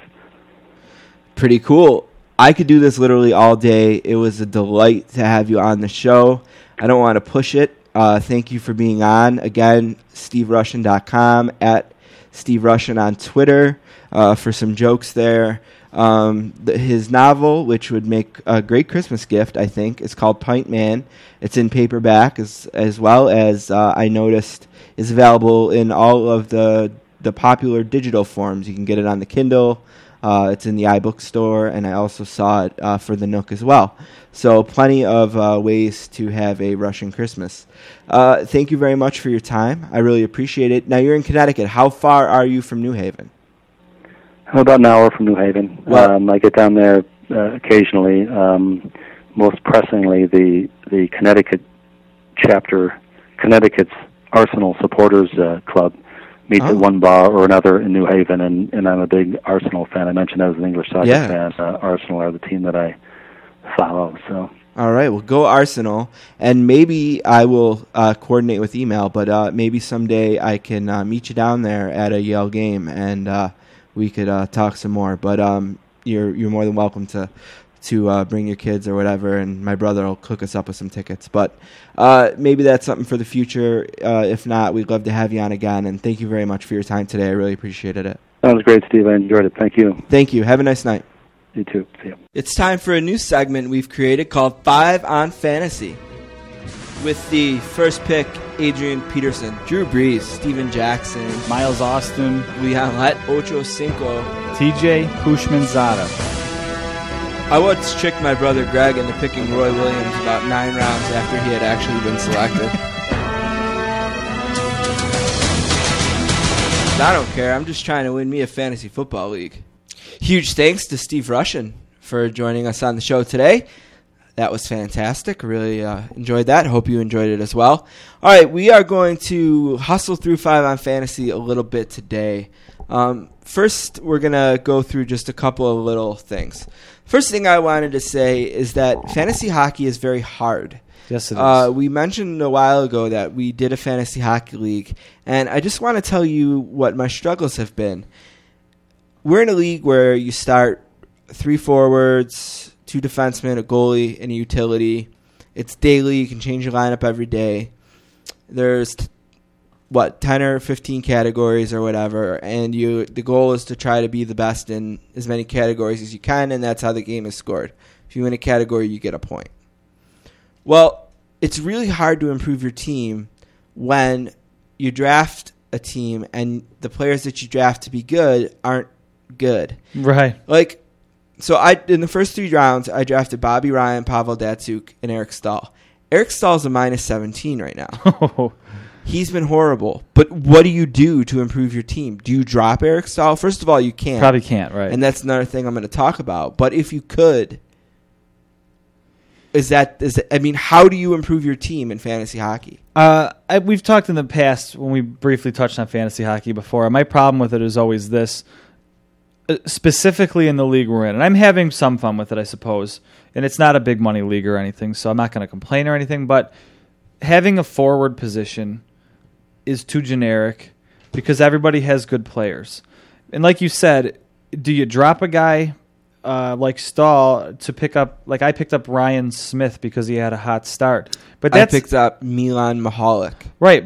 pretty cool. I could do this literally all day. It was a delight to have you on the show. I don't want to push it. Uh, thank you for being on. Again, steverushin.com, at Steve Rushin on Twitter uh, for some jokes there. Um, the, his novel, which would make a great Christmas gift, I think, is called Pint Man. It's in paperback as as well as uh, I noticed is available in all of the the popular digital forms. You can get it on the Kindle. Uh, it's in the iBook store, and I also saw it uh, for the Nook as well. So, plenty of uh, ways to have a Russian Christmas. Uh, thank you very much for your time. I really appreciate it. Now, you're in Connecticut. How far are you from New Haven? I'm about an hour from New Haven. Well- um, I get down there uh, occasionally. Um, most pressingly, the the Connecticut chapter, Connecticut's Arsenal Supporters uh, Club, meets Oh. at one bar or another in New Haven, and, and I'm a big Arsenal fan. I mentioned I was an English soccer Yeah. fan. Uh, Arsenal are the team that I follow. So All right, well, go Arsenal, and maybe I will uh, coordinate with email. But uh, maybe someday I can uh, meet you down there at a Yale game, and uh, we could uh, talk some more. But um, you're you're more than welcome to to uh, bring your kids or whatever, and my brother will cook us up with some tickets. But uh, maybe that's something for the future. Uh, if not, we'd love to have you on again. And thank you very much for your time today. I really appreciated it. that was great, Steve. I enjoyed it. Thank you. Thank you. Have a nice night. You too. See you. It's time for a new segment we've created called Five on Fantasy. With the first pick, Adrian Peterson, Drew Brees, Steven Jackson, Miles Austin, Leon Lett, Ocho Cinco. TJ Houshmandzadeh. I once tricked my brother Greg into picking Roy Williams about nine rounds after he had actually been selected. I don't care. I'm just trying to win me a fantasy football league. Huge thanks to Steve Rushin for joining us on the show today. That was fantastic. Really uh, enjoyed that. Hope you enjoyed it as well. All right, we are going to hustle through five on fantasy a little bit today. Um, first, we're going to go through just a couple of little things. First thing I wanted to say is that fantasy hockey is very hard. Yes, it is. Uh, we mentioned a while ago that we did a fantasy hockey league, and I just want to tell you what my struggles have been. We're in a league where you start three forwards, two defensemen, a goalie, and a utility. It's daily. You can change your lineup every day. There's what ten or fifteen categories or whatever, and you the goal is to try to be the best in as many categories as you can, and that's how the game is scored. If you win a category, you get a point. Well, it's really hard to improve your team when you draft a team and the players that you draft to be good aren't good. Right. Like, so I in the first three rounds, I drafted Bobby Ryan, Pavel Datsyuk, and Eric Staal. Eric Staal's a minus 17 right now. He's been horrible. But what do you do to improve your team? Do you drop Eric Staal? First of all, you can't. Probably can't, right. And that's another thing I'm going to talk about. But if you could, is that is that, I mean, how do you improve your team in fantasy hockey? Uh, I, we've talked in the past when we briefly touched on fantasy hockey before. My problem with it is always this, specifically in the league we're in, and I'm having some fun with it, I suppose. And it's not a big money league or anything, so I'm not going to complain or anything. But having a forward position is too generic because everybody has good players. And like you said, do you drop a guy uh, like Staal to pick up? Like I picked up Ryan Smyth because he had a hot start, but I picked up Milan Michalek. right.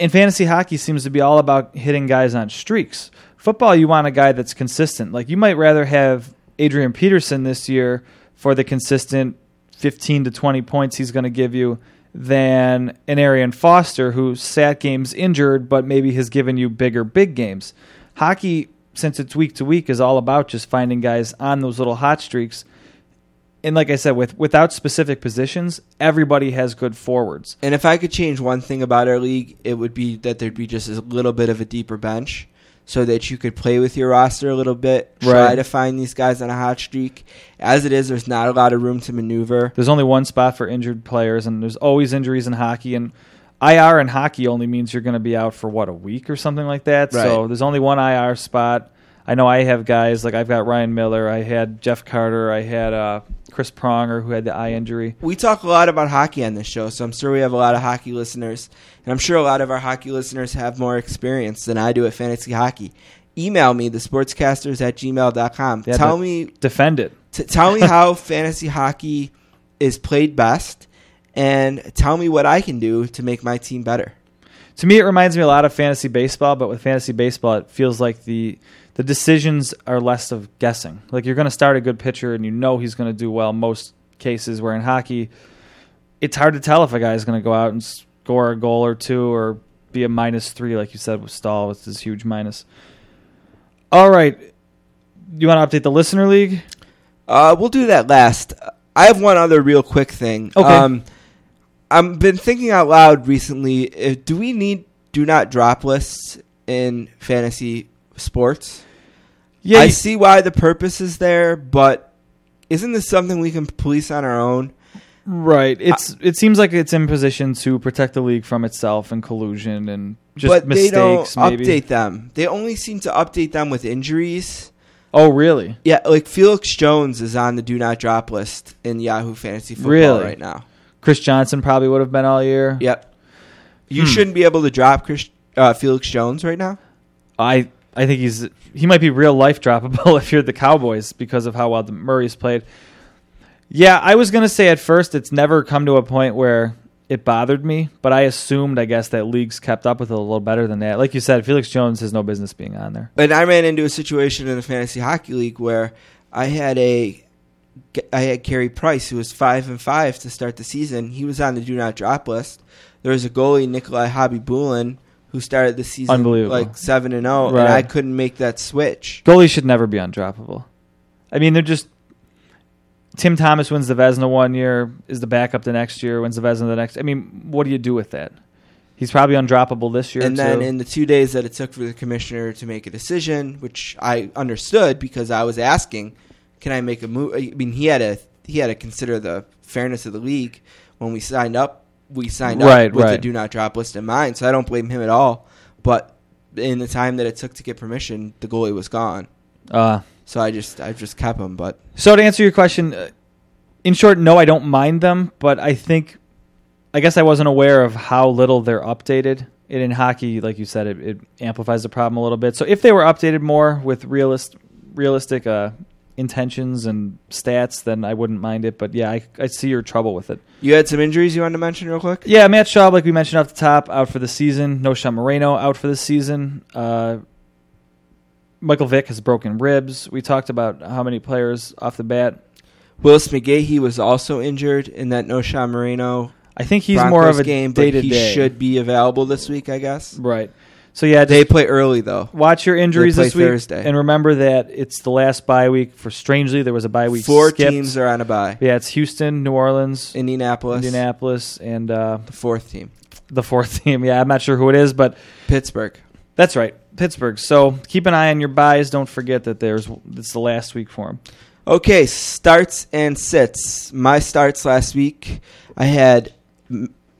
And fantasy hockey seems to be all about hitting guys on streaks. Football, you want a guy that's consistent. Like you might rather have Adrian Peterson this year for the consistent 15 to 20 points he's going to give you than an Arian Foster who sat games injured but maybe has given you bigger big games. Hockey since it's week to week is all about just finding guys on those little hot streaks. And like I said with without specific positions, everybody has good forwards. And if I could change one thing about our league, it would be that there'd be just a little bit of a deeper bench so that you could play with your roster a little bit, try Right. to find these guys on a hot streak. As it is, there's not a lot of room to maneuver. There's only one spot for injured players, and there's always injuries in hockey. And IR in hockey only means you're going to be out for what a week or something like that. So there's only one IR spot. I know I have guys like I've got Ryan Miller, I had Jeff Carter, I had uh, Chris Pronger who had the eye injury. We talk a lot about hockey on this show, so I'm sure we have a lot of hockey listeners. And I'm sure a lot of our hockey listeners have more experience than I do at fantasy hockey. Email me, thesportscasters at gmail.com. Yeah, tell me defend it. T- tell me how fantasy hockey is played best, and tell me what I can do to make my team better. To me, it reminds me a lot of fantasy baseball, but with fantasy baseball, it feels like the the decisions are less of guessing. Like you're going to start a good pitcher and you know he's going to do well. Most cases, where in hockey, it's hard to tell if a guy is going to go out and score a goal or two or be a minus three, like you said with Staal with his huge minus. All right, you want to update the listener league? Uh, we'll do that last. I have one other real quick thing. Okay. Um, I've been thinking out loud recently. If, do we need do not drop lists in fantasy sports? Yeah, I you- see why the purpose is there, but isn't this something we can police on our own? Right. It's it seems like it's in position to protect the league from itself and collusion and just but mistakes. they don't maybe. update them. They only seem to update them with injuries. Oh, really? Yeah, like Felix Jones is on the do not drop list in Yahoo Fantasy Football Really? right now. Chris Johnson probably would have been all year. Yep. You Hmm. shouldn't be able to drop Chris, uh, Felix Jones right now. I I think he's he might be real life droppable if you're the Cowboys because of how well the Murray's played. Yeah, I was gonna say at first it's never come to a point where it bothered me, but I assumed I guess that leagues kept up with it a little better than that. Like you said, Felix Jones has no business being on there. And I ran into a situation in the fantasy hockey league where I had a I had Carey Price who was five and five to start the season. He was on the do not drop list. There was a goalie Nikolai Khabibulin who started the season Unbelievable. like seven and zero, and Right. I couldn't make that switch. Goalies should never be undroppable. I mean, they're just. Tim Thomas wins the Vezina one year, is the backup the next year, wins the Vezina the next. I mean, what do you do with that? He's probably undroppable this year. And then too. in the two days that it took for the commissioner to make a decision, which I understood because I was asking, can I make a move? I mean, he had to he had to consider the fairness of the league when we signed up. We signed up Right, with the do not drop list in mind, so I don't blame him at all. But in the time that it took to get permission, the goalie was gone. uh, So I just I just kept him. But So to answer your question, uh, in short, no, I don't mind them, but I think, I guess I wasn't aware of how little they're updated. And in hockey, like you said, it, it amplifies the problem a little bit. So if they were updated more with realist, realistic uh, intentions and stats, then I wouldn't mind it. But yeah, I, I see your trouble with it. you had some injuries you wanted to mention real quick. Yeah, Matt Schaub, like we mentioned off the top, out for the season. Knowshon Moreno out for the season. Uh, Michael Vick has broken ribs. We talked about how many players off the bat. Willis McGahee was also injured in that Knowshon Moreno I think he's Broncos more of a game, day but he should be available this week, I guess. Right. So yeah, They play early though. watch your injuries this week, Thursday. and remember that it's the last bye week. For strangely, there was a bye week. Four skipped. teams are on a bye. Yeah, it's Houston, New Orleans, Indianapolis, Indianapolis, and uh, the fourth team, the fourth team. Yeah, I'm not sure who it is, but Pittsburgh. that's right, Pittsburgh. So keep an eye on your buys. Don't forget that there's it's the last week for them. Okay, starts and sits. My starts last week, I had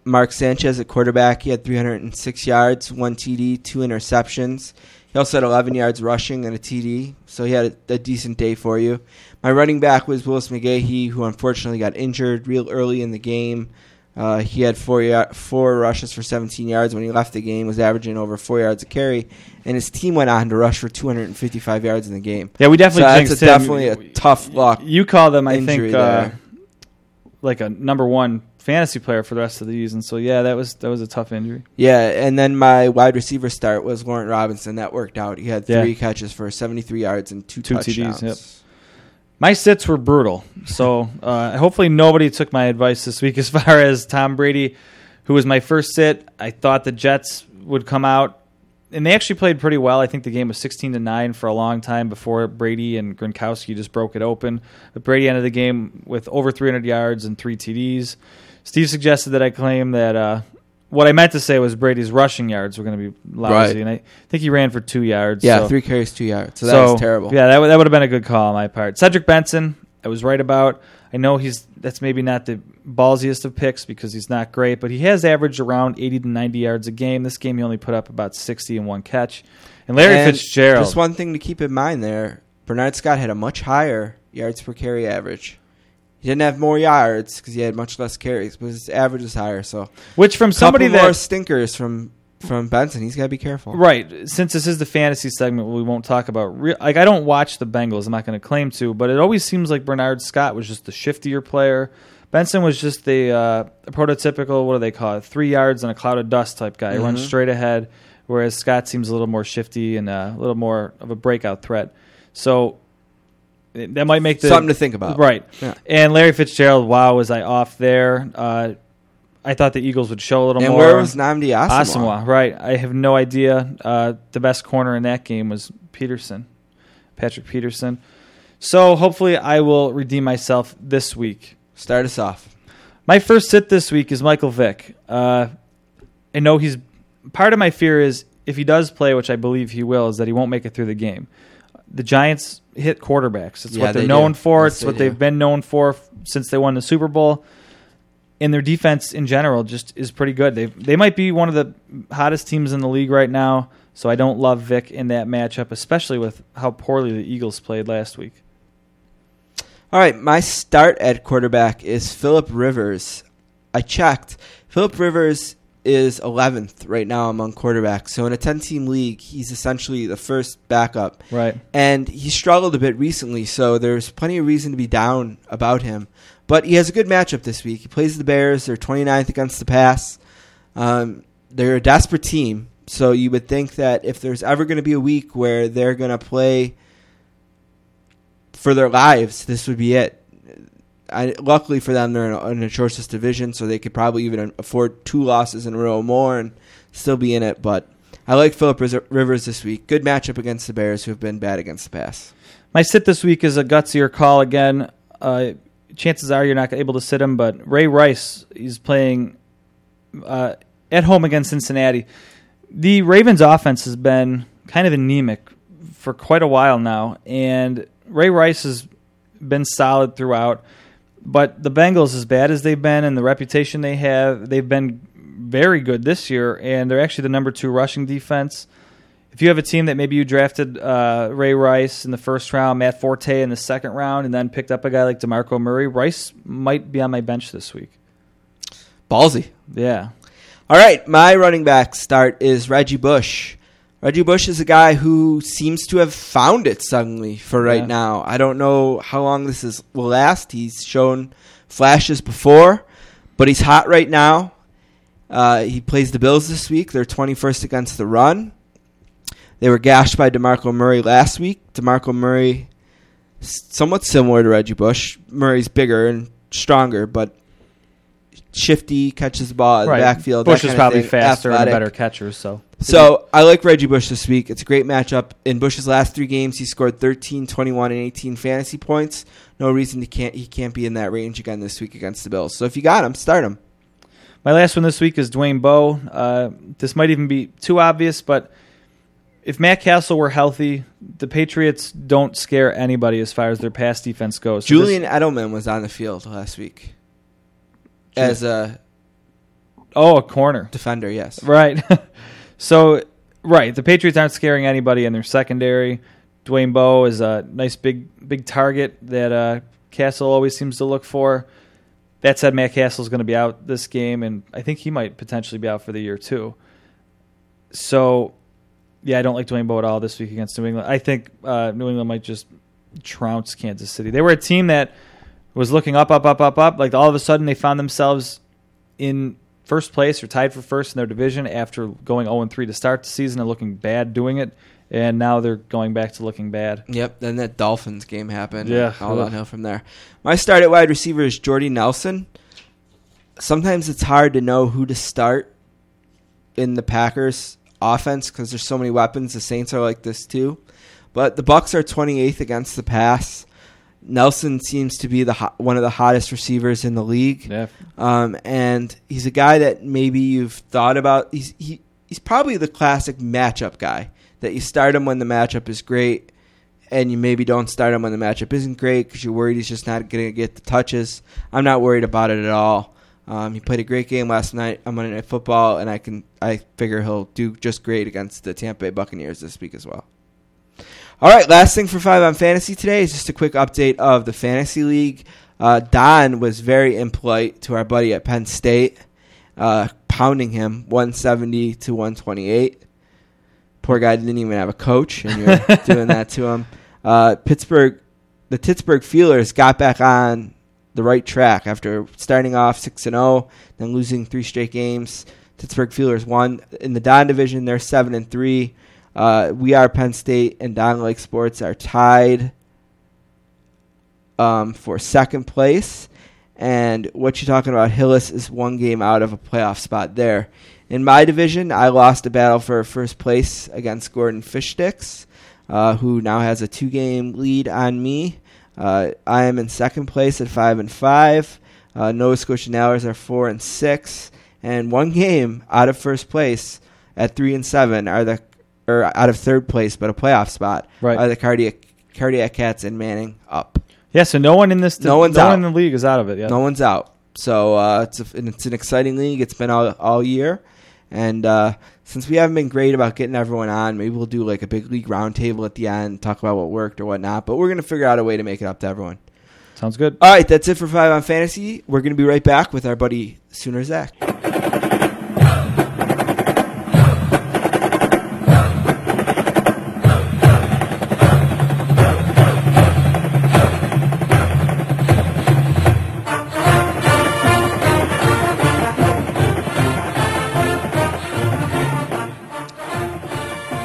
Mark Sanchez at quarterback. He had 306 yards, one TD, two interceptions. He also had 11 yards rushing and a TD, so he had a, a decent day for you. My running back was Willis McGahee, who unfortunately got injured real early in the game. Uh, he had four yar- four rushes for 17 yards when he left the game. Was averaging over four yards a carry, and his team went on to rush for 255 yards in the game. Yeah, we definitely so that's a, definitely a tough luck. You call them, I think, uh, like a number one fantasy player for the rest of the season. So yeah, that was that was a tough injury. Yeah, and then my wide receiver start was Laurent Robinson. That worked out. He had Yeah. three catches for 73 yards and two, Two touchdowns. TDs, yep. My sits were brutal. So uh, hopefully nobody took my advice this week as far as Tom Brady, who was my first sit. I thought the Jets would come out, and they actually played pretty well. I think the game was 16 to 9 for a long time before Brady and Gronkowski just broke it open. But Brady ended the game with over 300 yards and three TDs. Steve suggested that I claim that uh, what I meant to say was Brady's rushing yards were going to be lousy, Right. and I think he ran for two yards. Yeah, so- three carries, two yards. So that was terrible. yeah, that, would- that would have been a good call on my part. Cedric Benson, I was right about. I know he's that's maybe not the ballsiest of picks because he's not great, but he has averaged around 80 to 90 yards a game. This game he only put up about 60 in one catch. And Larry And Fitzgerald, Just one thing to keep in mind there: Bernard Scott had a much higher yards per carry average. He didn't have more yards because he had much less carries, but his average is higher. So which from somebody Couple that more stinkers from from Benson. He's got to be careful. Right. Since this is the fantasy segment, we won't talk about. Re- like, I don't watch the Bengals. I'm not going to claim to, but it always seems like Bernard Scott was just the shiftier player. Benson was just the uh, prototypical. What do they call it? Three yards and a cloud of dust type guy. He runs Mhm. straight ahead. whereas Scott seems a little more shifty and uh, a little more of a breakout threat. So that might make the Something to think about. right? Yeah. And Larry Fitzgerald, wow, was I off there? Uh, I thought the Eagles would show a little And more. where was Nnamdi Asomugha? Asamoah, right? I have no idea. Uh, the best corner in that game was Peterson, Patrick Peterson. So hopefully, I will redeem myself this week. Start us off. My first sit this week is Michael Vick. Uh, I know he's part of my fear is if he does play, which I believe he will, is that he won't make it through the game. The Giants hit quarterbacks. It's Yeah, what they're they known do. for. Yes, it's they what do. they've been known for f- since they won the Super Bowl. And their defense in general just is pretty good. They they might be one of the hottest teams in the league right now. So I don't love Vick in that matchup, especially with how poorly the Eagles played last week. All right, my start at quarterback is Philip Rivers. I checked. Philip Rivers is 11th right now among quarterbacks. So in a 10 team league, he's essentially the first backup. Right. And he struggled a bit recently, so there's plenty of reason to be down about him. But he has a good matchup this week. He plays the Bears. They're 29th against the pass. Um, they're a desperate team, so you would think that if there's ever going to be a week where they're going to play for their lives, this would be it. I, luckily for them, they're in a, in a shortest division, so they could probably even afford two losses in a row more and still be in it. But I like Philip Rivers this week. Good matchup against the Bears, who have been bad against the pass. My sit this week is a gutsier call again. Uh, chances are you're not able to sit him, but Ray Rice is playing uh, at home against Cincinnati. The Ravens' offense has been kind of anemic for quite a while now, and Ray Rice has been solid throughout. But the Bengals, as bad as they've been and the reputation they have, they've been very good this year, and they're actually the number two rushing defense. If you have a team that maybe you drafted uh, Ray Rice in the first round, Matt Forte in the second round, and then picked up a guy like DeMarco Murray, Rice might be on my bench this week. Ballsy. Yeah. All right, my running back start is Reggie Bush. Reggie Bush is a guy who seems to have found it suddenly for right Yeah. now. I don't know how long this is will last. He's shown flashes before, but he's hot right now. Uh, he plays the Bills this week. They're 21st against the run. They were gashed by DeMarco Murray last week. DeMarco Murray, somewhat similar to Reggie Bush. Murray's bigger and stronger, but shifty, catches the ball in the backfield. Bush that is probably thing, faster athletic. and a better catcher, so So I like Reggie Bush this week. It's a great matchup. In Bush's last three games, he scored 13, 21, and 18 fantasy points. No reason he can't he can't be in that range again this week against the Bills. So if you got him, start him. My last one this week is Dwayne Bowe. Uh, this might even be too obvious, but if Matt Cassel were healthy, the Patriots don't scare anybody as far as their pass defense goes. So this- Julian Edelman was on the field last week as a oh, a corner. defender. Yes, Right. so, right, the Patriots aren't scaring anybody in their secondary. Dwayne Bowe is a nice big big target that uh, Cassel always seems to look for. That said, Matt Cassel is going to be out this game, and I think he might potentially be out for the year too. So, yeah, I don't like Dwayne Bowe at all this week against New England. I think uh, New England might just trounce Kansas City. They were a team that was looking up, up, up, up, up. Like all of a sudden, they found themselves in first place or tied for first in their division after going 0 3 to start the season and looking bad doing it. And now they're going back to looking bad. Yep. Then that Dolphins game happened. Yeah. all downhill from there. My start at wide receiver is Jordy Nelson. Sometimes it's hard to know who to start in the Packers offense because there's so many weapons. The Saints are like this too, but the Bucs are 28th against the pass. Nelson seems to be the ho- one of the hottest receivers in the league. Yeah. Um, and he's a guy that maybe you've thought about. He's he, he's probably the classic matchup guy that you start him when the matchup is great, and you maybe don't start him when the matchup isn't great because you're worried he's just not going to get the touches. I'm not worried about it at all. Um, he played a great game last night on Monday Night Football, and I can I figure he'll do just great against the Tampa Bay Buccaneers this week as well. All right, last thing for five on fantasy today is just a quick update of the fantasy league. Uh, Don was very impolite to our buddy at Penn State, uh, pounding him 170 to 128. Poor guy didn't even have a coach, and you're doing that to him. Uh, Pittsburgh, the Pittsburgh Feelers got back on the right track after starting off six and zero, then losing three straight games Pittsburgh Steelers won in the Don division. They're seven and three. Uh, we are Penn State and Don Lake Sports are tied um, for second place. And what you're talking about, Hillis is one game out of a playoff spot there. In my division, I lost a battle for first place against Gordon Fishsticks, uh, who now has a two-game lead on me. Uh, I am in second place at five and five. Uh, Nova Scotia Nailers are four and six, and one game out of first place at three and seven are the or out of third place, but a playoff spot. Right. Are the cardiac cardiac cats and Manning up? Yeah, so no one in this No one's no out. one in the league is out of it. Yeah. No one's out. So uh, it's a, and it's an exciting league. It's been all all year, and uh, since we haven't been great about getting everyone on, maybe we'll do like a big league roundtable at the end, talk about what worked or whatnot. But we're gonna figure out a way to make it up to everyone. Sounds good. All right, that's it for five on fantasy. We're gonna be right back with our buddy Sooner Zach.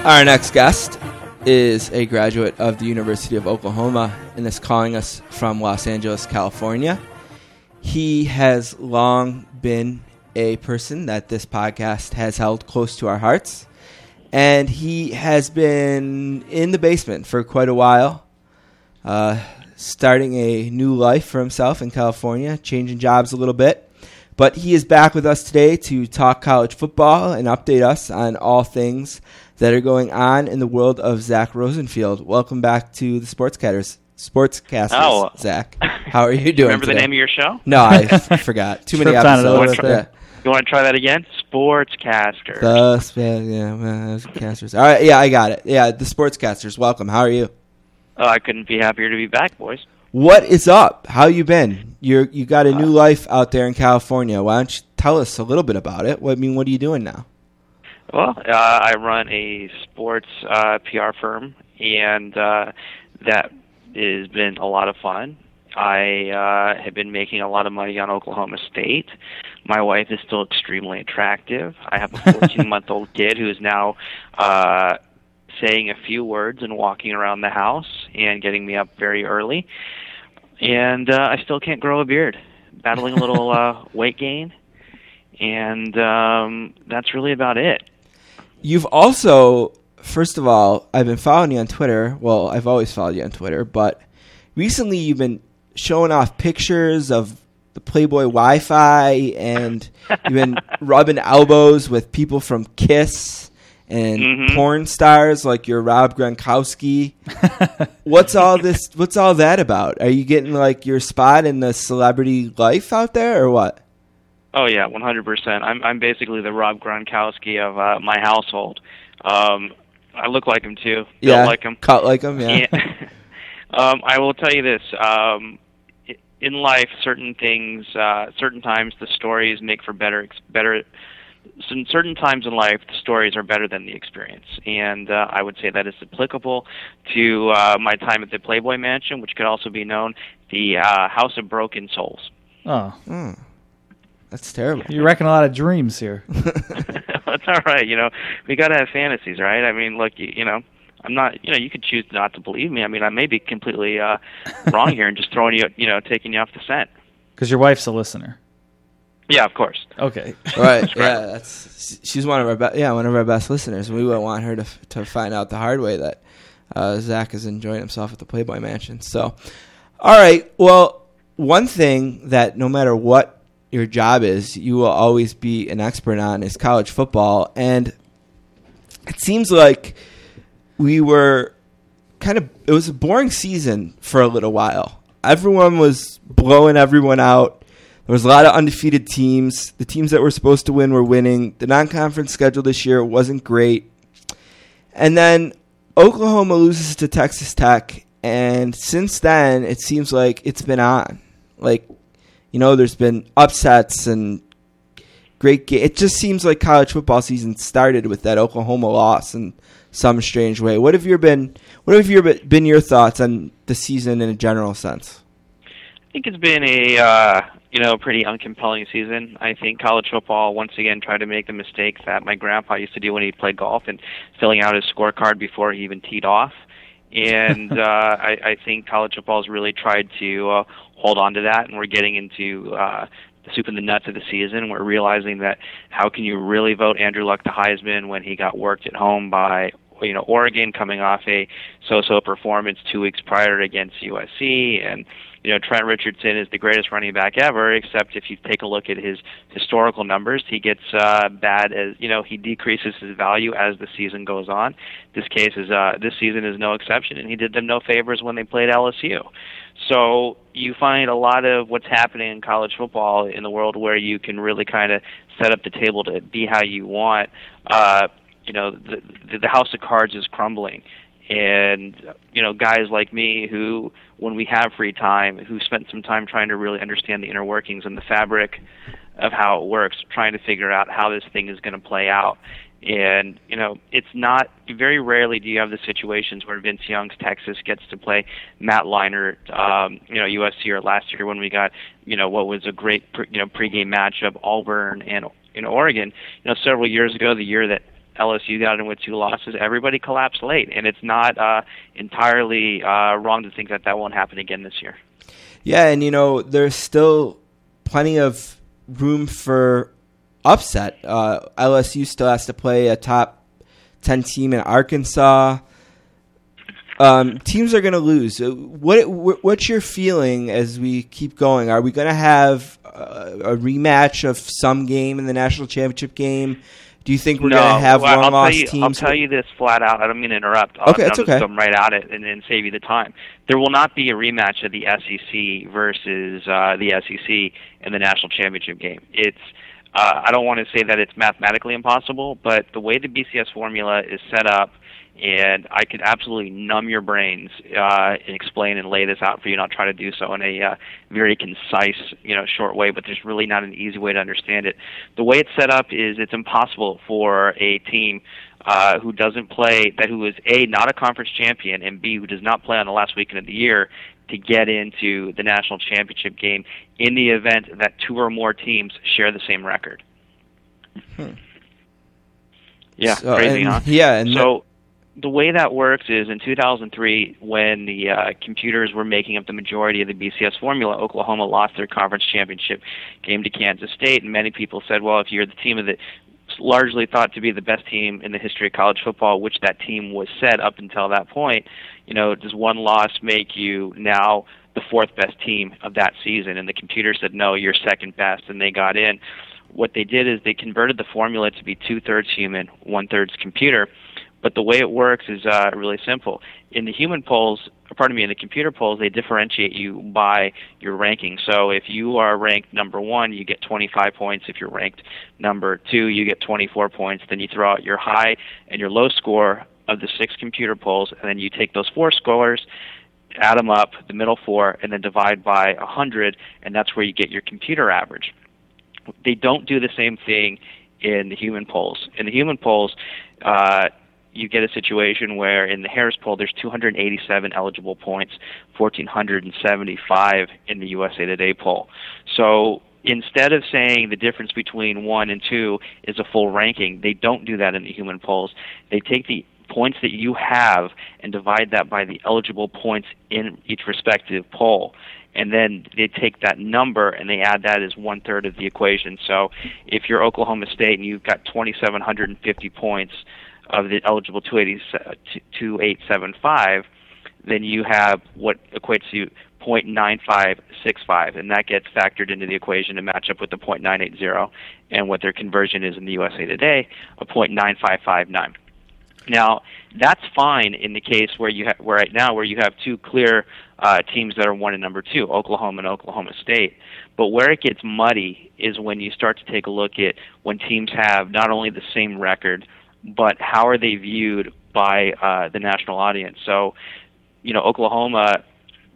Our next guest is a graduate of the University of Oklahoma and is calling us from Los Angeles, California. He has long been a person that this podcast has held close to our hearts, and he has been in the basement for quite a while, uh, starting a new life for himself in California, changing jobs a little bit. But he is back with us today to talk college football and update us on all things that are going on in the world of Zach Rosenfield. Welcome back to the Sportscatters. Sportscasters, Oh. Zach. How are you doing? Remember the name of your show? No, I f- forgot. Too many Tripped on it a episodes. You want to try that again? Sportscaster. The sp- yeah, uh, casters. All right, yeah, I got it. Yeah, the sportscasters. Welcome. How are you? oh, I couldn't be happier to be back, boys. What is up? How you been? You're you got a new life out there in California. Why don't you tell us a little bit about it? What I mean, what are you doing now? Well, uh, I run a sports uh, PR firm, and uh, that has been a lot of fun. I uh, have been making a lot of money on Oklahoma State. My wife is still extremely attractive. I have a 14 month old kid who is now uh, saying a few words and walking around the house and getting me up very early. And uh, I still can't grow a beard, battling a little uh, weight gain. And um, that's really about it. You've also, first of all, I've been following you on Twitter. Well, I've always followed you on Twitter, but recently you've been showing off pictures of the Playboy Wi-Fi, and you've been rubbing elbows with people from Kiss and Mhm. porn stars like your Rob Gronkowski. what's all this? What's all that about? Are you getting like your spot in the celebrity life out there, or what? Oh yeah, one hundred percent. I'm I'm basically the Rob Gronkowski of uh, my household. Um, I look like him too. yeah, Built like him. cut like him. Yeah. And- um, I will tell you this: um, in life, certain things, uh, certain times, the stories make for better, ex- better. In certain times in life, the stories are better than the experience, and uh, I would say that is applicable to uh, my time at the Playboy Mansion, which could also be known the uh, House of Broken Souls. Oh, Hmm. That's terrible. you're wrecking a lot of dreams here. That's all right. You know, we got to have fantasies, right? I mean, look, you, you know, I'm not. You know, you could choose not to believe me. I mean, I may be completely uh, wrong here and just throwing you, you know, taking you off the scent. Because your wife's a listener. Yeah, of course. Okay. Right. yeah. That's she's one of our best. yeah one of our best listeners. We would want her to to find out the hard way that uh, Zach is enjoying himself at the Playboy Mansion. So, all right. Well, one thing that no matter what your job is, you will always be an expert on is college football, and it seems like we were kind of it was a boring season for a little while. Everyone was blowing everyone out. There was a lot of undefeated teams. The teams that were supposed to win were winning. The non-conference schedule this year wasn't great. And then Oklahoma loses to Texas Tech, and since then it seems like it's been on. Like, you know, there's been upsets and great game. It just seems like college football season started with that Oklahoma loss in some strange way. What have your been? What have your been your thoughts on the season in a general sense? I think it's been a uh, you know pretty uncompelling season. I think college football once again tried to make the mistake that my grandpa used to do when he played golf and filling out his scorecard before he even teed off. And uh, I, I think college football has really tried to uh, hold on to that, and we're getting into uh, the soup and the nuts of the season. We're realizing that how can you really vote Andrew Luck to Heisman when he got worked at home by you know Oregon coming off a so-so performance two weeks prior against USC, and you know Trent Richardson is the greatest running back ever. Except if you take a look at his historical numbers, he gets uh, bad as you know he decreases his value as the season goes on. This case is uh, this season is no exception, and he did them no favors when they played LSU. So you find a lot of what's happening in college football in the world where you can really kind of set up the table to be how you want. Uh, you know the the house of cards is crumbling and you know guys like me who when we have free time who spent some time trying to really understand the inner workings and the fabric of how it works trying to figure out how this thing is going to play out and you know it's not very rarely do you have the situations where Vince Young's Texas gets to play Matt Leinart um you know USC or last year when we got you know what was a great pre, you know pregame matchup Auburn and in Oregon you know several years ago the year that LSU got in with two losses. Everybody collapsed late, and it's not uh, entirely uh, wrong to think that that won't happen again this year. Yeah, and you know there's still plenty of room for upset. Uh, LSU still has to play a top ten team in Arkansas. Um, teams are going to lose. Uh, what what's your feeling as we keep going? Are we going to have a, a rematch of some game in the national championship game? Do you think we're no, going to have well, long I'll lost tell you, teams? I'll tell you this flat out. I don't mean to interrupt. I'll, Okay, I'll it's okay. come right at it and, and save you the time. There will not be a rematch of the SEC versus uh, the SEC in the national championship game. It's uh, I don't want to say that it's mathematically impossible, but the way the BCS formula is set up, and I could absolutely numb your brains uh, and explain and lay this out for you. And I'll try to do so in a uh, very concise, you know, short way. But there's really not an easy way to understand it. The way it's set up is it's impossible for a team uh, who doesn't play that who is a not a conference champion and b who does not play on the last weekend of the year to get into the national championship game in the event that two or more teams share the same record. Yeah, So, crazy, and- huh? yeah, and so the way that works is in 2003, when the uh, computers were making up the majority of the BCS formula, Oklahoma lost their conference championship game to Kansas State, and many people said, well, if you're the team of the largely thought to be the best team in the history of college football, which that team was set up until that point, you know, does one loss make you now the fourth best team of that season? And the computer said, no, you're second best, and they got in. What they did is they converted the formula to be two thirds human, one thirds computer. But the way it works is uh, really simple. In the human polls, pardon me, in the computer polls, they differentiate you by your ranking. So if you are ranked number one, you get 25 points. If you're ranked number two, you get 24 points. Then you throw out your high and your low score of the six computer polls, and then you take those four scores, add them up, the middle four, and then divide by 100, and that's where you get your computer average. They don't do the same thing in the human polls. In the human polls, uh, you get a situation where in the Harris poll there's 287 eligible points, 1475 in the USA Today poll. So instead of saying the difference between 1 and 2 is a full ranking, they don't do that in the human polls. They take the points that you have and divide that by the eligible points in each respective poll and then they take that number and they add that as one third of the equation. So if you're Oklahoma State and you've got 2,750 points of the eligible 2875, then you have what equates to 0.9565, and that gets factored into the equation to match up with the 0.980 and what their conversion is in the USA Today of 0.9559. Now, that's fine in the case where you have where right now where you have two clear uh, teams that are one and number two, Oklahoma and Oklahoma State. But where it gets muddy is when you start to take a look at when teams have not only the same record, but how are they viewed by uh, the national audience. So, you know, Oklahoma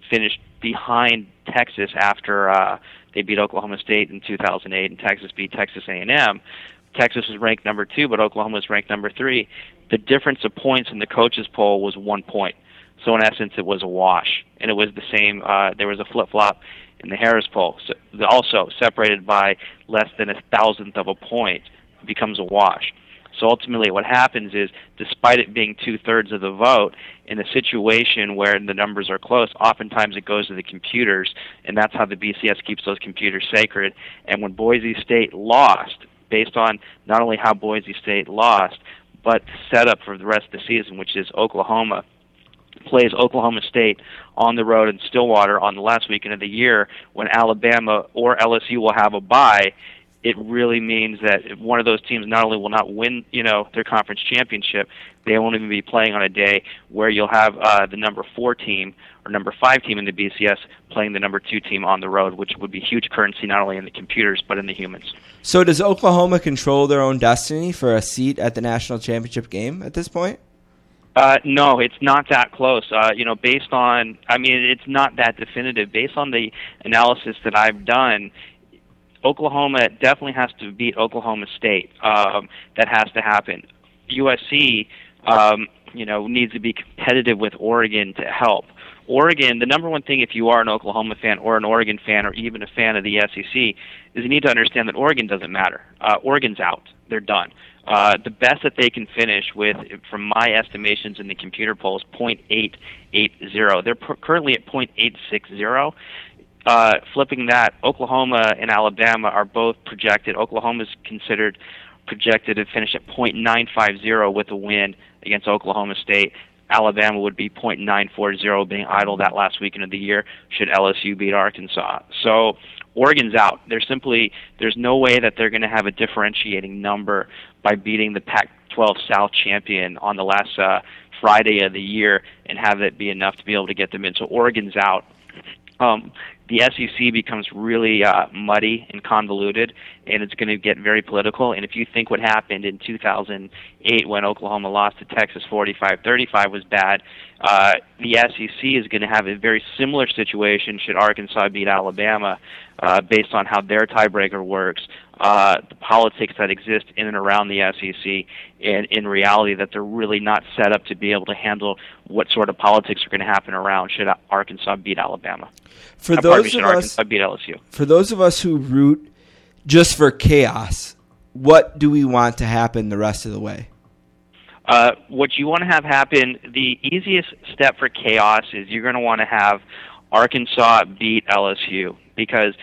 finished behind Texas after uh, they beat Oklahoma State in 2008, and Texas beat Texas A&M. Texas was ranked number two, but Oklahoma was ranked number three. The difference of points in the coaches poll was one point. So in essence, it was a wash, and it was the same. Uh, there was a flip flop in the Harris poll. So, also separated by less than a thousandth of a point, becomes a wash. So ultimately, what happens is, despite it being two thirds of the vote, in a situation where the numbers are close, oftentimes it goes to the computers, and that's how the BCS keeps those computers sacred. And when Boise State lost, based on not only how Boise State lost, but set up for the rest of the season, which is Oklahoma plays Oklahoma State on the road in Stillwater on the last weekend of the year when Alabama or LSU will have a bye it really means that one of those teams not only will not win, you know, their conference championship, they won't even be playing on a day where you'll have uh, the number four team or number five team in the BCS playing the number two team on the road, which would be huge currency not only in the computers but in the humans. So, does Oklahoma control their own destiny for a seat at the national championship game at this point? Uh, no, it's not that close. Uh, you know, based on, I mean, it's not that definitive. Based on the analysis that I've done, Oklahoma definitely has to beat Oklahoma State. Um, that has to happen. USC, um, you know, needs to be competitive with Oregon to help. Oregon, the number one thing if you are an Oklahoma fan or an Oregon fan or even a fan of the SEC is you need to understand that Oregon doesn't matter. Uh, Oregon's out. They're done. Uh, the best that they can finish with, from my estimations in the computer polls, 0.880. They're pr- currently at 0.860. Uh, flipping that, Oklahoma and Alabama are both projected. Oklahoma is considered projected to finish at .950 with a win against Oklahoma State. Alabama would be .940 being idle that last weekend of the year should LSU beat Arkansas. So Oregon's out. There's simply there's no way that they're going to have a differentiating number by beating the Pac-12 South champion on the last uh, Friday of the year and have it be enough to be able to get them in. So Oregon's out. Um, the SEC becomes really uh, muddy and convoluted, and it's going to get very political. And if you think what happened in 2008 when Oklahoma lost to Texas 45-35 was bad, uh, the SEC is going to have a very similar situation should Arkansas beat Alabama, uh, based on how their tiebreaker works, uh, the politics that exist in and around the SEC, and in reality that they're really not set up to be able to handle what sort of politics are going to happen around should Arkansas beat Alabama. For those of us, Arkansas beat LSU. for those of us who root just for chaos, what do we want to happen the rest of the way? Uh, what you want to have happen, the easiest step for chaos is you're going to want to have Arkansas beat LSU because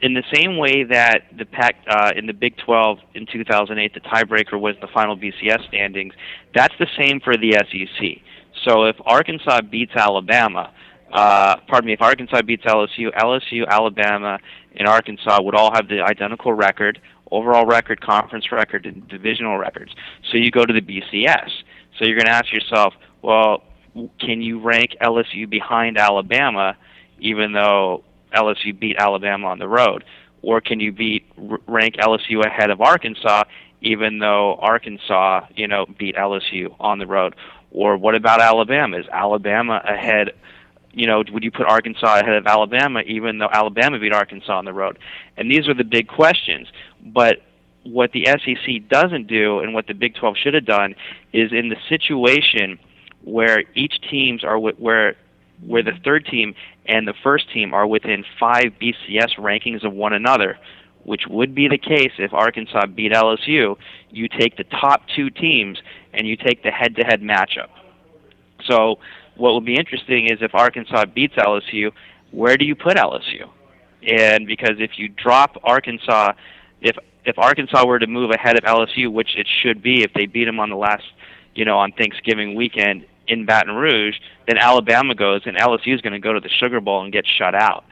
in the same way that the Pac uh, in the Big 12 in 2008, the tiebreaker was the final BCS standings. That's the same for the SEC. So if Arkansas beats Alabama, uh, pardon me, if Arkansas beats LSU, LSU, Alabama, and Arkansas would all have the identical record, overall record, conference record, and divisional records. So you go to the BCS. So you're going to ask yourself, well, can you rank LSU behind Alabama, even though LSU beat Alabama on the road, or can you beat rank LSU ahead of Arkansas, even though Arkansas, you know, beat LSU on the road? Or what about Alabama? Is Alabama ahead? You know, would you put Arkansas ahead of Alabama, even though Alabama beat Arkansas on the road? And these are the big questions. But what the SEC doesn't do, and what the Big 12 should have done, is in the situation where each teams are where where the third team and the first team are within five BCS rankings of one another, which would be the case if Arkansas beat LSU. You take the top two teams and you take the head-to-head matchup. So, what will be interesting is if Arkansas beats LSU, where do you put LSU? And because if you drop Arkansas, if if Arkansas were to move ahead of LSU, which it should be if they beat them on the last, you know, on Thanksgiving weekend in Baton Rouge, then Alabama goes and LSU is going to go to the Sugar Bowl and get shut out.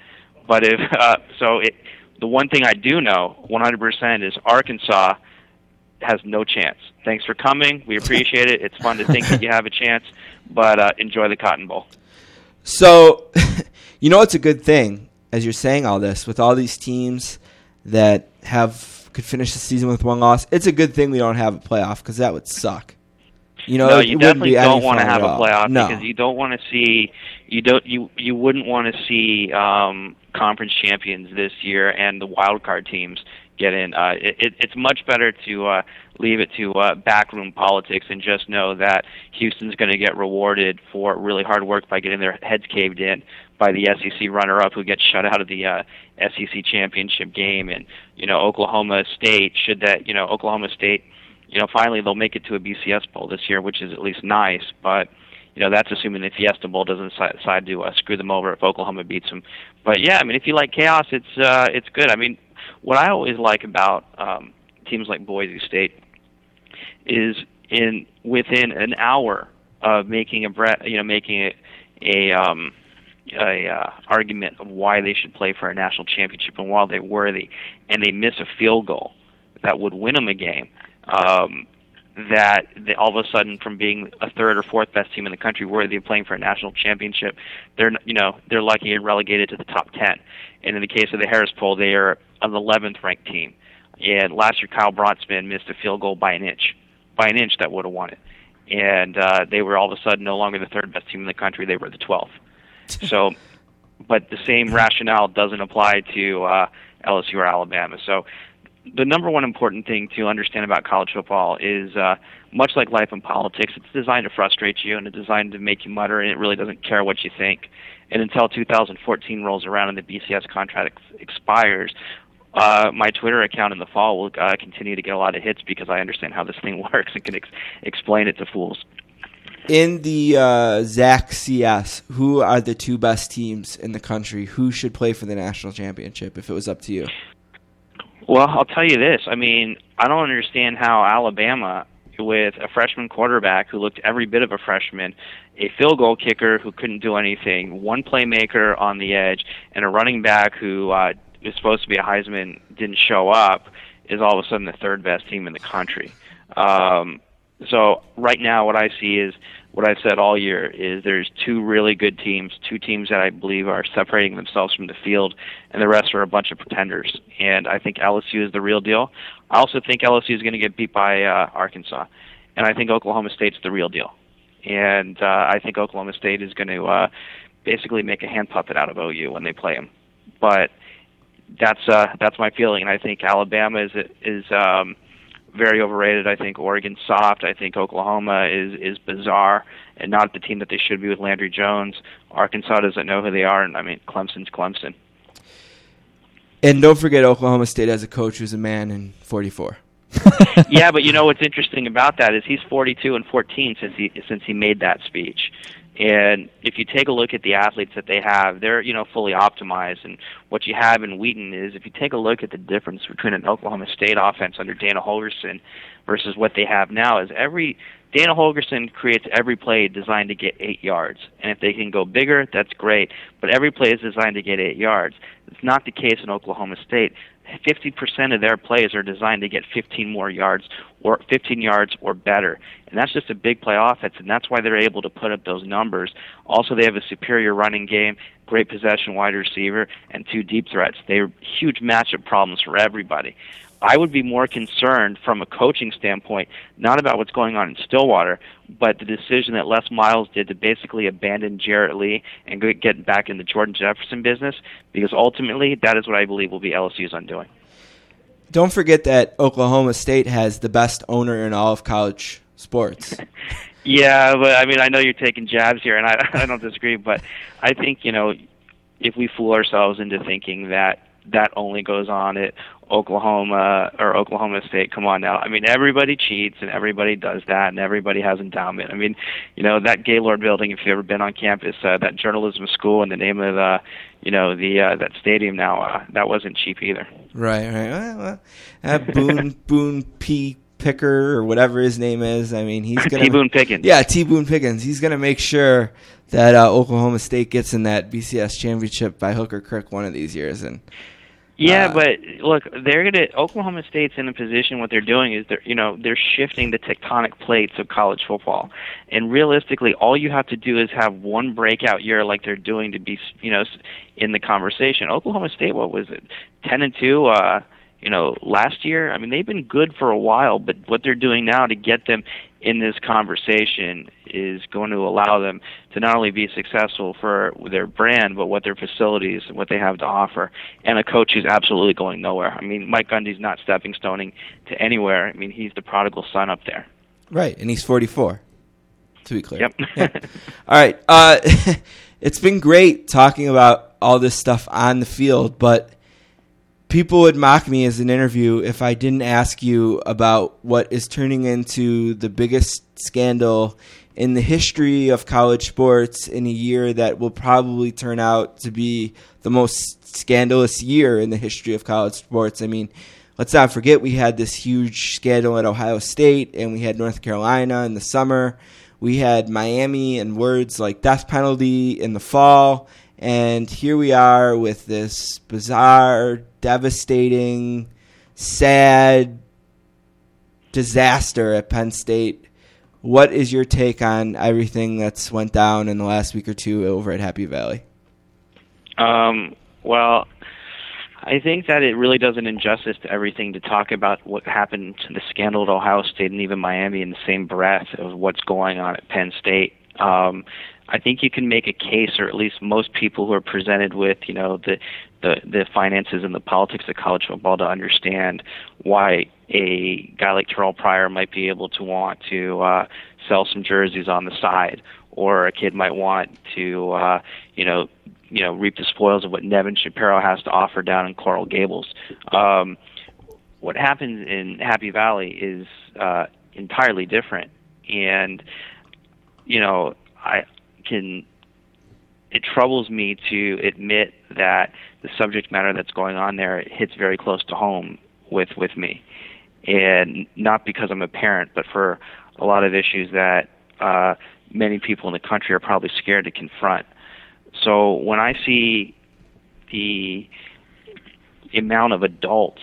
But if uh, so, it the one thing I do know 100% is Arkansas has no chance. Thanks for coming. We appreciate it. It's fun to think that you have a chance, but uh, enjoy the Cotton Bowl. So, you know, it's a good thing as you're saying all this with all these teams that have could finish the season with one loss. It's a good thing we don't have a playoff because that would suck. You know, no, you definitely don't want to have a playoff No. because you don't want to see you don't you you wouldn't want to see um, conference champions this year and the wild card teams get in. Uh, it, it, it's much better to uh, leave it to uh, backroom politics and just know that Houston's going to get rewarded for really hard work by getting their heads caved in by the SEC runner-up who gets shut out of the uh, SEC championship game, and you know Oklahoma State should that you know Oklahoma State, you know finally they'll make it to a BCS bowl this year, which is at least nice, but you know that's assuming the Fiesta Bowl doesn't decide to uh, screw them over if Oklahoma beats them. But yeah, I mean if you like chaos, it's uh, it's good. I mean what I always like about um, teams like Boise State is in within an hour of making a bre- you know making a, a um, a uh, argument of why they should play for a national championship and why they're worthy, and they miss a field goal that would win them a game. Um, that they, all of a sudden, from being a third or fourth best team in the country, worthy of playing for a national championship, they're you know they're lucky and relegated to the top ten. And in the case of the Harris poll, they are an 11th ranked team. And last year, Kyle Brotzman missed a field goal by an inch, by an inch that would have won it. And uh, they were all of a sudden no longer the third best team in the country; they were the 12th. so, but the same rationale doesn't apply to uh, LSU or Alabama. So, the number one important thing to understand about college football is uh, much like life and politics, it's designed to frustrate you and it's designed to make you mutter, and it really doesn't care what you think. And until 2014 rolls around and the BCS contract ex- expires, uh, my Twitter account in the fall will uh, continue to get a lot of hits because I understand how this thing works and can ex- explain it to fools. In the uh, Zach CS, who are the two best teams in the country? Who should play for the national championship if it was up to you? Well, I'll tell you this. I mean, I don't understand how Alabama, with a freshman quarterback who looked every bit of a freshman, a field goal kicker who couldn't do anything, one playmaker on the edge, and a running back who uh, is supposed to be a Heisman didn't show up, is all of a sudden the third best team in the country. Um, so right now, what I see is what I've said all year is there's two really good teams, two teams that I believe are separating themselves from the field, and the rest are a bunch of pretenders. And I think LSU is the real deal. I also think LSU is going to get beat by uh, Arkansas, and I think Oklahoma State's the real deal. And uh, I think Oklahoma State is going to uh, basically make a hand puppet out of OU when they play them. But that's uh, that's my feeling, and I think Alabama is is um, very overrated. I think Oregon's soft. I think Oklahoma is is bizarre and not the team that they should be with Landry Jones. Arkansas doesn't know who they are, and I mean Clemson's Clemson. And don't forget, Oklahoma State has a coach who's a man in 44. yeah, but you know what's interesting about that is he's 42 and 14 since he since he made that speech. And if you take a look at the athletes that they have, they're you know fully optimized. And what you have in Wheaton is if you take a look at the difference between an Oklahoma State offense under Dana Holgorsen versus what they have now is every Dana Holgorsen creates every play designed to get eight yards. And if they can go bigger, that's great. But every play is designed to get eight yards. It's not the case in Oklahoma State. 50% of their plays are designed to get 15 more yards or 15 yards or better. And that's just a big play offense, and that's why they're able to put up those numbers. Also, they have a superior running game, great possession wide receiver, and two deep threats. They're huge matchup problems for everybody. I would be more concerned from a coaching standpoint, not about what's going on in Stillwater, but the decision that Les Miles did to basically abandon Jarrett Lee and get back in the Jordan Jefferson business, because ultimately that is what I believe will be LSU's undoing. Don't forget that Oklahoma State has the best owner in all of college sports. yeah, but I mean, I know you're taking jabs here, and I, I don't disagree, but I think, you know, if we fool ourselves into thinking that that only goes on at Oklahoma or Oklahoma State. Come on now. I mean, everybody cheats and everybody does that and everybody has endowment. I mean, you know, that Gaylord building, if you've ever been on campus, uh, that journalism school and the name of the, you know, the, uh, that stadium now, uh, that wasn't cheap either. Right, right. Well, well, uh, Boone, Boone P. Picker or whatever his name is. I mean, he's gonna T. Boone Pickens. Yeah, T. Boone Pickens. He's gonna make sure that uh, Oklahoma State gets in that BCS championship by hook or crook one of these years, and yeah, Uh, but look, they're gonna Oklahoma State's in a position. What they're doing is they're you know they're shifting the tectonic plates of college football, and realistically, all you have to do is have one breakout year like they're doing to be you know in the conversation. Oklahoma State, what was it, ten and two? uh you know, last year. I mean, they've been good for a while, but what they're doing now to get them in this conversation is going to allow them to not only be successful for their brand, but what their facilities and what they have to offer. And a coach who's absolutely going nowhere. I mean, Mike Gundy's not stepping stoning to anywhere. I mean, he's the prodigal son up there. Right, and he's 44. To be clear. Yep. Yeah. All right. Uh, it's been great talking about all this stuff on the field, but people would mock me as an interview if I didn't ask you about what is turning into the biggest scandal in the history of college sports in a year that will probably turn out to be the most scandalous year in the history of college sports. I mean, let's not forget we had this huge scandal at Ohio State and we had North Carolina in the summer. We had Miami and words like death penalty in the fall. And here we are with this bizarre, devastating, sad disaster at Penn State. What is your take on everything that's went down in the last week or two over at Happy Valley? Um, well, I think that it really does an injustice to everything to talk about what happened to the scandal at Ohio State and even Miami in the same breath of what's going on at Penn State. Um, I think you can make a case, or at least most people who are presented with, you know, the the, the finances and the politics of college football to understand why a guy like Terrell Pryor might be able to want to uh, sell some jerseys on the side, or a kid might want to, uh, you know, you know, reap the spoils of what Nevin Shapiro has to offer down in Coral Gables. Um, what happens in Happy Valley is uh, entirely different, and you know, I can it troubles me to admit that the subject matter that's going on there hits very close to home with with me. And not because I'm a parent but for a lot of issues that uh many people in the country are probably scared to confront. So when I see the amount of adults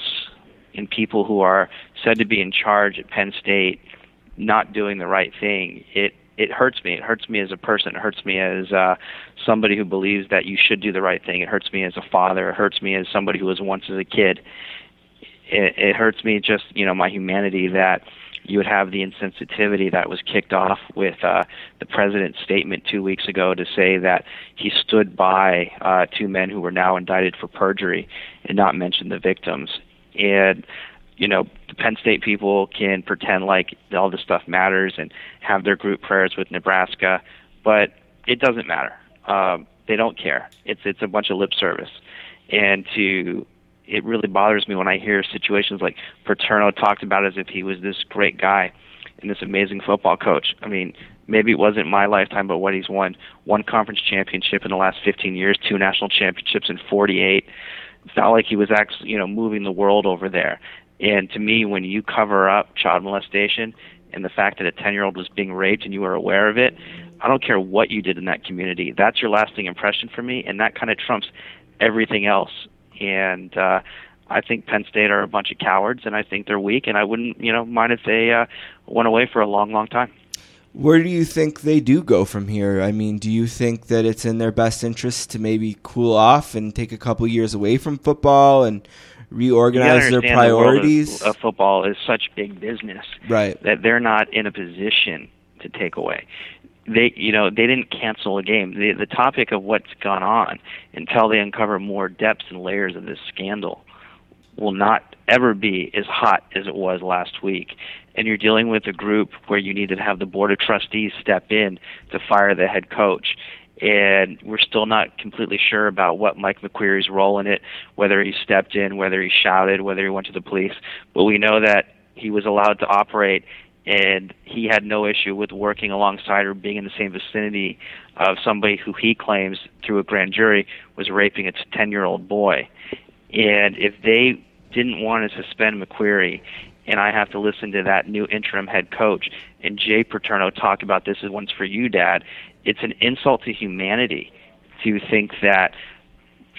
and people who are said to be in charge at Penn State not doing the right thing it it hurts me. It hurts me as a person. It hurts me as uh, somebody who believes that you should do the right thing. It hurts me as a father. It hurts me as somebody who was once as a kid. It, it hurts me just you know my humanity that you would have the insensitivity that was kicked off with uh, the president's statement two weeks ago to say that he stood by uh, two men who were now indicted for perjury and not mention the victims. And you know, the Penn State people can pretend like all this stuff matters and have their group prayers with Nebraska, but it doesn't matter. Um, they don't care. It's it's a bunch of lip service, and to it really bothers me when I hear situations like Paterno talked about as if he was this great guy and this amazing football coach. I mean, maybe it wasn't my lifetime, but what he's won one conference championship in the last 15 years, two national championships in 48. It's not like he was actually, you know, moving the world over there. And to me, when you cover up child molestation and the fact that a 10 year old was being raped and you were aware of it, I don't care what you did in that community. That's your lasting impression for me, and that kind of trumps everything else. And uh, I think Penn State are a bunch of cowards, and I think they're weak, and I wouldn't, you know, mind if they uh, went away for a long, long time. Where do you think they do go from here? I mean, do you think that it's in their best interest to maybe cool off and take a couple years away from football and reorganize their priorities? The of, of football is such big business, right? That they're not in a position to take away. They, you know, they didn't cancel a game. The the topic of what's gone on until they uncover more depths and layers of this scandal will not ever be as hot as it was last week. And you're dealing with a group where you need to have the board of trustees step in to fire the head coach and we're still not completely sure about what Mike McQueary's role in it, whether he stepped in, whether he shouted, whether he went to the police. But we know that he was allowed to operate, and he had no issue with working alongside or being in the same vicinity of somebody who he claims, through a grand jury, was raping a 10 year old boy. And if they didn't want to suspend McQueary, and I have to listen to that new interim head coach and Jay Paterno talk about this is one's for you, Dad it's an insult to humanity to think that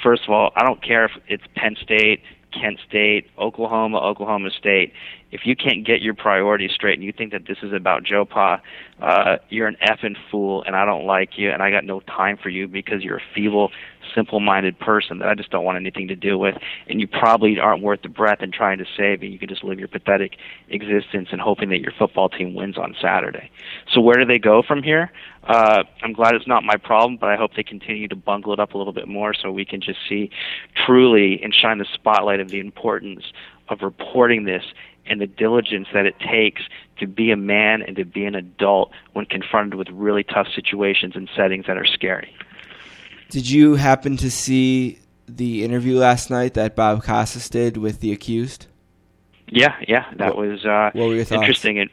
first of all, I don't care if it's Penn State, Kent State, Oklahoma, Oklahoma State. If you can't get your priorities straight and you think that this is about Joe Pa, uh, you're an effing fool, and I don't like you, and I got no time for you because you're a feeble, simple-minded person that I just don't want anything to do with, and you probably aren't worth the breath in trying to save, and you can just live your pathetic existence and hoping that your football team wins on Saturday. So where do they go from here? Uh, I'm glad it's not my problem, but I hope they continue to bungle it up a little bit more so we can just see truly and shine the spotlight of the importance of reporting this and the diligence that it takes to be a man and to be an adult when confronted with really tough situations and settings that are scary. Did you happen to see the interview last night that Bob Costas did with the accused? Yeah, yeah, that What- was uh, what were your thoughts? interesting. And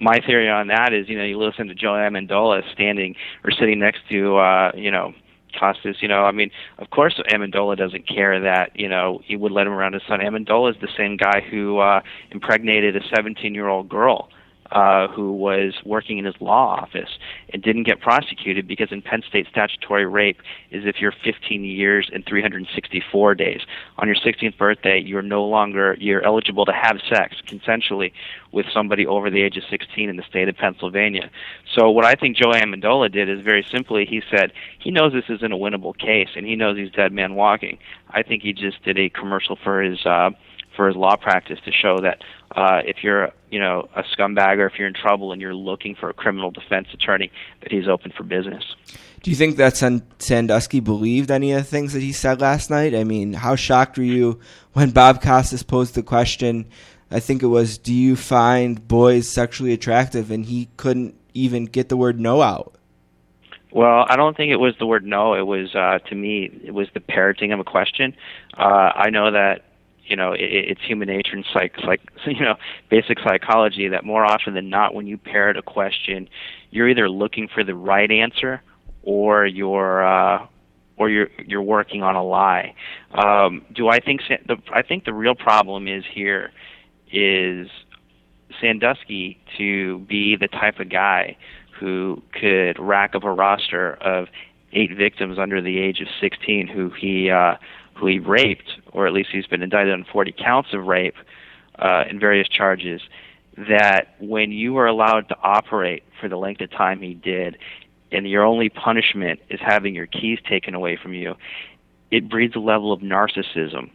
my theory on that is, you know, you listen to Joe Amendola standing or sitting next to, uh, you know, Costas. You know, I mean, of course, Amendola doesn't care that you know he would let him around his son. Amendola is the same guy who uh, impregnated a 17-year-old girl. Uh, who was working in his law office and didn't get prosecuted because in Penn State statutory rape is if you're 15 years and 364 days. On your 16th birthday, you're no longer you're eligible to have sex consensually with somebody over the age of 16 in the state of Pennsylvania. So what I think Joe Amendola did is very simply he said he knows this isn't a winnable case and he knows he's dead man walking. I think he just did a commercial for his uh for his law practice to show that uh, if you're you know a scumbag or if you're in trouble and you're looking for a criminal defense attorney, that he's open for business. Do you think that Sandusky believed any of the things that he said last night? I mean, how shocked were you when Bob Costas posed the question? I think it was, "Do you find boys sexually attractive?" And he couldn't even get the word "no" out. Well, I don't think it was the word no. It was uh, to me, it was the parroting of a question. Uh, I know that you know it, it's human nature and psych, psych, you know, basic psychology that more often than not, when you parrot a question, you're either looking for the right answer or you're uh, or you're you're working on a lie. Um, do I think the I think the real problem is here is Sandusky to be the type of guy who could rack up a roster of eight victims under the age of 16 who he uh, who he raped, or at least he's been indicted on 40 counts of rape uh, and various charges. That when you are allowed to operate for the length of time he did, and your only punishment is having your keys taken away from you, it breeds a level of narcissism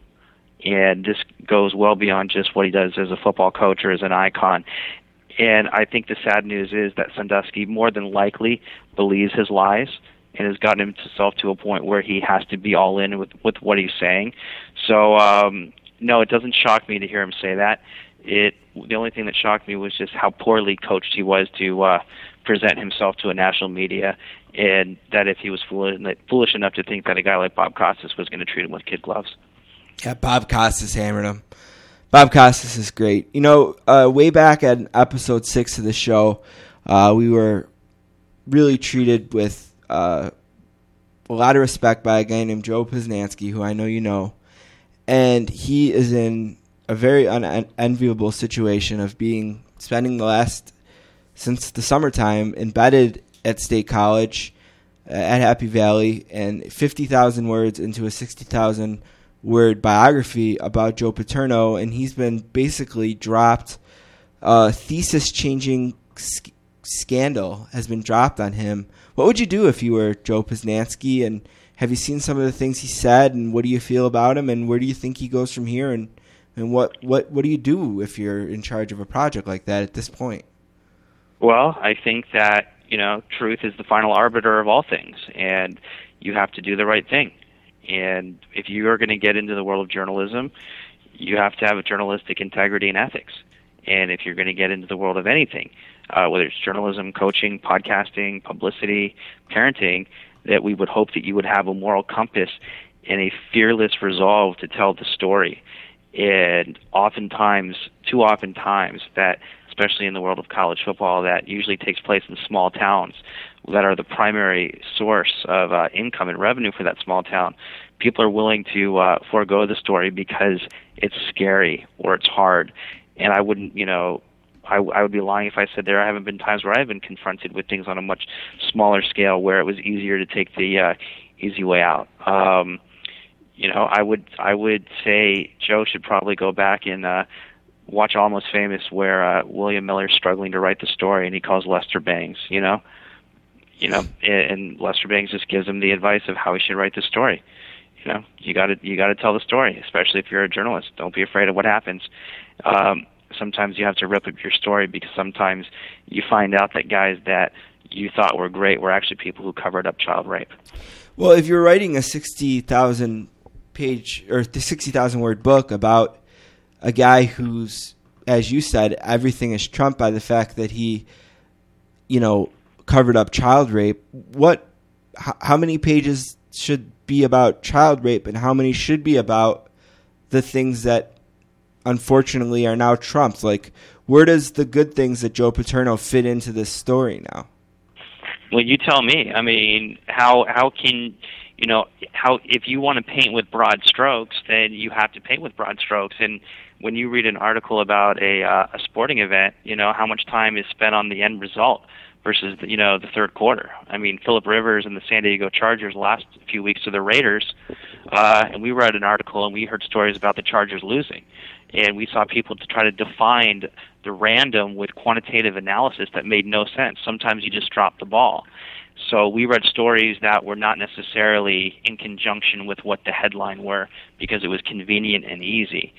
and this goes well beyond just what he does as a football coach or as an icon. And I think the sad news is that Sandusky more than likely believes his lies and has gotten himself to a point where he has to be all in with with what he's saying. So um, no, it doesn't shock me to hear him say that. It the only thing that shocked me was just how poorly coached he was to uh, present himself to a national media, and that if he was foolish, foolish enough to think that a guy like Bob Costas was going to treat him with kid gloves. Yeah, Bob Costas hammered him. Bob Costas is great. You know, uh, way back at episode six of the show, uh, we were really treated with uh, a lot of respect by a guy named Joe Posnanski, who I know you know. And he is in a very unenviable situation of being spending the last since the summertime embedded at State College uh, at Happy Valley and 50,000 words into a 60,000 word biography about Joe Paterno, and he's been basically dropped. A thesis changing sc- scandal has been dropped on him. What would you do if you were Joe Posnanski? And have you seen some of the things he said? And what do you feel about him? And where do you think he goes from here? And and what what what do you do if you're in charge of a project like that at this point? Well, I think that you know truth is the final arbiter of all things, and you have to do the right thing. And if you are going to get into the world of journalism, you have to have a journalistic integrity and ethics. And if you're going to get into the world of anything, uh, whether it's journalism, coaching, podcasting, publicity, parenting, that we would hope that you would have a moral compass and a fearless resolve to tell the story. And oftentimes, too often times, that especially in the world of college football, that usually takes place in small towns that are the primary source of uh, income and revenue for that small town. People are willing to uh, forego the story because it's scary or it's hard. And I wouldn't, you know, I, I would be lying if I said there haven't been times where I've been confronted with things on a much smaller scale where it was easier to take the uh, easy way out. Um, you know, I would I would say Joe should probably go back and uh, watch Almost Famous, where uh, William Miller's struggling to write the story and he calls Lester Bangs. You know, you know, and, Lester Bangs just gives him the advice of how he should write the story. You know, you got to you got to tell the story, especially if you're a journalist. Don't be afraid of what happens. Um, sometimes you have to rip up your story because sometimes you find out that guys that you thought were great were actually people who covered up child rape. Well, if you're writing a sixty thousand page or the sixty thousand word book about a guy who's, as you said, everything is trumped by the fact that he, you know, covered up child rape. What? How many pages should be about child rape, and how many should be about the things that, unfortunately, are now trumped? Like, where does the good things that Joe Paterno fit into this story now? Well, you tell me. I mean, how how can you know how if you want to paint with broad strokes, then you have to paint with broad strokes. And when you read an article about a uh, a sporting event, you know how much time is spent on the end result versus the, you know the third quarter. I mean, Philip Rivers and the San Diego Chargers last few weeks to the Raiders, uh, and we read an article and we heard stories about the Chargers losing, and we saw people to try to define the random with quantitative analysis that made no sense. Sometimes you just drop the ball. So we read stories that were not necessarily in conjunction with what the headline were because it was convenient and easy.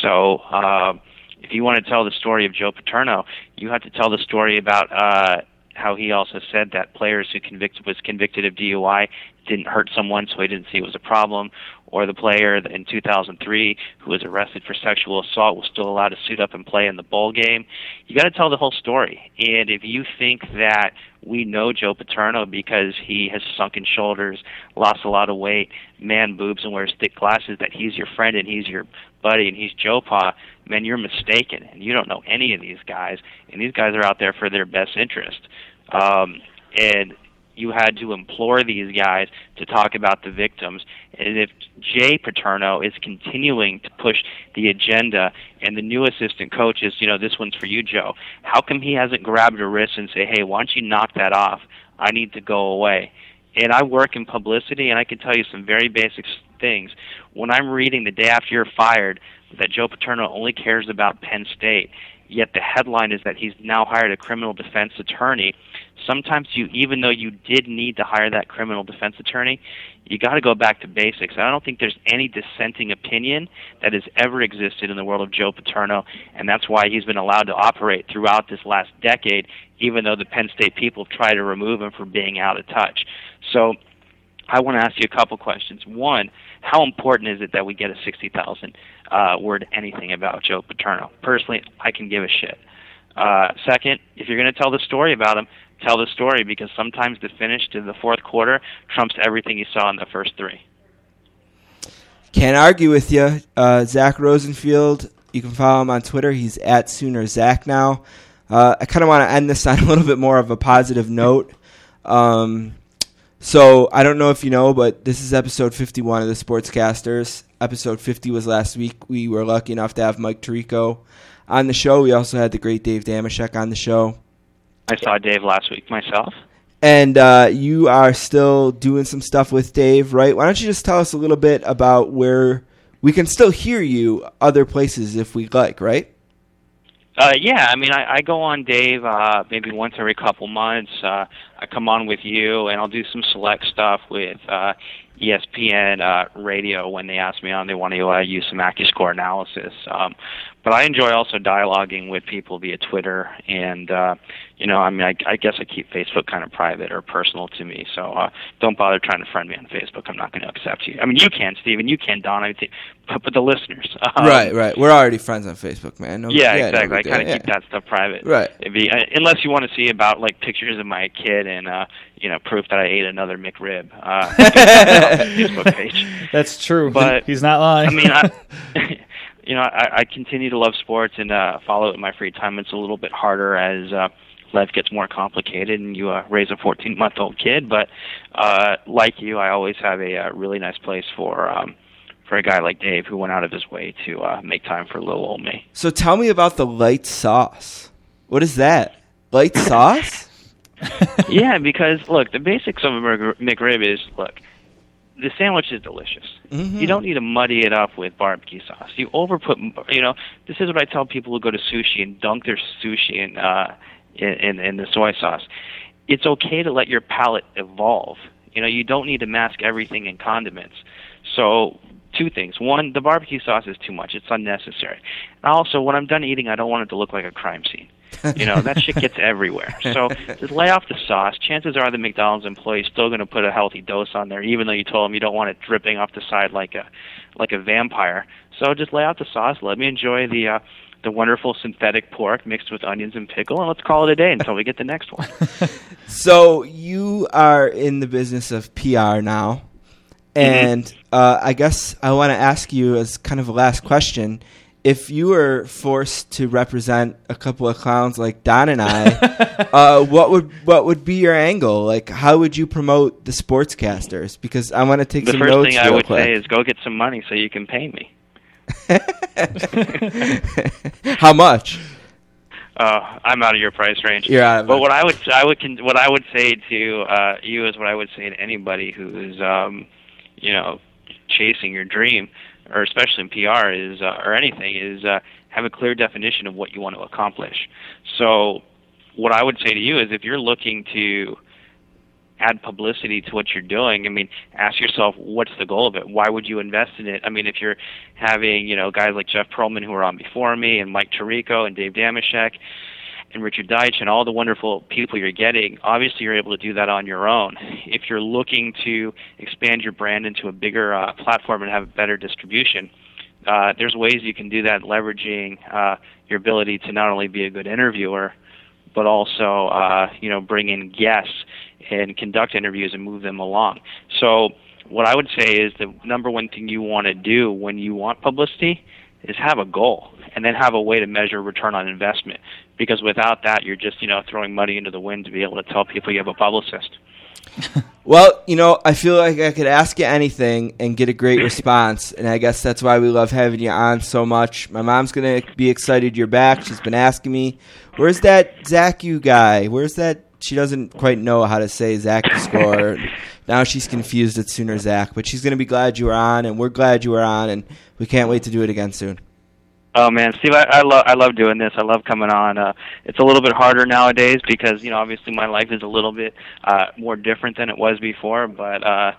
So uh, if you want to tell the story of Joe Paterno, you have to tell the story about uh, how he also said that players who convicted was convicted of DUI didn't hurt someone, so he didn't see it was a problem, or the player in 2003 who was arrested for sexual assault was still allowed to suit up and play in the bowl game. You got to tell the whole story. And if you think that we know Joe Paterno because he has sunken shoulders, lost a lot of weight, man boobs, and wears thick glasses, that he's your friend and he's your buddy and he's Joe Pa, man, you're mistaken. And you don't know any of these guys. And these guys are out there for their best interest. Um, and you had to implore these guys to talk about the victims. And if Jay Paterno is continuing to push the agenda and the new assistant coach is, you know, this one's for you, Joe, how come he hasn't grabbed her wrist and say, hey, why don't you knock that off? I need to go away. And I work in publicity, and I can tell you some very basic things. When I'm reading the day after you're fired that Joe Paterno only cares about Penn State, yet the headline is that he's now hired a criminal defense attorney sometimes you even though you did need to hire that criminal defense attorney you got to go back to basics i don't think there's any dissenting opinion that has ever existed in the world of joe paterno and that's why he's been allowed to operate throughout this last decade even though the penn state people try to remove him for being out of touch so I want to ask you a couple questions. One, how important is it that we get a 60,000 uh, word anything about Joe Paterno? Personally, I can give a shit. Uh, second, if you're going to tell the story about him, tell the story because sometimes the finish to the fourth quarter trumps everything you saw in the first three. Can't argue with you. Uh, Zach Rosenfield, you can follow him on Twitter. He's at Sooner Zach now. Uh, I kind of want to end this on a little bit more of a positive note. Um, so I don't know if you know, but this is episode 51 of the Sportscasters. Episode 50 was last week. We were lucky enough to have Mike Tirico on the show. We also had the great Dave Damashek on the show. I saw Dave last week myself. And uh, you are still doing some stuff with Dave, right? Why don't you just tell us a little bit about where we can still hear you other places if we like, right? Uh, yeah, I mean, I, I go on Dave uh, maybe once every couple months. Uh, I come on with you, and I'll do some select stuff with uh, ESPN uh, radio when they ask me on. They want to uh, use some AccuScore analysis. Um, but I enjoy also dialoguing with people via Twitter, and uh, you know, I mean, I, I guess I keep Facebook kind of private or personal to me. So uh, don't bother trying to friend me on Facebook. I'm not going to accept you. I mean, you can, Steven. You can, Don. I think, but, but the listeners. Um, right, right. We're already friends on Facebook, man. No, yeah, no exactly. big I kind of deal. keep that stuff private. Right. It'd be, uh, unless you want to see about like pictures of my kid and uh, you know proof that I ate another McRib. Uh, Facebook page. That's true. But he's not lying. I mean, I, you know, I, I continue to love sports and uh, follow it in my free time. It's a little bit harder as uh, life gets more complicated and you uh, raise a 14 month old kid. But uh, like you, I always have a, uh really nice place for. Um, for a guy like Dave who went out of his way to uh, make time for little old me. So tell me about the light sauce. What is that? Light sauce? yeah, because look, the basics of a Mc- McRib is look, the sandwich is delicious. Mhm. You don't need to muddy it up with barbecue sauce. You overput, you know. This is what I tell people who go to sushi and dunk their sushi in uh, in, in in the soy sauce. it's okay to let your palate evolve. You know, you don't need to mask everything in condiments. So, two things. One, the barbecue sauce is too much. It's unnecessary. And also, when I'm done eating, I don't want it to look like a crime scene. You know, that shit gets everywhere. So, just lay off the sauce. Chances are the McDonald's employee is still going to put a healthy dose on there, even though you told them you don't want it dripping off the side like a like a vampire. So, just lay out the sauce. Let me enjoy the uh, the wonderful synthetic pork mixed with onions and pickle, and let's call it a day until we get the next one. So you are in the business of PR now, and uh, I guess I want to ask you as kind of a last question: if you were forced to represent a couple of clowns like Don and I, uh, what would what would be your angle? Like, how would you promote the sportscasters? Because I want to take the some first notes thing I would quick. say is go get some money so you can pay me. how much? Uh, I'm out of your price range. You're out of But what I would I would con- what I would say to uh, you is what I would say to anybody who is um, you know chasing your dream, or especially in PR is uh, or anything is uh, have a clear definition of what you want to accomplish. So what I would say to you is if you're looking to add publicity to what you're doing, I mean, ask yourself what's the goal of it? Why would you invest in it? I mean, if you're having, you know, guys like Jeff Pearlman who were on before me and Mike Tirico and Dave Damashek and Richard Deitch and all the wonderful people you're getting, obviously you're able to do that on your own. If you're looking to expand your brand into a bigger uh, platform and have better distribution, uh, there's ways you can do that leveraging uh, your ability to not only be a good interviewer, but also uh, you know bring in guests and conduct interviews and move them along. So what I would say is the number one thing you want to do when you want publicity is have a goal and then have a way to measure return on investment because without that you're just you know throwing money into the wind to be able to tell people you have a publicist. Well, you know, I feel like I could ask you anything and get a great response, and I guess that's why we love having you on so much. My mom's gonna be excited you're back. She's been asking me, "Where's that Zach you guy? Where's that?" She doesn't quite know how to say Zach to score. now she's confused at Sooner Zach, but she's gonna be glad you were on, and we're glad you were on, and we can't wait to do it again soon. Oh man, Steve, I, I love I love doing this. I love coming on. Uh, it's a little bit harder nowadays because you know obviously my life is a little bit uh, more different than it was before. But uh,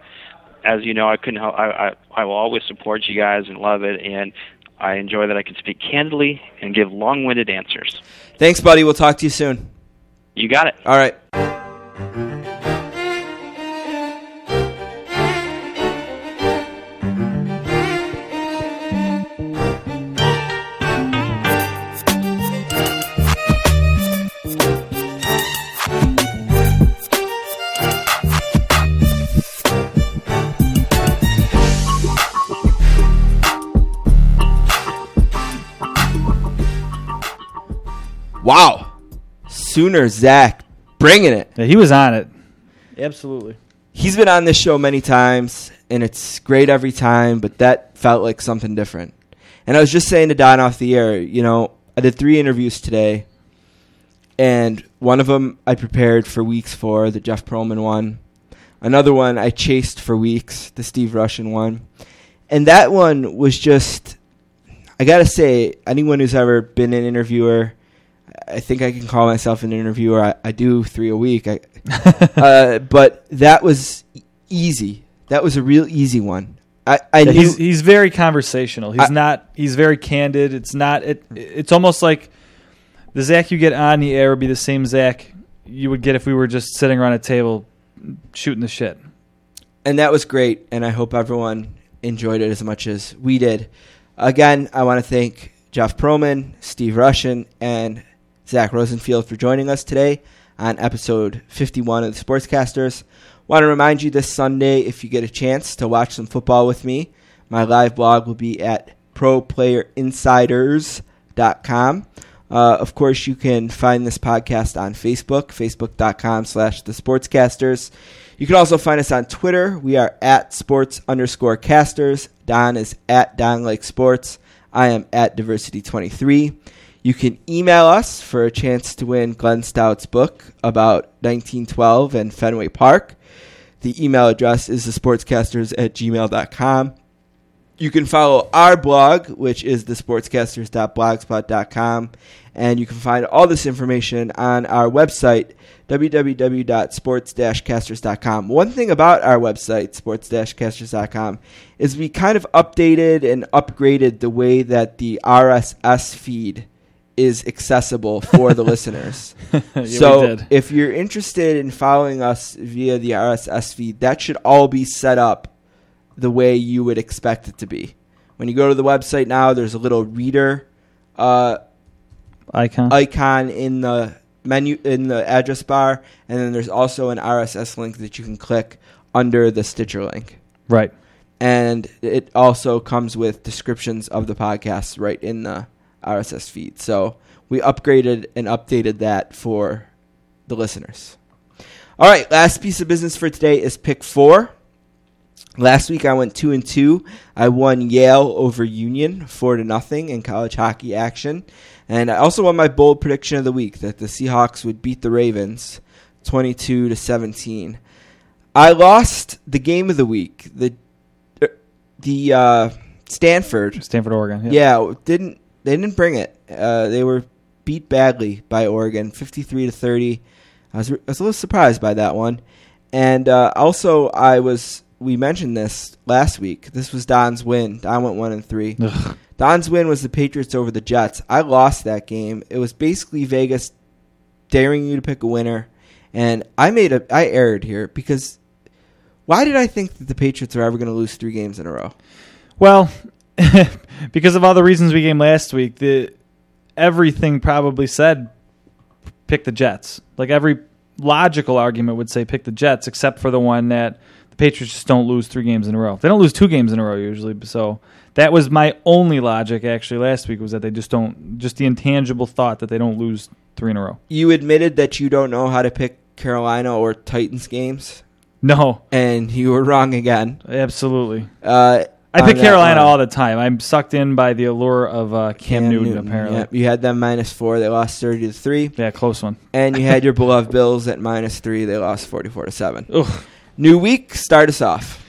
as you know, I couldn't. help I, I I will always support you guys and love it, and I enjoy that I can speak candidly and give long-winded answers. Thanks, buddy. We'll talk to you soon. You got it. All right. Wow. Sooner Zach bringing it. Yeah, he was on it. Absolutely. He's been on this show many times, and it's great every time, but that felt like something different. And I was just saying to Don off the air, you know, I did three interviews today, and one of them I prepared for weeks for, the Jeff Pearlman one. Another one I chased for weeks, the Steve Rushin one. And that one was just, I gotta say, anyone who's ever been an interviewer, I think I can call myself an interviewer. I, I do three a week. I, uh, but that was easy. That was a real easy one. I, I Yeah, he's he's very conversational. He's I- not. He's very candid. It's not. It. It's almost like the Zach you get on the air would be the same Zach you would get if we were just sitting around a table shooting the shit. and that was great. And I hope everyone enjoyed it as much as we did. Again, I want to thank Jeff Pearlman, Steve Rushin, and Zach Rosenfield for joining us today on episode 51 of the Sportscasters. Want to remind you this Sunday, if you get a chance to watch some football with me, my live blog will be at proplayerinsiders.com. Uh, of course, you can find this podcast on Facebook, facebook.com slash the sportscasters. You can also find us on Twitter. We are at sports underscore casters. Don is at Don Like Sports. I am at Diversity23. You can email us for a chance to win Glenn Stout's book about 1912 and Fenway Park. The email address is thesportscasters at gmail.com. You can follow our blog, which is the sportscasters.blogspot.com, and you can find all this information on our website, www.sports-casters.com. One thing about our website, sports-casters.com, is we kind of updated and upgraded the way that the RSS feed is accessible for the listeners. Yeah, so if you're interested in following us via the RSS feed, that should all be set up the way you would expect it to be. When you go to the website now, there's a little reader uh, Icon. icon in the menu in the address bar, and then there's also an RSS link that you can click under the Stitcher link. right. And it also comes with descriptions of the podcasts right in the RSS feed. So we upgraded and updated that for the listeners. All right, last piece of business for today is pick four. Last week I went two and two. I won Yale over Union four to nothing in college hockey action, and I also won my bold prediction of the week that the Seahawks would beat the Ravens twenty-two to seventeen. I lost the game of the week. The the uh, Stanford Stanford, Oregon. yeah, didn't they didn't bring it. Uh, they were beat badly by Oregon, fifty-three to thirty. I was, I was a little surprised by that one, and uh, also I was. We mentioned this last week. This was Don's win. Don went one and three. Ugh. Don's win was the Patriots over the Jets. I lost that game. It was basically Vegas daring you to pick a winner, and I made a I erred here because why did I think that the Patriots are ever going to lose three games in a row? Well, because of all the reasons we gave last week, the everything probably said pick the Jets. Like every logical argument would say pick the Jets, except for the one that the Patriots just don't lose three games in a row. They don't lose two games in a row usually. So that was my only logic actually last week was that they just don't just the intangible thought that they don't lose three in a row. You admitted that you don't know how to pick Carolina or Titans games, No, and you were wrong again. absolutely. Uh, I pick Carolina all the time. I'm sucked in by the allure of uh, Cam, Newton, Apparently, Yep, you had them minus four. They lost thirty to three, yeah, close one. and you had your beloved Bills at minus three. They lost forty-four to seven. Ugh. New week, start us off.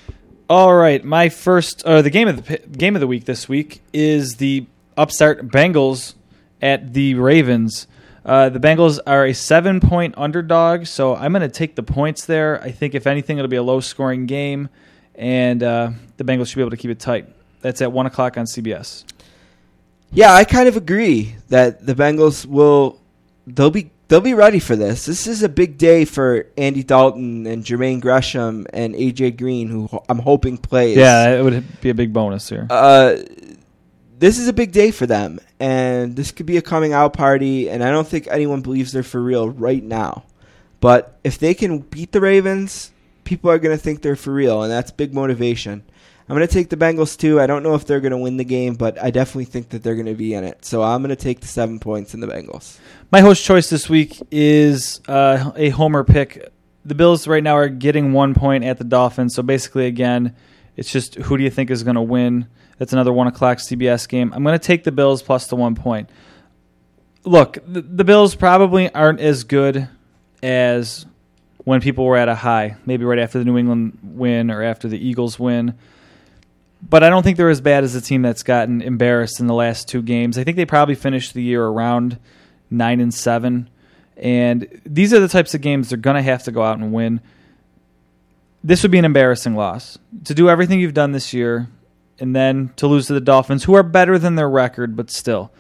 All right, my first uh, the game of the game of the week this week is the upstart Bengals at the Ravens. Uh, the Bengals are a seven point underdog, so I'm going to take the points there. I think if anything, it'll be a low scoring game, and uh, the Bengals should be able to keep it tight. That's at one o'clock on CBS. Yeah, I kind of agree that the Bengals will they'll be they'll be ready for this. This is a big day for Andy Dalton and Jermaine Gresham and AJ Green, who I'm hoping plays. Yeah, it would be a big bonus here. uh, this is a big day for them, and this could be a coming out party. And I don't think anyone believes they're for real right now. But if they can beat the Ravens, people are going to think they're for real, and that's big motivation. I'm going to take the Bengals too. I don't know if they're going to win the game, but I definitely think that they're going to be in it. So I'm going to take the seven points in the Bengals. My host choice this week is uh, a homer pick. The Bills right now are getting one point at the Dolphins. So basically, again, it's just who do you think is going to win? That's another one o'clock CBS game. I'm going to take the Bills plus the one point. Look, the, the Bills probably aren't as good as when people were at a high, maybe right after the New England win or after the Eagles win. But I don't think they're as bad as the team that's gotten embarrassed in the last two games. I think they probably finished the year around nine and seven. And these are the types of games they're going to have to go out and win. This would be an embarrassing loss. To do everything you've done this year and then to lose to the Dolphins, who are better than their record, but still,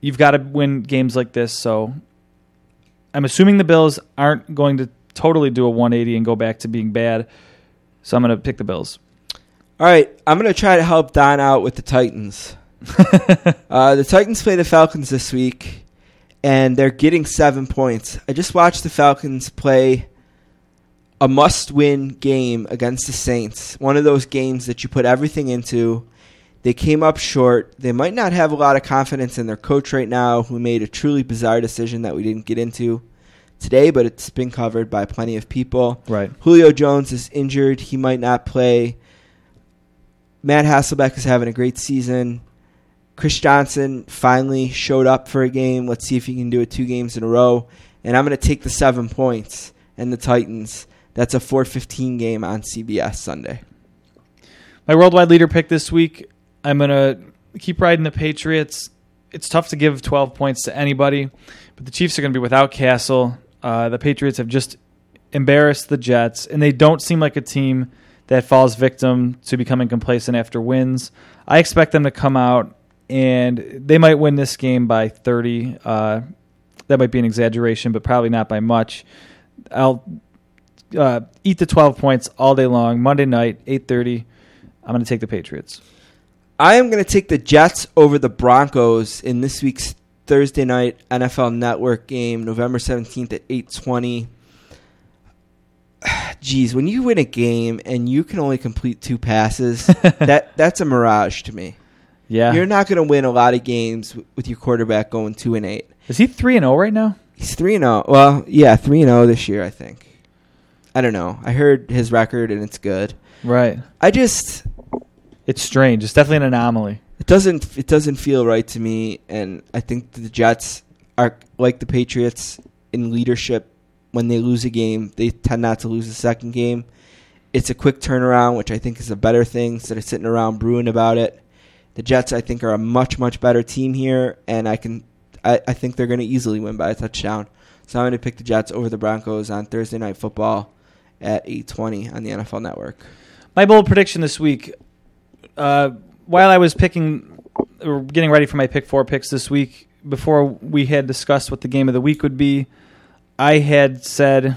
you've got to win games like this. So I'm assuming the Bills aren't going to totally do a 180 and go back to being bad. So I'm going to pick the Bills. All right, I'm going to try to help Don out with the Titans. uh, the Titans play the Falcons this week, and they're getting seven points. I just watched the Falcons play a must win game against the Saints. One of those games that you put everything into. They came up short. They might not have a lot of confidence in their coach right now, who made a truly bizarre decision that we didn't get into today, but it's been covered by plenty of people. Right. Julio Jones is injured. He might not play. Matt Hasselbeck is having a great season. Chris Johnson finally showed up for a game. Let's see if he can do it two games in a row. And I'm going to take the seven points and the Titans. That's a 4:15 game on CBS Sunday. My worldwide leader pick this week, I'm going to keep riding the Patriots. It's tough to give 12 points to anybody, but the Chiefs are going to be without Cassel. Uh, the Patriots have just embarrassed the Jets, and they don't seem like a team that falls victim to becoming complacent after wins. I expect them to come out and they might win this game by 30. Uh, that might be an exaggeration, but probably not by much. I'll uh, eat the 12 points all day long. Monday night, 8:30. I'm going to take the Patriots. I am going to take the Jets over the Broncos in this week's Thursday night NFL Network game, November 17th at 8:20. Geez, when you win a game and you can only complete two passes, that that's a mirage to me. Yeah, You're not going to win a lot of games with your quarterback going 2 and 8. is he three and zero right now? He's 3 and 0. Well, yeah, 3 and 0 this year, I think. I don't know. I heard his record and it's good. Right. I just It's strange. It's definitely an anomaly. It doesn't it doesn't feel right to me and I think the Jets are like the Patriots in leadership. When they lose a game they tend not to lose the second game. It's a quick turnaround which I think is a better thing instead of sitting around brewing about it. The Jets I think are a much much better team here and I can I, I think they're going to easily win by a touchdown. So I'm going to pick the Jets over the Broncos on Thursday night football at 8:20 on the NFL network. My bold prediction this week, uh, while I was picking, or getting ready for my pick four picks this week, before we had discussed what the game of the week would be, I had said,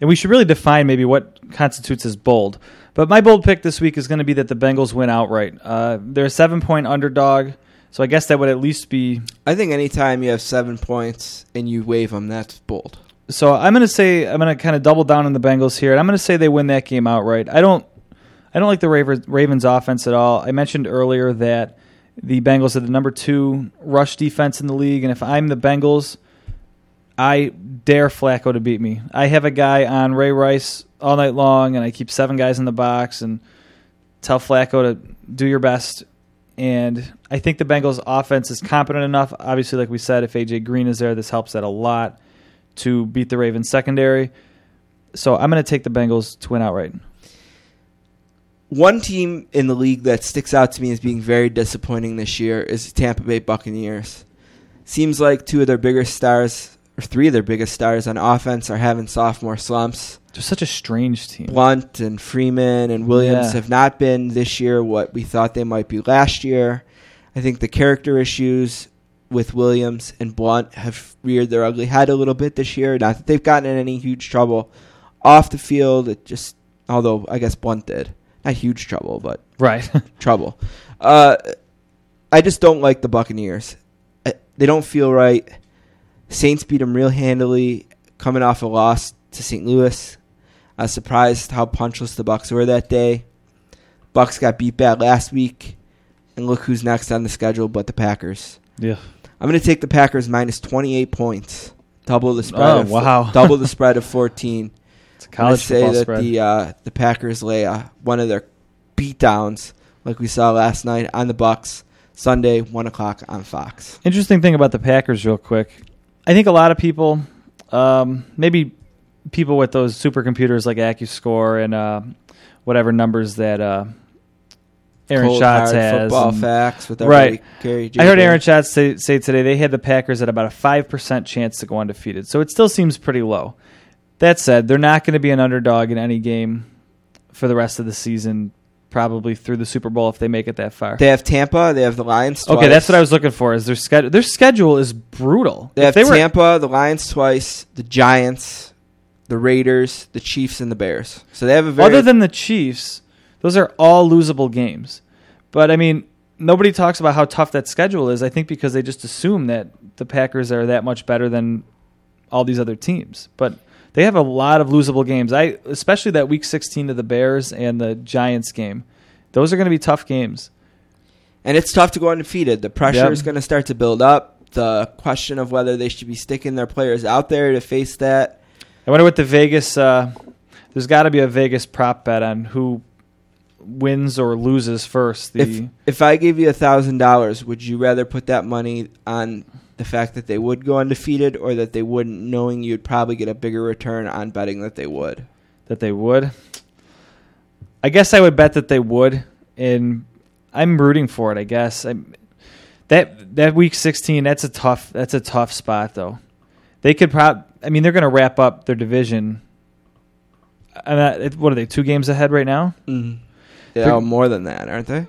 and we should really define maybe what constitutes as bold. But my bold pick this week is going to be that the Bengals win outright. Uh, they're a seven point underdog, so I guess that would at least be. I think anytime you have 7 points and you wave them that's bold So I'm going to say I'm going to kind of double down on the Bengals here, and I'm going to say they win that game outright. I don't, I don't like the Ravens, offense at all. I mentioned earlier that the Bengals are the number two rush defense in the league, and if I'm the Bengals, I dare Flacco to beat me. I have a guy on Ray Rice all night long, and I keep seven guys in the box and tell Flacco to do your best. And I think the Bengals offense is competent enough. Obviously, like we said, if AJ Green is there, this helps that a lot to beat the Ravens secondary. So I'm going to take the Bengals to win outright. One team in the league that sticks out to me as being very disappointing this year is Tampa Bay Buccaneers. Seems like two of their biggest stars, or three of their biggest stars on offense, are having sophomore slumps. They're such a strange team. Blount and Freeman and Williams Yeah. have not been this year what we thought they might be last year. I think the character issues with Williams and Blount have reared their ugly head a little bit this year. Not that they've gotten in any huge trouble off the field. It just, although I guess Blount did, not huge trouble, but Right. trouble. Uh, I just don't like the Buccaneers. Uh, They don't feel right. Saints beat them real handily, coming off a loss to St. Louis. I was surprised how punchless the Bucs were that day. Bucs got beat bad last week, and look who's next on the schedule but the Packers. yeah. I'm going to take the Packers minus 28 points, double the spread. Oh, of, wow. double the spread of 14. It's college say football that spread. the uh, the Packers lay uh, one of their beatdowns, like we saw last night on the Bucs Sunday, one o'clock on Fox. Interesting thing about the Packers, real quick. I think a lot of people, um, maybe people with those supercomputers like AccuScore and uh, whatever numbers that uh, Aaron Cold, Schatz has. football and- facts with Right. Gary J. I heard Aaron Schatz say, say today they had the Packers at about a 5% chance to go undefeated. So it still seems pretty low. That said, they're not going to be an underdog in any game for the rest of the season, probably through the Super Bowl if they make it that far. They have Tampa. They have the Lions. Twice. Okay, that's what I was looking for. Is their schedule? Their schedule is brutal. They If have were- Tampa, the Lions twice, the Giants, the Raiders, the Chiefs, and the Bears. So they have a very Other than the Chiefs, those are all losable games. But I mean, nobody talks about how tough that schedule is. I think because they just assume that the Packers are that much better than all these other teams. But they have a lot of losable games. I especially that Week 16 to the Bears and the Giants game. Those are going to be tough games. and it's tough to go undefeated. The pressure Yep. is going to start to build up. The question of whether they should be sticking their players out there to face that. I wonder what the Vegas. Uh, there's got to be a Vegas prop bet on who wins or loses first. The If if I gave you a thousand dollars, would you rather put that money on the fact that they would go undefeated, or that they wouldn't, knowing you'd probably get a bigger return on betting that they would? that they would. I guess I would bet that they would. and I'm rooting for it. I guess I'm, that that week 16. That's a tough. That's a tough spot though. They could prob. I mean, they're going to wrap up their division. And what are they? Two games ahead right now. Mm. Yeah, They're- oh, more than that, aren't they?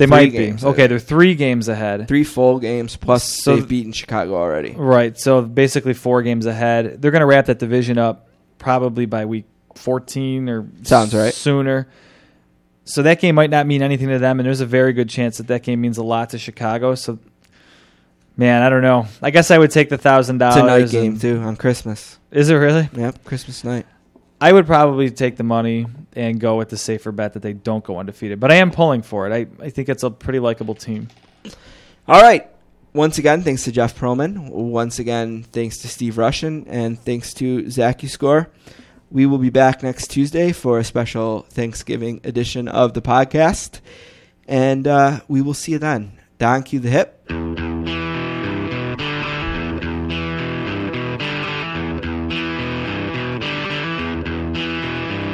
They Three might be. Okay, they're three games ahead. Three full games plus So- they've beaten Chicago already. Right. So basically four games ahead. They're going to wrap that division up probably by week 14 or Sounds right. sooner. So that game might not mean anything to them, and there's a very good chance that that game means a lot to Chicago. So, man, I don't know. I guess I would take the thousand It's a night dollars. game too on Christmas. Is it really? Yep, Christmas night. I would probably take the money and go with the safer bet that they don't go undefeated. But I am pulling for it. I, I think it's a pretty likable team. All right. Once again, thanks to Jeff Pearlman. Once again, thanks to Steve Rushin, and thanks to Zach Score. We will be back next Tuesday for a special Thanksgiving edition of the podcast, and uh, we will see you then. Don, cue the hip.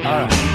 All right.